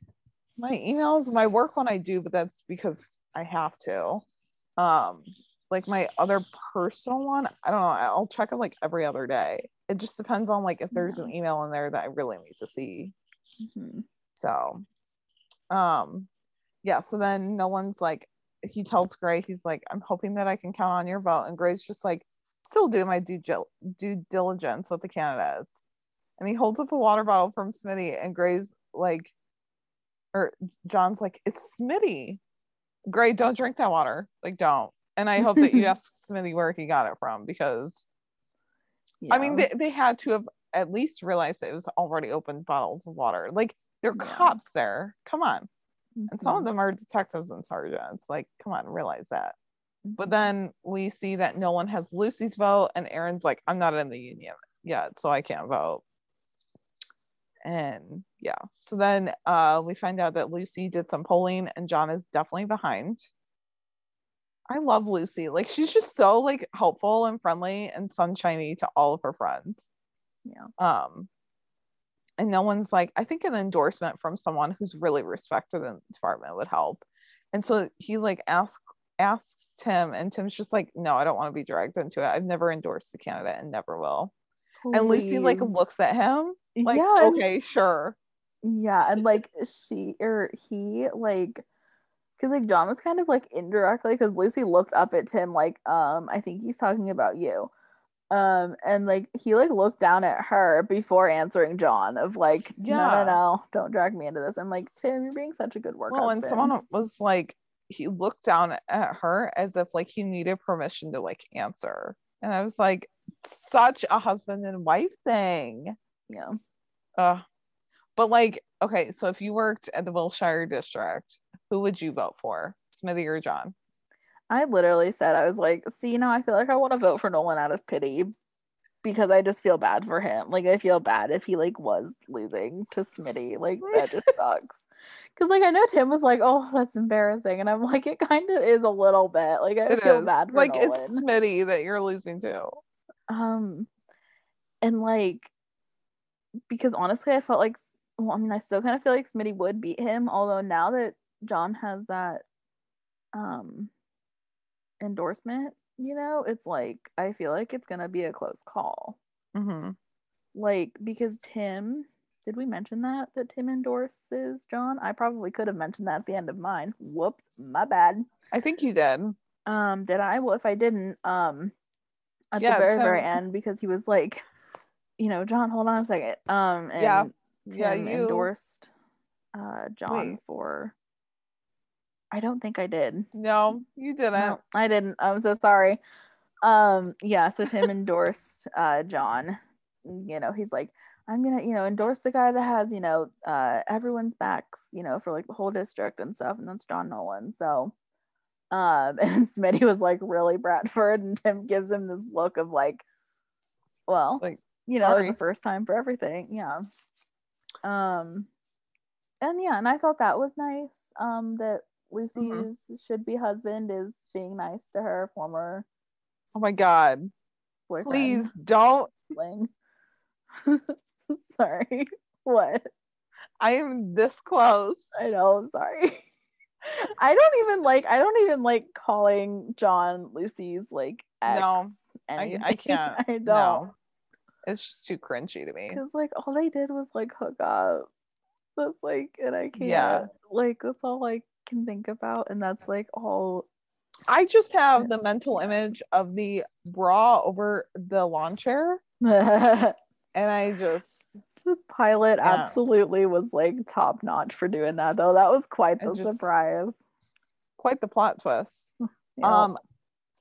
my emails, my work when I do, but that's because I have to. Um, like my other personal one, I don't know. I'll check it like every other day. It just depends on like if there's an email in there that I really need to see. Mhm. So, um, yeah. So then Nolan's like, he tells Grey, he's like, I'm hoping that I can count on your vote. And Grey's just like, still do my due, due diligence with the candidates. And he holds up a water bottle from Smitty, and Grey's like, or John's like, it's Smitty. Grey, don't drink that water. Like, don't. And I hope that you ask Smitty where he got it from because I mean, they, they had to have at least realized it was already open bottles of water. Like, they're Yeah. cops there. Come on. And some of Mhm. them are detectives and sergeants. Like, come on, realize that. But Mhm. then we see that no one has Lucy's vote, and Aaron's like, I'm not in the union yet, so I can't vote. And yeah, so then uh, we find out that Lucy did some polling, and John is definitely behind. I love Lucy. Like, she's just so like helpful and friendly and sunshiny to all of her friends. Yeah. Um, and Nolan's like, I think an endorsement from someone who's really respected in the department would help. And so he like asks asks Tim, and Tim's just like, No, I don't want to be dragged into it. I've never endorsed a candidate and never will. And Lucy like looks at him like, yeah, and- okay, sure. Yeah, and like she or he like because like John was kind of like indirectly because Lucy looked up at Tim like um I think he's talking about you. Um and like he like looked down at her before answering John of like Yeah. no no don't drag me into this. I'm like Tim you're being such a good worker Well, and someone was like, he looked down at her as if like he needed permission to like answer. And I was like, such a husband and wife thing. yeah Uh, but like, okay, so if you worked at the Wilshire district, who would you vote for, Smitty or John? I literally said I was like see you know I feel like I want to vote for Nolan out of pity because I just feel bad for him. Like I feel bad if he like was losing to Smitty. Like that just sucks. Cause like I know Tim was like, "Oh, that's embarrassing," and I'm like, it kind of is a little bit. Like I It feel is. bad for like Nolan. it's Smitty that you're losing to. Um, and like because honestly, I felt like well, I mean, I still kind of feel like Smitty would beat him. Although now that John has that um endorsement, you know, it's like I feel like it's gonna be a close call. hmm Like because Tim, did we mention that that Tim endorses John? I probably could have mentioned that at the end of mine. Whoops, my bad. I think you did. Um, did I? Well, if I didn't, um, at Yeah, the very very end because he was like, you know, John, hold on a second. Um, and Yeah. Tim Yeah, you- endorsed uh John Wait. for. I don't think I did. No, you didn't. No, I didn't. I'm so sorry. Um, yeah, so Tim endorsed uh John. You know, he's like, I'm gonna, you know, endorse the guy that has, you know, uh everyone's backs, you know, for like the whole district and stuff, and that's John Nolan. So um and Smitty was like really Bradford and Tim gives him this look of like, well, Like, you know, sorry. the first time for everything. Yeah. Um and yeah, and I thought that was nice. Um that Lucy's mm-hmm. should be husband is being nice to her former Oh my god. boyfriend. Please don't. Sorry. What? I am this close. I know, I'm sorry. I don't even like I don't even like calling John Lucy's like ex No, I, I can't. I don't. No. It's just too cringy to me. Because like all they did was like hook up. That's like and I can't Yeah. like that's all I can think about. And that's like all I just have the mental image of the bra over the lawn chair, and I just the pilot Yeah. absolutely was like top notch for doing that though. That was quite the just- surprise. quite the plot twist. Yeah. Um,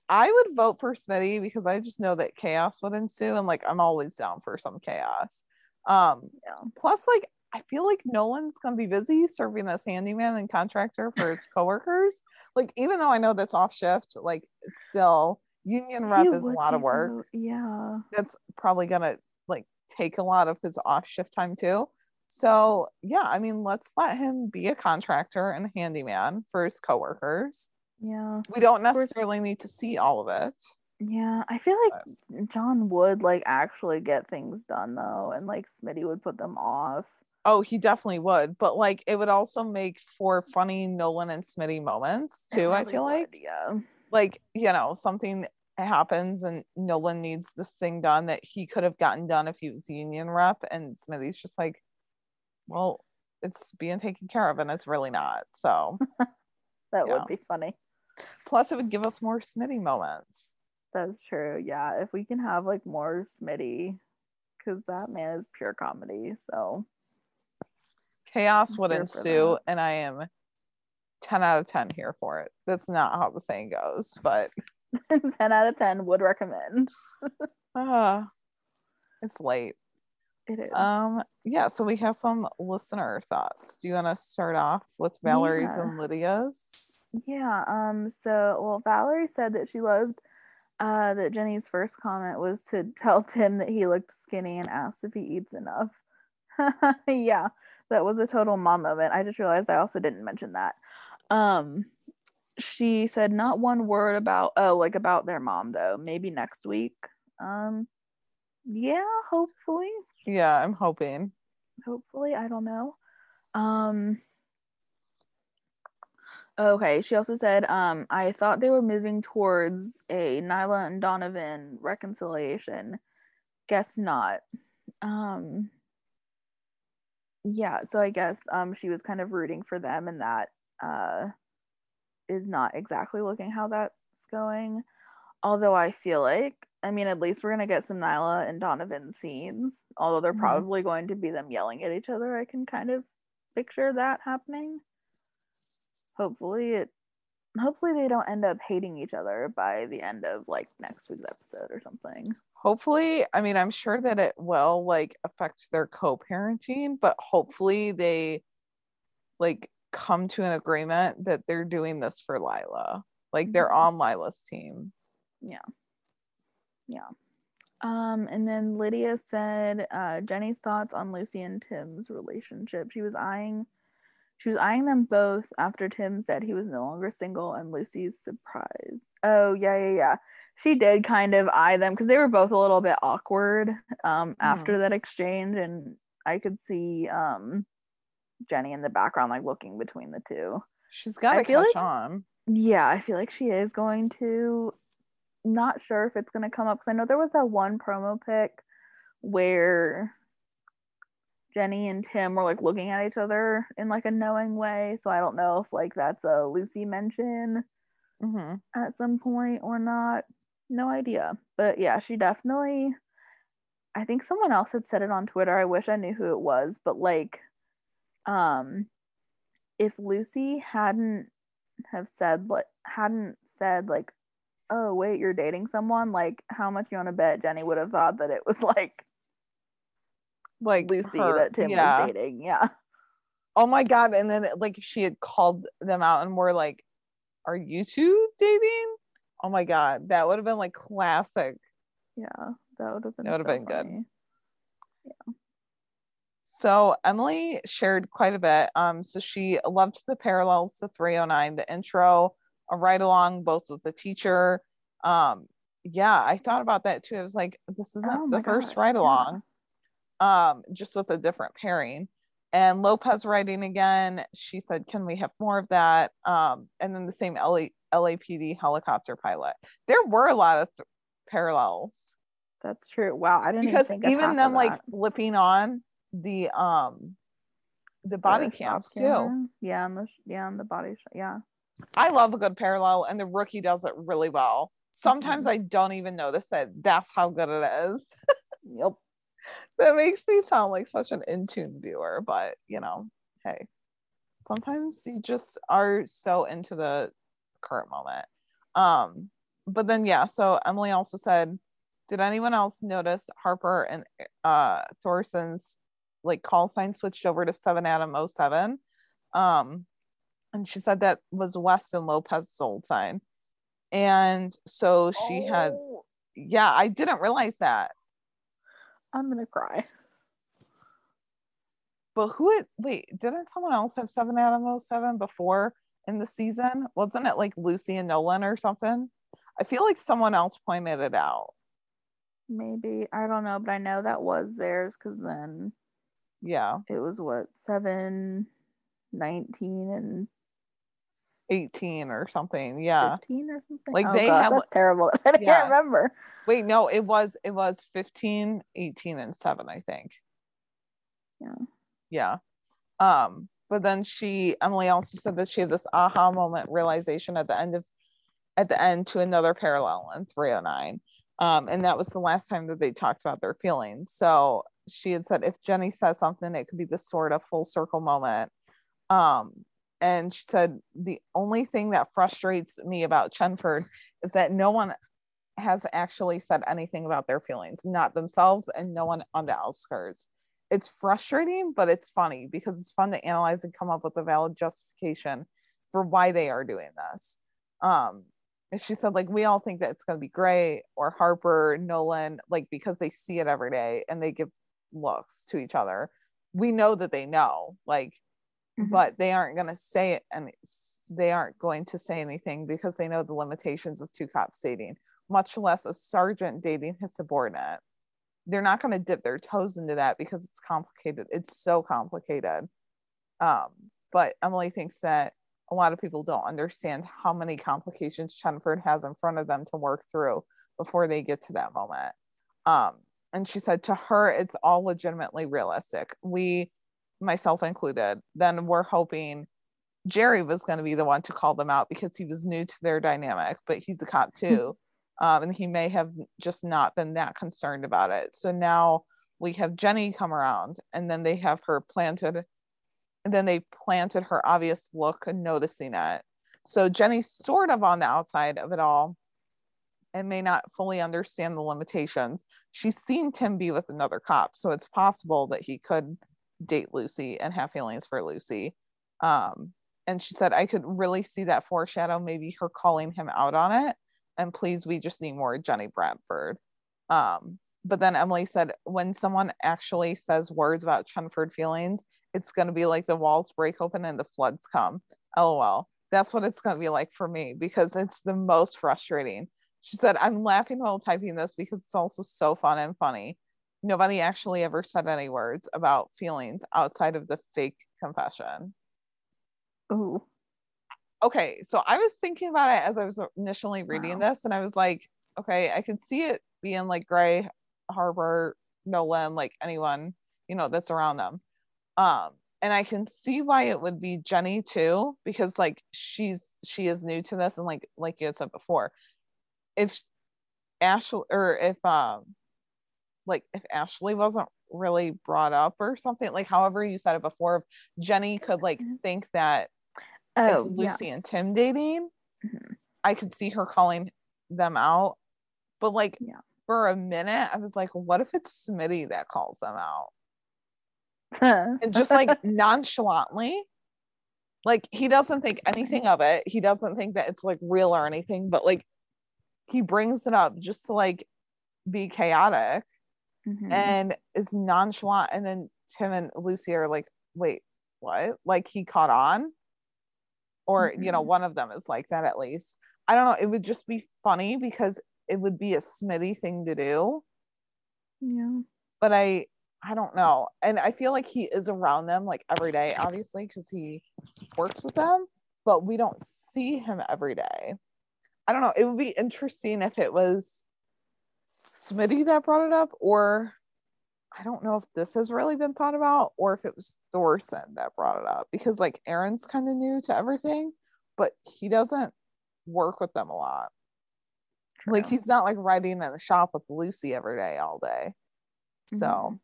I would vote for Smitty because I just know that chaos would ensue, and like I'm always down for some chaos. Um, Yeah. plus, like I feel like Nolan's gonna be busy serving as handyman and contractor for his coworkers. Like, even though I know that's off shift, like it's still union rep is a lot of work. Yeah. That's probably gonna like take a lot of his off shift time too. So yeah, I mean, let's let him be a contractor and a handyman for his coworkers. Yeah. We don't necessarily need to see all of it. Yeah. I feel like John would like actually get things done though, and like Smitty would put them off. Oh, he definitely would, but like it would also make for funny Nolan and Smitty moments too. I feel like, yeah. like you know, something happens and Nolan needs this thing done that he could have gotten done if he was union rep, and Smitty's just like, well, it's being taken care of, and it's really not. So, That Yeah. would be funny. plus, it would give us more Smitty moments. That's true. Yeah. If we can have like more Smitty, because that man is pure comedy. So Chaos would ensue, and I am 10 out of 10 here for it. That's not how the saying goes, but 10 out of 10 would recommend. uh, it's late. It is. Um, yeah, so we have some listener thoughts. Do you want to start off with Valerie's Yeah. and Lydia's? Yeah. Um. So, well, Valerie said that she loved uh, that Jenny's first comment was to tell Tim that he looked skinny and asked if he eats enough. yeah, that was a total mom moment. I just realized I also didn't mention that. Um, she said not one word about oh like about their mom though. Maybe next week. Um, yeah, hopefully Yeah, I'm hoping. hopefully i don't know um okay she also said um i thought they were moving towards a nyla and donovan reconciliation guess not um yeah so i guess um she was kind of rooting for them and that uh is not exactly looking how that's going. Although i feel like i mean at least we're gonna get some nyla and donovan scenes although they're Mhm. probably going to be them yelling at each other. I can kind of picture that happening. Hopefully it hopefully they don't end up hating each other by the end of like next week's episode or something Hopefully, I mean, I'm sure that it will like affect their co-parenting, but hopefully they like come to an agreement that they're doing this for Lila. Like they're Mhm. on Lila's team. Yeah. Yeah um and then lydia said uh jenny's thoughts on lucy and tim's relationship she was eyeing she was eyeing them both after tim said he was no longer single and lucy's surprised oh yeah yeah yeah. She did kind of eye them because they were both a little bit awkward um after that exchange and i could see um jenny in the background like looking between the two. She's got to catch like- on. yeah, I feel like she is going to. Not sure if it's gonna come up because I know there was that one promo pic where Jenny and Tim were like looking at each other in like a knowing way. So I don't know if like that's a Lucy mention Mhm. at some point or not. No idea. But yeah, she definitely I think someone else had said it on Twitter. I wish I knew who it was, but like um if Lucy hadn't have said like hadn't said like oh wait you're dating someone like how much you want to bet Jenny would have thought that it was like Like Lucy her- that Tim yeah. was dating. Yeah. Oh my god! And then like she had called them out and were like, "Are you two dating?" Oh my god, that would have been like classic. Yeah. That would have been That would've so been good. Yeah. So Emily shared quite a bit. Um, so she loved the parallels to 309, the intro, a ride along, both with the teacher. Um, yeah, I thought about that too. I was like, this isn't Oh the first God, ride along. Um, just with a different pairing. And Lopez writing again, she said, Can we have more of that? Um, and then the same LA, LAPD helicopter pilot. There were a lot of th- parallels That's true. Wow. I didn't because even even them like flipping on the um the body The cams too. Yeah, and the yeah, and the body. Yeah. I love a good parallel, and the rookie does it really well. Sometimes Mhm. I don't even notice it. That's how good it is. Yep. That makes me sound like such an in tune viewer, but you know, hey, sometimes you just are so into the current moment. Um, but then yeah, so Emily also said, did anyone else notice Harper and uh Thorson's like call sign switched over to 7 Adam 07? Um, and she said that was Weston Lopez's old sign. And so she had, Oh, yeah, I didn't realize that. I'm gonna cry. But who had, wait, didn't someone else have 7 Adam 07 before in the season? Wasn't it like Lucy and Nolan or something? I feel like someone else pointed it out. Maybe I don't know, but I know that was theirs because then Yeah, it was what seven, nineteen, and 18 or something. Yeah. 15 or something. Like, oh, they gosh, had, that's terrible. I can't remember. Wait, no, it was it was 15, 18 and 7, I think. Yeah. Yeah. Um, but then she Emily also said that she had this aha moment realization at the end of at the end to another parallel in 309. Um, and that was the last time that they talked about their feelings. So she had said if Jenny says something, it could be the sort of full circle moment. Um, and she said the only thing that frustrates me about Chenford is that no one has actually said anything about their feelings, not themselves and no one on the outskirts. It's frustrating, but it's funny because it's fun to analyze and come up with a valid justification for why they are doing this. Um, and she said, like, we all think that it's going to be great, or Harper, Nolan, like, because they see it every day and they give looks to each other. We know that they know, like, Mhm. but they aren't going to say it and they aren't going to say anything because they know the limitations of two cops dating, much less a sergeant dating his subordinate. They're not going to dip their toes into that because it's complicated. It's so complicated. Um, but Emily thinks that a lot of people don't understand how many complications Chenford has in front of them to work through before they get to that moment. Um, and she said to her, it's all legitimately realistic. We, myself included, then we're hoping Jerry was going to be the one to call them out because he was new to their dynamic, but he's a cop too. um, and he may have just not been that concerned about it. So now we have Jenny come around and then they have her planted and then they planted her obvious look and noticing it. So Jenny's sort of on the outside of it all and may not fully understand the limitations. She's seen Tim be with another cop, so it's possible that he could date Lucy and have feelings for Lucy. Um, and she said, I could really see that foreshadow, maybe her calling him out on it. And please, we just need more Jenny Bradford. Um, but then Emily said, when someone actually says words about Chenford feelings, it's going to be like the walls break open and the floods come. LOL. That's what it's going to be like for me because it's the most frustrating. She said, I'm laughing while typing this because it's also so fun and funny. Nobody actually ever said any words about feelings outside of the fake confession. Ooh. Okay, so I was thinking about it as I was initially reading Wow. this, and I was like, okay, I could see it being like Grey, Harper, Nolan, like anyone, you know, that's around them. Um, and I can see why it would be Jenny too, because like she's she is new to this, and like like you had said before, if Ashley or if um like if Ashley wasn't really brought up or something, like however you said it before, if Jenny could like Mhm. think that Oh, it's yeah. Lucy and Tim dating, Mhm. I could see her calling them out. But like Yeah. for a minute, I was like, what if it's Smitty that calls them out? And just like nonchalantly. Like he doesn't think anything of it. He doesn't think that it's like real or anything, but like he brings it up just to like be chaotic Mhm. and is nonchalant. And then Tim and Lucy are like, wait, what? Like he caught on? Or, you know, Mhm. one of them is like that at least. I don't know. It would just be funny because it would be a Smitty thing to do. yeah. But I I don't know. And I feel like he is around them like every day, obviously, because he works with them, but we don't see him every day. I don't know. It would be interesting if it was Smitty that brought it up, or I don't know if this has really been thought about, or if it was Thorson that brought it up because like Aaron's kind of new to everything, but he doesn't work with them a lot. Like he's not like riding in the shop with Lucy every day all day. So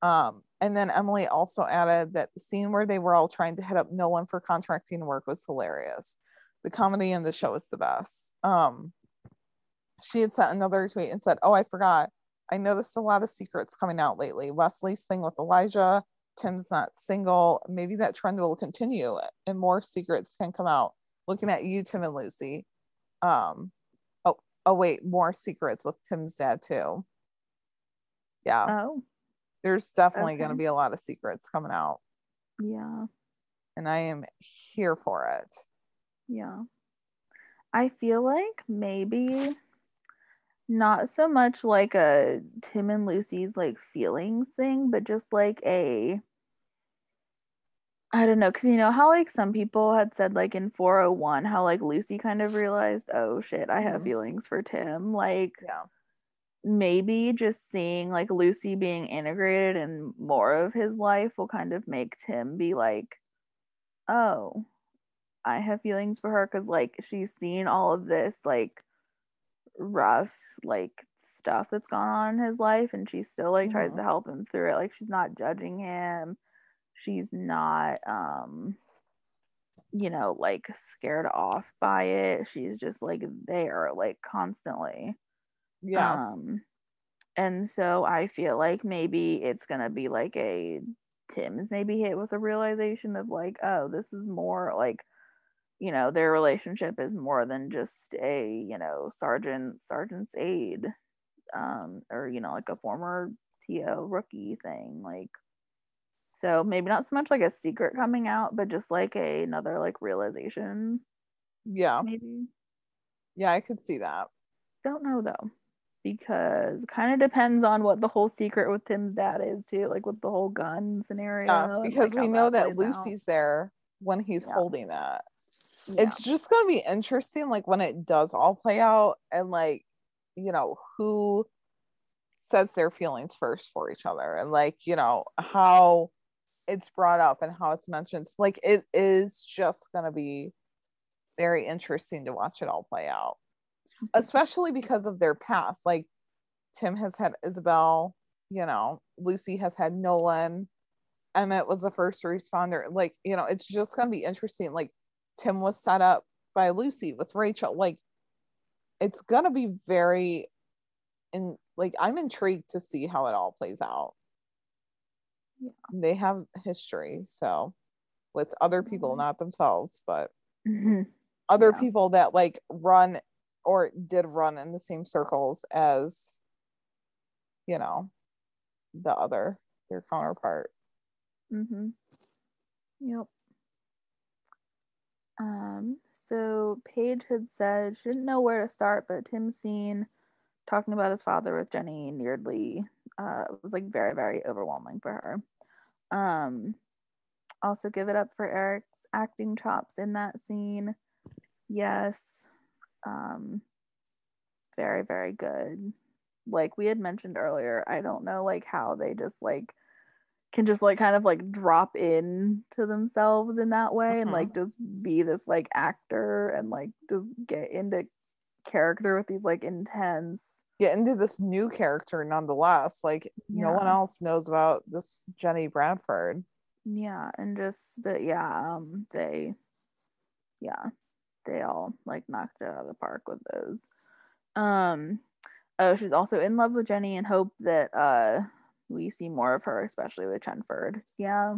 um and then Emily also added that the scene where they were all trying to hit up Nolan for contracting work was hilarious. The comedy in the show is the best. Um she had sent another tweet and said, Oh, I forgot. I noticed a lot of secrets coming out lately. Wesley's thing with Elijah, Tim's not single. Maybe that trend will continue and more secrets can come out. Looking at you, Tim and Lucy. Um oh oh wait, more secrets with Tim's dad too. Yeah, oh, there's definitely okay. gonna be a lot of secrets coming out, yeah. and I am here for it. Yeah. I feel like maybe not so much like a Tim and Lucy's like feelings thing, but just like a I don't know, because you know how like some people had said like in 401 how like Lucy kind of realized, oh shit, I have Mhm. feelings for Tim. Like Yeah. maybe just seeing like Lucy being integrated in more of his life will kind of make Tim be like, oh, I have feelings for her because like she's seen all of this like rough like stuff that's gone on in his life and she still like tries Mhm. to help him through it. Like she's not judging him. She's not um you know like scared off by it. She's just like there like constantly. Yeah. Um, and so I feel like maybe it's gonna be like a Tim's maybe hit with a realization of like, oh, this is more like, you know, their relationship is more than just a, you know, sergeant sergeant's aide, um, or you know, like a former TO rookie thing. Like so maybe not so much like a secret coming out, but just like a, another like realization, yeah. maybe. Yeah. I could see that. Don't know though, because kind of depends on what the whole secret with Tim's dad is too, like with the whole gun scenario. Yeah. Because like, we know that out. Lucy's there when he's Yeah. holding that. Yeah. It's just gonna be interesting, like when it does all play out, and like, you know, who says their feelings first for each other, and like, you know, how it's brought up and how it's mentioned. Like, it is just gonna be very interesting to watch it all play out, mm-hmm. especially because of their past. Like, Tim has had Isabel, you know, Lucy has had Nolan, Emmett was a first responder. Like, you know, it's just gonna be interesting. Like, Tim was set up by Lucy with Rachel. Like, it's gonna be very and like I'm intrigued to see how it all plays out. Yeah. They have history, so with other people, Mhm. not themselves, but Mhm. other Yeah. people that like run or did run in the same circles as you know the other their counterpart. Mm-hmm. Yep. Um, so Paige had said she didn't know where to start, but Tim's scene talking about his father with Jenny nearly uh was like very, very overwhelming for her. Um also give it up for Eric's acting chops in that scene. Yes. Um very very good. Like we had mentioned earlier, I don't know like how they just like can just like kind of like drop in to themselves in that way and Mhm. like just be this like actor and like just get into character with these like intense Get into this new character nonetheless. Like no one else knows about this Jenny Bradford. yeah and just but yeah um they yeah they all like knocked it out of the park with those um oh she's also in love with jenny and hope that uh we see more of her especially with chenford. Yeah.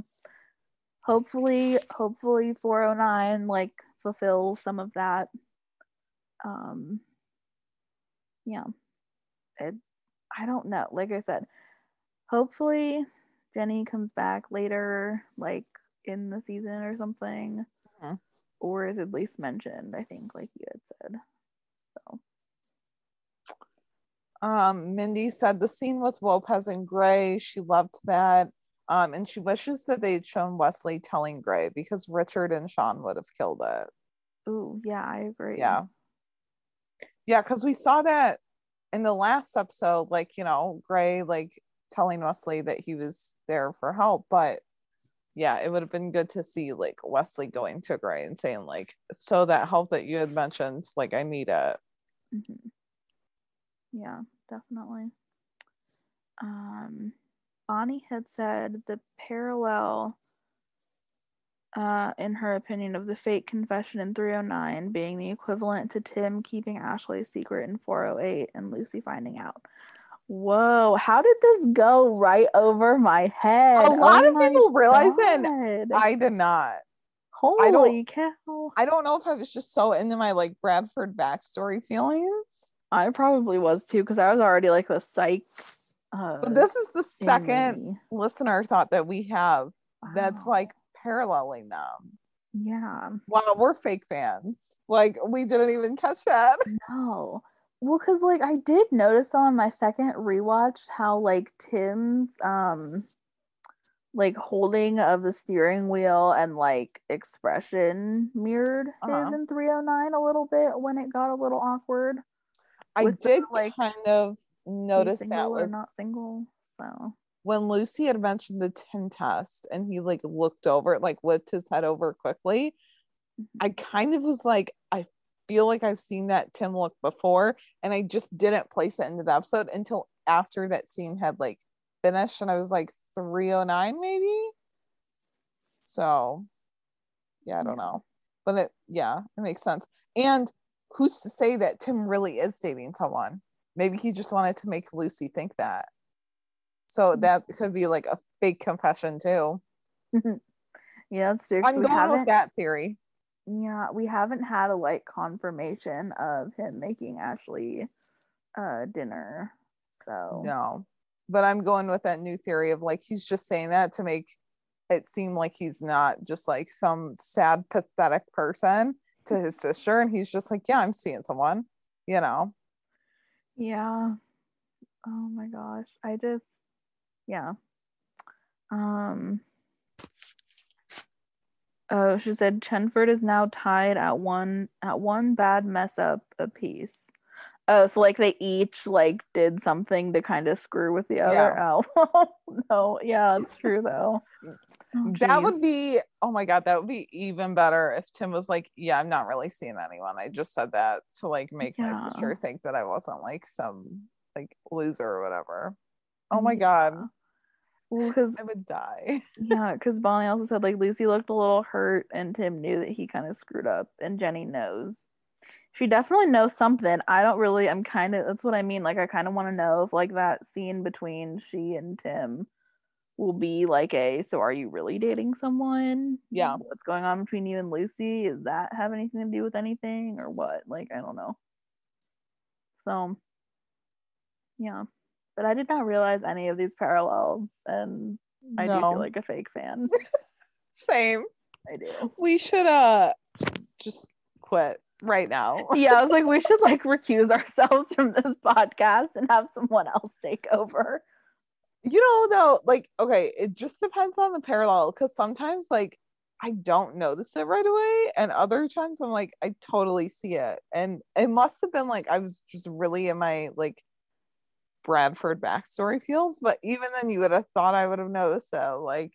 Hopefully hopefully 409 like fulfills some of that. Um yeah. It i don't know. Like i said hopefully jenny comes back later like in the season or something. Mhm. or is at least mentioned i think like you had said. So Um, Mindy said the scene with Lopez and Grey, she loved that. Um, and she wishes that they had shown Wesley telling Grey because Richard and Shawn would have killed it. Ooh, yeah i agree Yeah. Yeah, because we saw that in the last episode, like, you know, Grey like telling Wesley that he was there for help, but yeah, it would have been good to see like Wesley going to Grey and saying, like, so that help that you had mentioned, like, I need it. Mhm. Yeah, definitely. Um, Bonnie had said the parallel, uh, in her opinion, of the fake confession in 309 being the equivalent to Tim keeping Ashley's secret in 408 and Lucy finding out. Whoa, how did this go right over my head? A lot Oh of people realize it, I did not. Holy cow. I don't know if I was just so into my like Bradford backstory feelings. I probably was too because I was already like the psych. Uh, But this is the second listener thought that we have that's like paralleling them. yeah Wow, we're fake fans. Like we didn't even catch that. no well because like i did notice on my second rewatch how like tim's um like holding of the steering wheel and like expression mirrored Uh-huh. his in 309 a little bit when it got a little awkward I With the, did like, kind of notice that with not single so when Lucy had mentioned the tin test and he like looked over, like whipped his head over quickly. Mhm. I kind of was like, I feel like I've seen that Tim look before, and I just didn't place it into the episode until after that scene had like finished, and I was like 309 maybe. So, yeah, I don't know, but it yeah, it makes sense. And who's to say that Tim really is dating someone? Maybe he just wanted to make Lucy think that. So Mm. that could be like a fake confession too. yeah that's true. I'm going with that theory. Yeah, we haven't had a like confirmation of him making Ashley uh dinner. So No, but I'm going with that new theory of like he's just saying that to make it seem like he's not just like some sad, pathetic person to his sister, and he's just like, yeah, I'm seeing someone, you know. yeah. Oh my gosh. I just yeah. Um Oh, she said Chenford is now tied at one at one bad mess up apiece. Oh, so like they each like did something to kind of screw with the other. Oh no, yeah, it's true though. Oh, That would be, oh my god, that would be even better if Tim was like, yeah, I'm not really seeing anyone. I just said that to like make my sister think that I wasn't like some like loser or whatever. Oh my god, Well, because I would die. yeah, because Bonnie also said like Lucy looked a little hurt, and Tim knew that he kind of screwed up, and Jenny knows. She definitely knows something. I don't really. I'm kind of. That's what I mean. Like I kind of want to know if like that scene between she and Tim will be like a. So are you really dating someone? Yeah. What's going on between you and Lucy? Does that have anything to do with anything or what? Like I don't know. So yeah, but I did not realize any of these parallels, and I do feel like a fake fan. Same. I do. We should uh just quit right now. Yeah, I was like, we should like recuse ourselves from this podcast and have someone else take over. you know though, like okay, it just depends on the parallel because sometimes like I don't notice it right away. And other times I'm like, I totally see it. And it must have been like I was just really in my like Bradford backstory feels, but even then you would have thought I would have noticed it. Like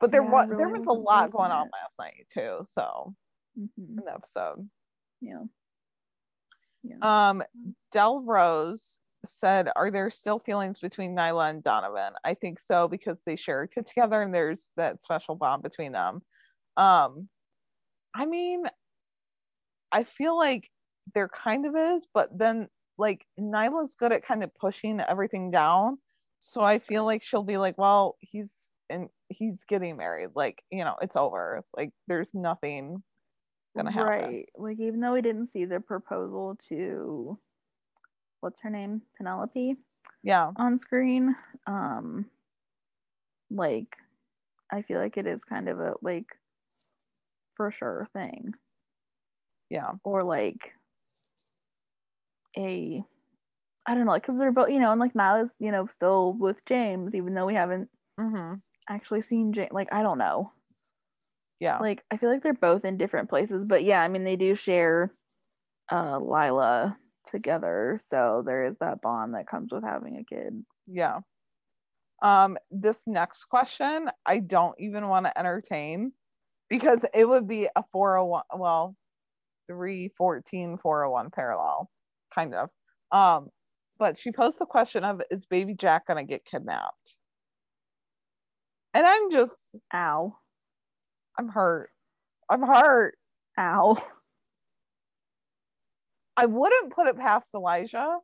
but there Yeah, was there was a lot going on last night too. So Mhm. in the episode. Yeah. Yeah. Um, Del Rose said, "Are there still feelings between Nyla and Donovan?" I think so because they share a kid together, and there's that special bond between them. Um, I mean, I feel like there kind of is, but then like Nyla's good at kind of pushing everything down, so I feel like she'll be like, "Well, he's and he's getting married, like you know, it's over. Like there's nothing gonna happen." Right. Like even though we didn't see the proposal to what's her name? Penelope Yeah, on screen. Um like I feel like it is kind of a like for sure thing. yeah, Or like a I don't know, like because they're both, you know, and like Nyla's, you know, still with James, even though we haven't hmm actually seen James. Like, I don't know. Yeah. like I feel like they're both in different places, but yeah, I mean they do share uh Lila together, so there is that bond that comes with having a kid. Yeah. Um, this next question, I don't even want to entertain because it would be a 401, well, 314 401 parallel, kind of. Um, but she posed the question of is baby Jack gonna get kidnapped? And I'm just, Ow. I'm hurt. I'm hurt. Ow. I wouldn't put it past Elijah.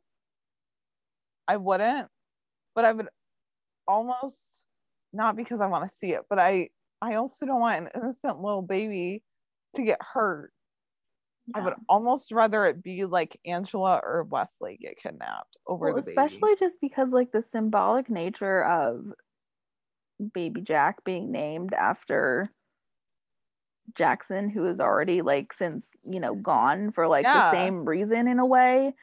I wouldn't, but I would almost not because I want to see it, but I I also don't want an innocent little baby to get hurt. I would almost rather it be like Angela or Wesley get kidnapped over Well, the baby. especially just because like the symbolic nature of baby Jack being named after Jackson, who is already like since you know gone for like Yeah. the same reason in a way.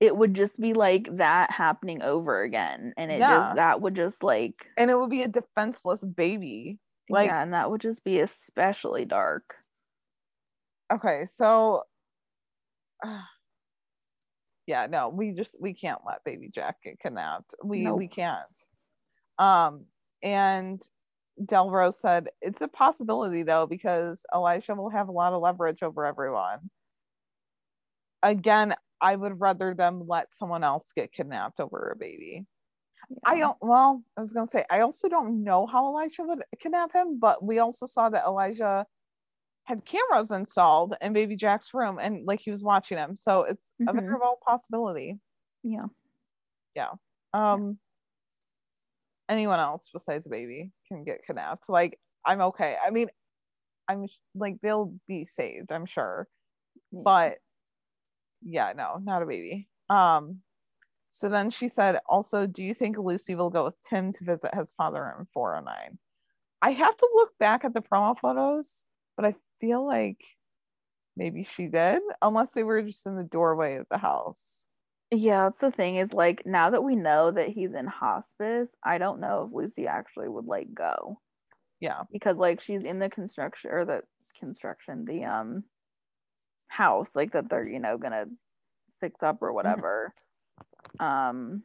It would just be like that happening over again, and it Yeah. just that would just like and it would be a defenseless baby. Like yeah, and that would just be especially dark. okay, so yeah, no, we just we can't let baby Jack get kidnapped. We Nope. we can't. Um and Del Rose said it's a possibility though because Elijah will have a lot of leverage over everyone. Again, I would rather them let someone else get kidnapped over a baby. I don't well, I was gonna say I also don't know how Elijah would kidnap him, but we also saw that Elijah had cameras installed in baby Jack's room and like he was watching him. So it's a very real possibility. Yeah. Yeah. Um anyone else besides a baby can get kidnapped. Like I'm okay. I mean, I'm like they'll be saved, I'm sure. But yeah, no, not a baby. Um so then she said, also, do you think Lucy will go with Tim to visit his father in 409? I have to look back at the promo photos, but I feel like maybe she did, unless they were just in the doorway of the house. Yeah, that's the thing is like now that we know that he's in hospice, I don't know if Lucy actually would like go Yeah. because like she's in the construction or the construction, the um house like that they're, you know, gonna fix up or whatever. Um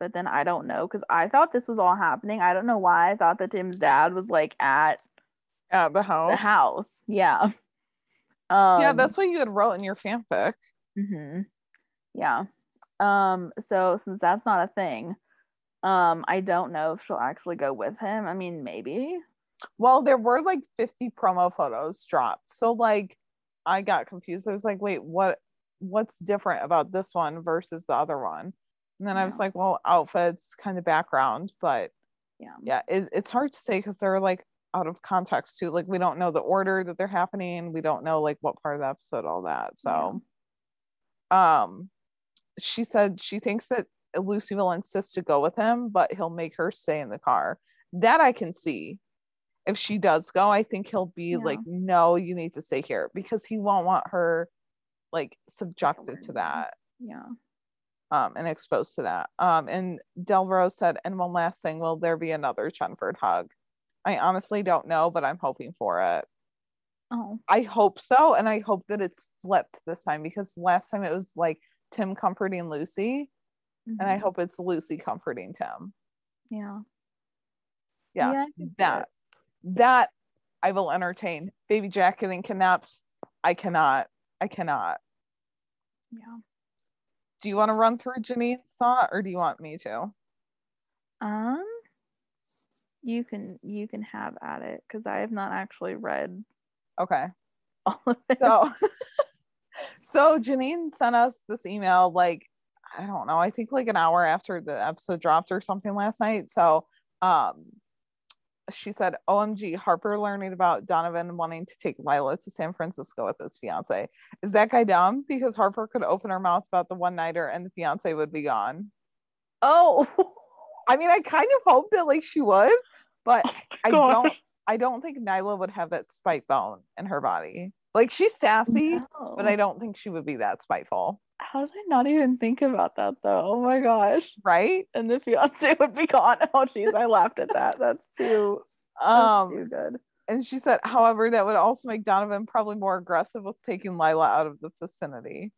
but then I don't know because I thought this was all happening. I don't know why I thought that Tim's dad was like at At the house. the house. Yeah. Um yeah, that's what you had wrote in your fanfic. Mm-hmm. Yeah. Um, so since that's not a thing, um, I don't know if she'll actually go with him. I mean, maybe. Well, there were like 50 promo photos dropped. So like I got confused. I was like, wait, what what's different about this one versus the other one? And then I was like, well, outfits, kind of background, but Yeah. yeah, it, it's hard to say because they're like out of context too. Like we don't know the order that they're happening. We don't know like what part of the episode, all that. So um she said she thinks that Lucy will insist to go with him, but he'll make her stay in the car. That I can see. If she does go, I think he'll be Yeah. like, no, you need to stay here because he won't want her like subjected to that Yeah. um and exposed to that. Um and Del said, and one last thing, will there be another Chenford hug? I honestly don't know, but I'm hoping for it. Oh, I hope so, and I hope that it's flipped this time because last time it was like Tim comforting Lucy, and I mhm. hope it's Lucy comforting Tim. Yeah. Yeah, see that that I will entertain. Baby Jack getting kidnapped. I cannot. I cannot. Yeah. Do you want to run through Janine's thought, or do you want me to? Um, you can you can have at it because I have not actually read Okay. all of it. So, so Janine sent us this email like I don't know. I think like an hour after the episode dropped or something last night. So, um, she said, "OMG, Harper learning about Donovan wanting to take Lila to San Francisco with his fiance. Is that guy dumb? Because Harper could open her mouth about the one nighter and the fiance would be gone. oh, I mean, I kind of hope that like she would, but I don't. I don't think Nyla would have that spite bone in her body. Like she's sassy, but I don't think she would be that spiteful, How did I not even think about that though? Oh my gosh. right? And the fiance would be gone. Oh jeez, I laughed at that. That's too that's Um, too good. and she said, however, that would also make Donovan probably more aggressive with taking Lila out of the vicinity.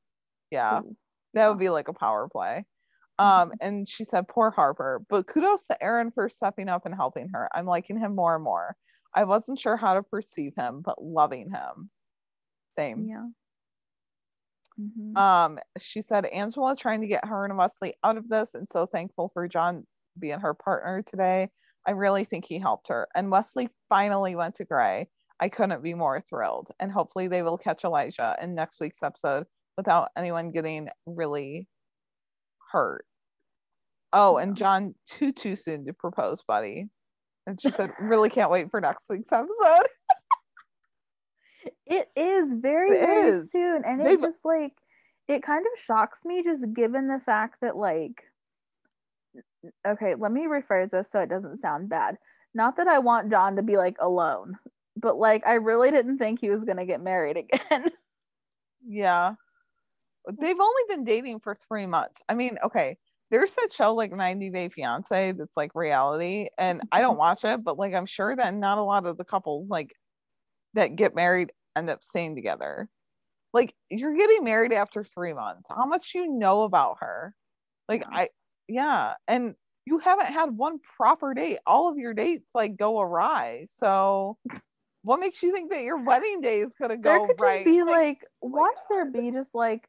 Yeah, that would be like a power play. Um, and she said, poor Harper, but kudos to Aaron for stepping up and helping her. I'm liking him more and more. I wasn't sure how to perceive him, but loving him. Same. Yeah. Mhm. Um, she said Angela trying to get her and Wesley out of this, and so thankful for John being her partner today. I really think he helped her. And Wesley finally went to Grey. I couldn't be more thrilled. And hopefully they will catch Elijah in next week's episode without anyone getting really hurt. Oh, and John too too soon to propose, buddy. And she said, really can't wait for next week's episode. It is very, It very is. soon. And it They've- just like it kind of shocks me just given the fact that like okay, let me rephrase this so it doesn't sound bad. Not that I want John to be like alone, but like I really didn't think he was gonna get married again. Yeah. They've only been dating for three months. I mean, okay, there's that show like 90 Day Fiance that's like reality, and I don't mm-hmm. watch it, but like I'm sure that not a lot of the couples like that get married end up staying together. Like you're getting married after three months. How much do you know about her? Like. I yeah, and you haven't had one proper date. All of your dates like go awry. So what makes you think that your wedding day is gonna there go could just right? be like my watch there be just like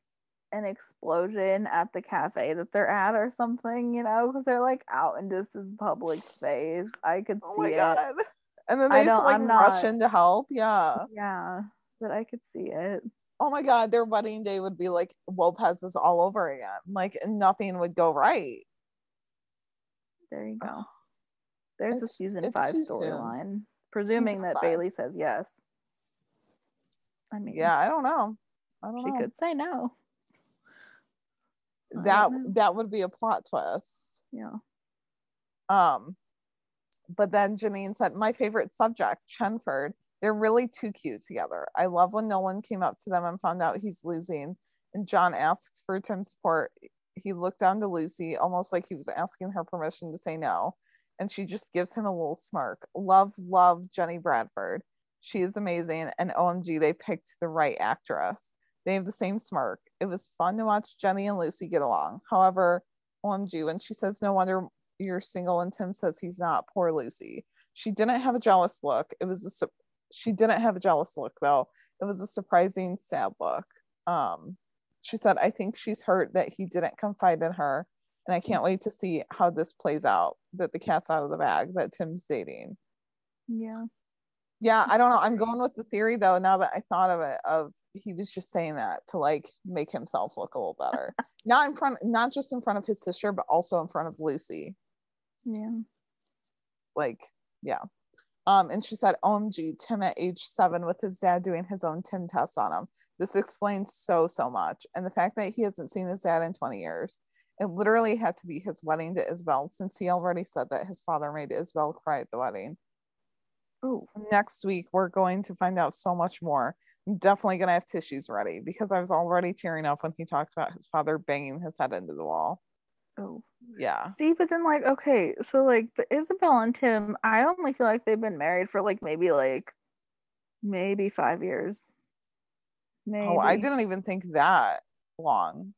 an explosion at the cafe that they're at or something, you know, because they're like out in just this public space. I could Oh see my it. god. And then I they have to like I'm rush not- in to help. Yeah. Yeah, that I could see it. Oh my god, their wedding day would be like Lopez's all over again. Like nothing would go right. There you go. Oh, There's a season five storyline. Presuming that five. Bailey says yes. I mean, Yeah, I don't know. I don't she know. could say no. That that would be a plot twist. Yeah. Um but then Janine said, My favorite subject, Chenford. They're really too cute together. I love when Nolan came up to them and found out he's losing, and John asked for Tim's support. He looked down to Lucy, almost like he was asking her permission to say no, and she just gives him a little smirk. Love, love Jenny Bradford. She is amazing, and OMG, they picked the right actress. They have the same smirk. It was fun to watch Jenny and Lucy get along. However, OMG, when she says no wonder you're single and Tim says he's not, poor Lucy. She didn't have a jealous look. It was a she didn't have a jealous look though. It was a surprising sad look. Um she said I think she's hurt that he didn't confide in her and I can't wait to see how this plays out that the cat's out of the bag that Tim's dating. Yeah. Yeah, I don't know. I'm going with the theory though now that I thought of it of he was just saying that to like make himself look a little better. not in front not just in front of his sister but also in front of Lucy. Yeah. like yeah um and she said omg tim at age seven with his dad doing his own tim test on him. This explains so so much. And the fact that he hasn't seen his dad in 20 years it literally had to be his wedding to isabel since he already said that his father made isabel cry at the wedding. Oh, next week we're going to find out so much more. I'm definitely going to have tissues ready because i was already tearing up when he talked about his father banging his head into the wall Oh. Yeah. See, but then like okay, so like but Isabel and Tim, I only feel like they've been married for like maybe like maybe five years. Maybe. Oh, I didn't even think that long.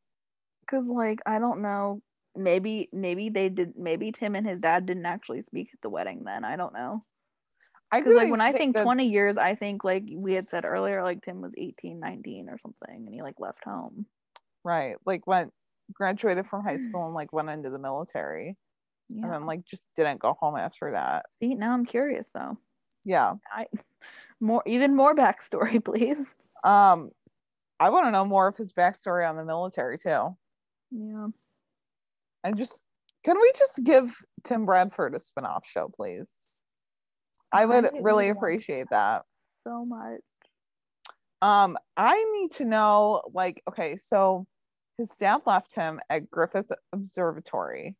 Cause like I don't know. Maybe maybe they did maybe Tim and his dad didn't actually speak at the wedding then. I don't know. I Because like when I think that- 20 years, I think like we had said earlier, like Tim was 18, 19 or something, and he like left home. right, like went graduated from high school and like went into the military and then like just didn't go home after that. See, now I'm curious though. Yeah. I more even more backstory, please. Um, I want to know more of his backstory on the military too. Yeah. And just can we just give Tim Bradford a spin-off show, please? I would I really would want appreciate that. So much. Um, I need to know, like, okay, so his dad left him at Griffith Observatory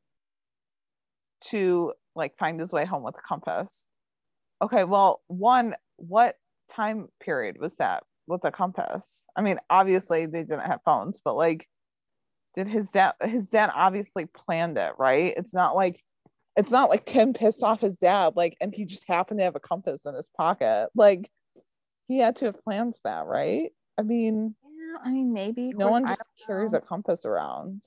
to like find his way home with a compass. Okay, well, one, what time period was that with a compass? I mean, obviously they didn't have phones, but like, did his dad? His dad obviously planned it, right? It's not like, it's not like Tim pissed off his dad, like, and he just happened to have a compass in his pocket, like he had to have planned that, right? I mean, I mean maybe. no one just carries know. a compass around.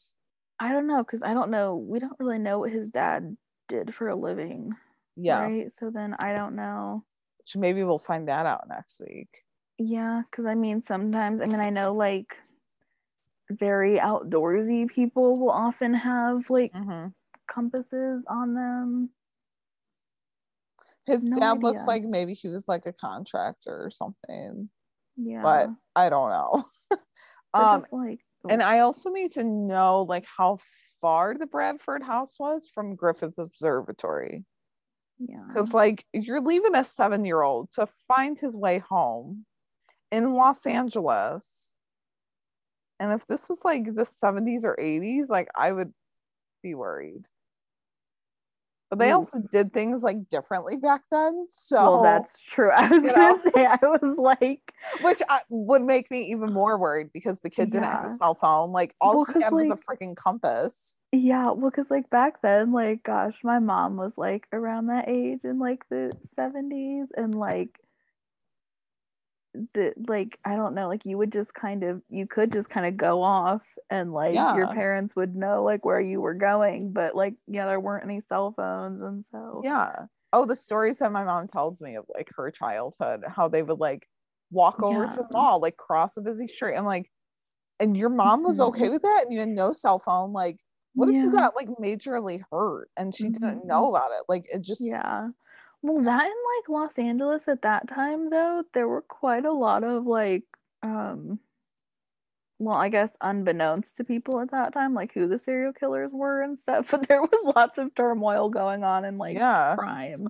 I don't know because I don't know. We don't really know what his dad did for a living. Yeah, Right. So then I don't know. which maybe we'll find that out next week. Yeah, because I mean, sometimes, I mean, I know like very outdoorsy people will often have like Mm-hmm. compasses on them. His No dad looks like maybe he was like a contractor or something, Yeah. but I don't know. um, like, and I also need to know like how far the Bradford house was from Griffith Observatory. yeah. Because like you're leaving a seven year old to find his way home in Los Angeles. And if this was like the 70s or 80s, like I would be worried. But they hmm. also did things like differently back then. So well, that's true. I was gonna know. say, I was like, which I, would make me even more worried because the kid didn't have a cell phone. Like all Well, he had was a freaking compass. yeah, well, because like back then, like, gosh, my mom was like around that age in like the 70s, and like, the like, I don't know, like, you would just kind of, you could just kind of go off, and like, your parents would know like where you were going, but like, yeah, there weren't any cell phones, and so, Yeah. Oh, the stories that my mom tells me of like her childhood, how they would like walk over to the mall, like cross a busy street. I'm like, and your mom was Mhm. okay with that, and you had no cell phone. Like, what if you got like majorly hurt and she didn't Mhm. know about it? Like, it just Yeah. Well, that in like Los Angeles at that time though, there were quite a lot of like um well, I guess unbeknownst to people at that time, like who the serial killers were and stuff, but there was lots of turmoil going on and like yeah. crime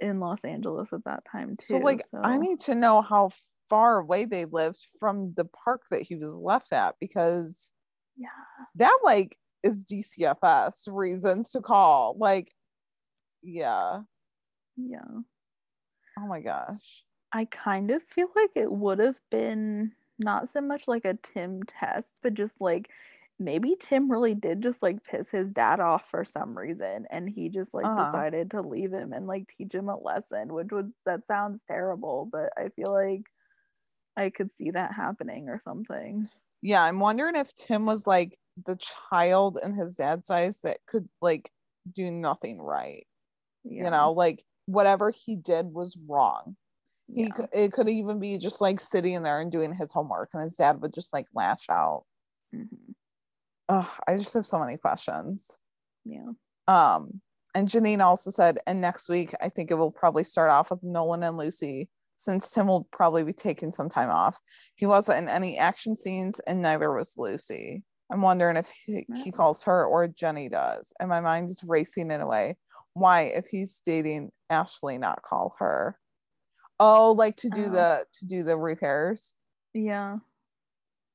in Los Angeles at that time too. So like, I need to know how far away they lived from the park that he was left at because yeah. that like is DCFS reasons to call. Like, yeah. Yeah. Oh my gosh. I kind of feel like it would have been not so much like a Tim test, but just like maybe Tim really did just like piss his dad off for some reason and he just like Uh-huh. decided to leave him and like teach him a lesson, which would that sounds terrible, but I feel like I could see that happening or something. Yeah, I'm wondering if Tim was like the child in his dad's eyes that could like do nothing right. Yeah. You know, like whatever he did was wrong. He yeah. it could even be just like sitting there and doing his homework, and his dad would just like lash out. Mhm. Ugh, I just have so many questions. Yeah. Um, and Janine also said, and next week I think it will probably start off with Nolan and Lucy, since Tim will probably be taking some time off. He wasn't in any action scenes, and neither was Lucy. I'm wondering if he, he calls her or Jenny does. And my mind is racing in a way. Why, if he's dating Ashley, not call her? Oh, like to do Oh. the to do the repairs. Yeah.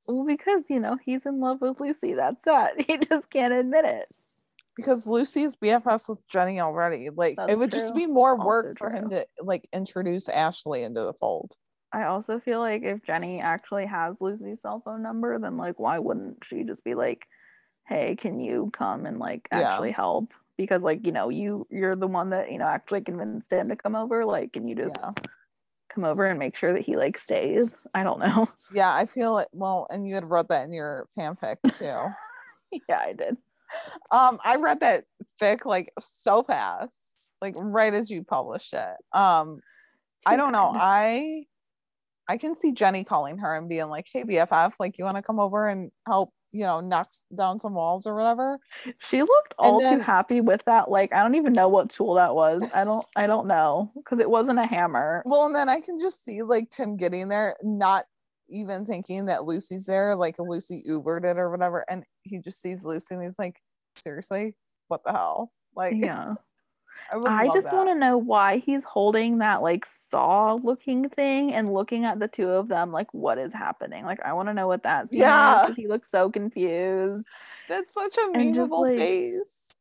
Well, because you know he's in love with Lucy. That's that. He just can't admit it. because Lucy's BFFs with Jenny already. Like it That's would just be more work for him to like introduce Ashley into the fold. I also feel like if Jenny actually has Lucy's cell phone number, then like why wouldn't she just be like, hey, can you come and like Yeah. actually help? Because like, you know, you you're the one that, you know, actually convinced him to come over. Like, can you just Yeah. come over and make sure that he like stays? I don't know. Yeah, I feel it. Well, and you had wrote that in your fanfic too. yeah, I did. um, I read that fic like so fast, like right as you published it. Um, I don't know. I I can see Jenny calling her and being like, "Hey BFF, like you want to come over and help, you know, knock down some walls or whatever." She looked all then- too happy with that. Like, I don't even know what tool that was. I don't I don't know. Because it wasn't a hammer. Well, and then I can just see like Tim getting there, not even thinking that Lucy's there, like Lucy Ubered it or whatever, and he just sees Lucy and he's like, "Seriously, what the hell?" Like, Yeah. I, I just want to know why he's holding that like saw looking thing and looking at the two of them like what is happening. Like I want to know what that's is, he looks so confused. That's such a And memeable like, face.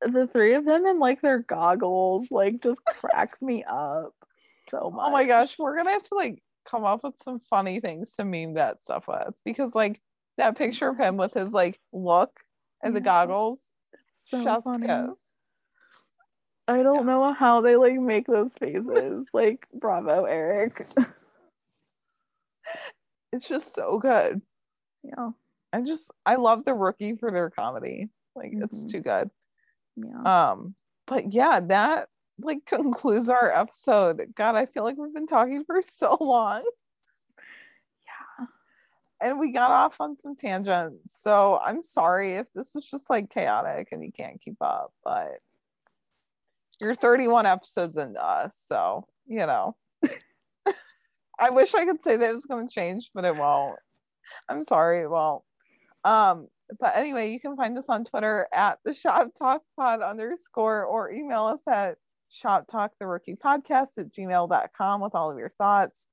The three of them in like their goggles like just cracks me up so much. Oh my gosh, we're gonna have to like come up with some funny things to meme that stuff with because like that picture of him with his like look and the Yeah. goggles, So chef's funny. kiss. I don't know how they like make those faces. like bravo, Eric. It's just so good. yeah. I just I love the rookie for their comedy. Like it's Mhm. too good. Yeah. Um, but yeah, that like concludes our episode. God, I feel like we've been talking for so long. yeah. and we got off on some tangents. So I'm sorry if this was just like chaotic and you can't keep up, but you're 31 episodes into us, so you know. I wish I could say that it was going to change, but it won't. I'm sorry, it won't. Um, but anyway, you can find us on Twitter at the Shop Talk Pod underscore or email us at Shop Talk the Rookie Podcast at gmail.com with all of your thoughts.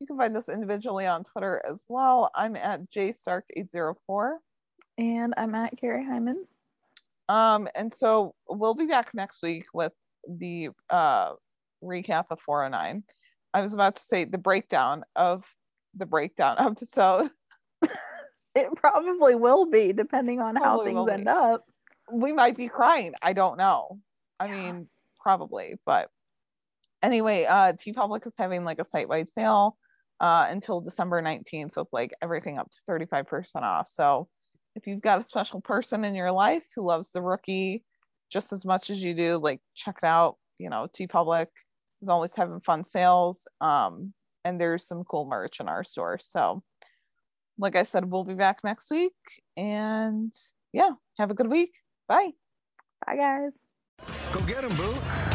You can find us individually on Twitter as well. I'm at jstark804. And I'm at Carrie Hyman. Um, and so we'll be back next week with the uh recap of 409. I was about to say the breakdown of the breakdown episode. It probably will be, depending on how Probably will things be. end up. We might be crying. I don't know. I Yeah. mean, probably, but anyway, uh TeePublic is having like a site-wide sale uh until December 19th with like everything up to 35% off. So if you've got a special person in your life who loves the rookie just as much as you do, like check it out. You know, TeePublic is always having fun sales. Um, and there's some cool merch in our store. So like I said, we'll be back next week. And yeah, have a good week. Bye. Bye, guys. Go get them, boo.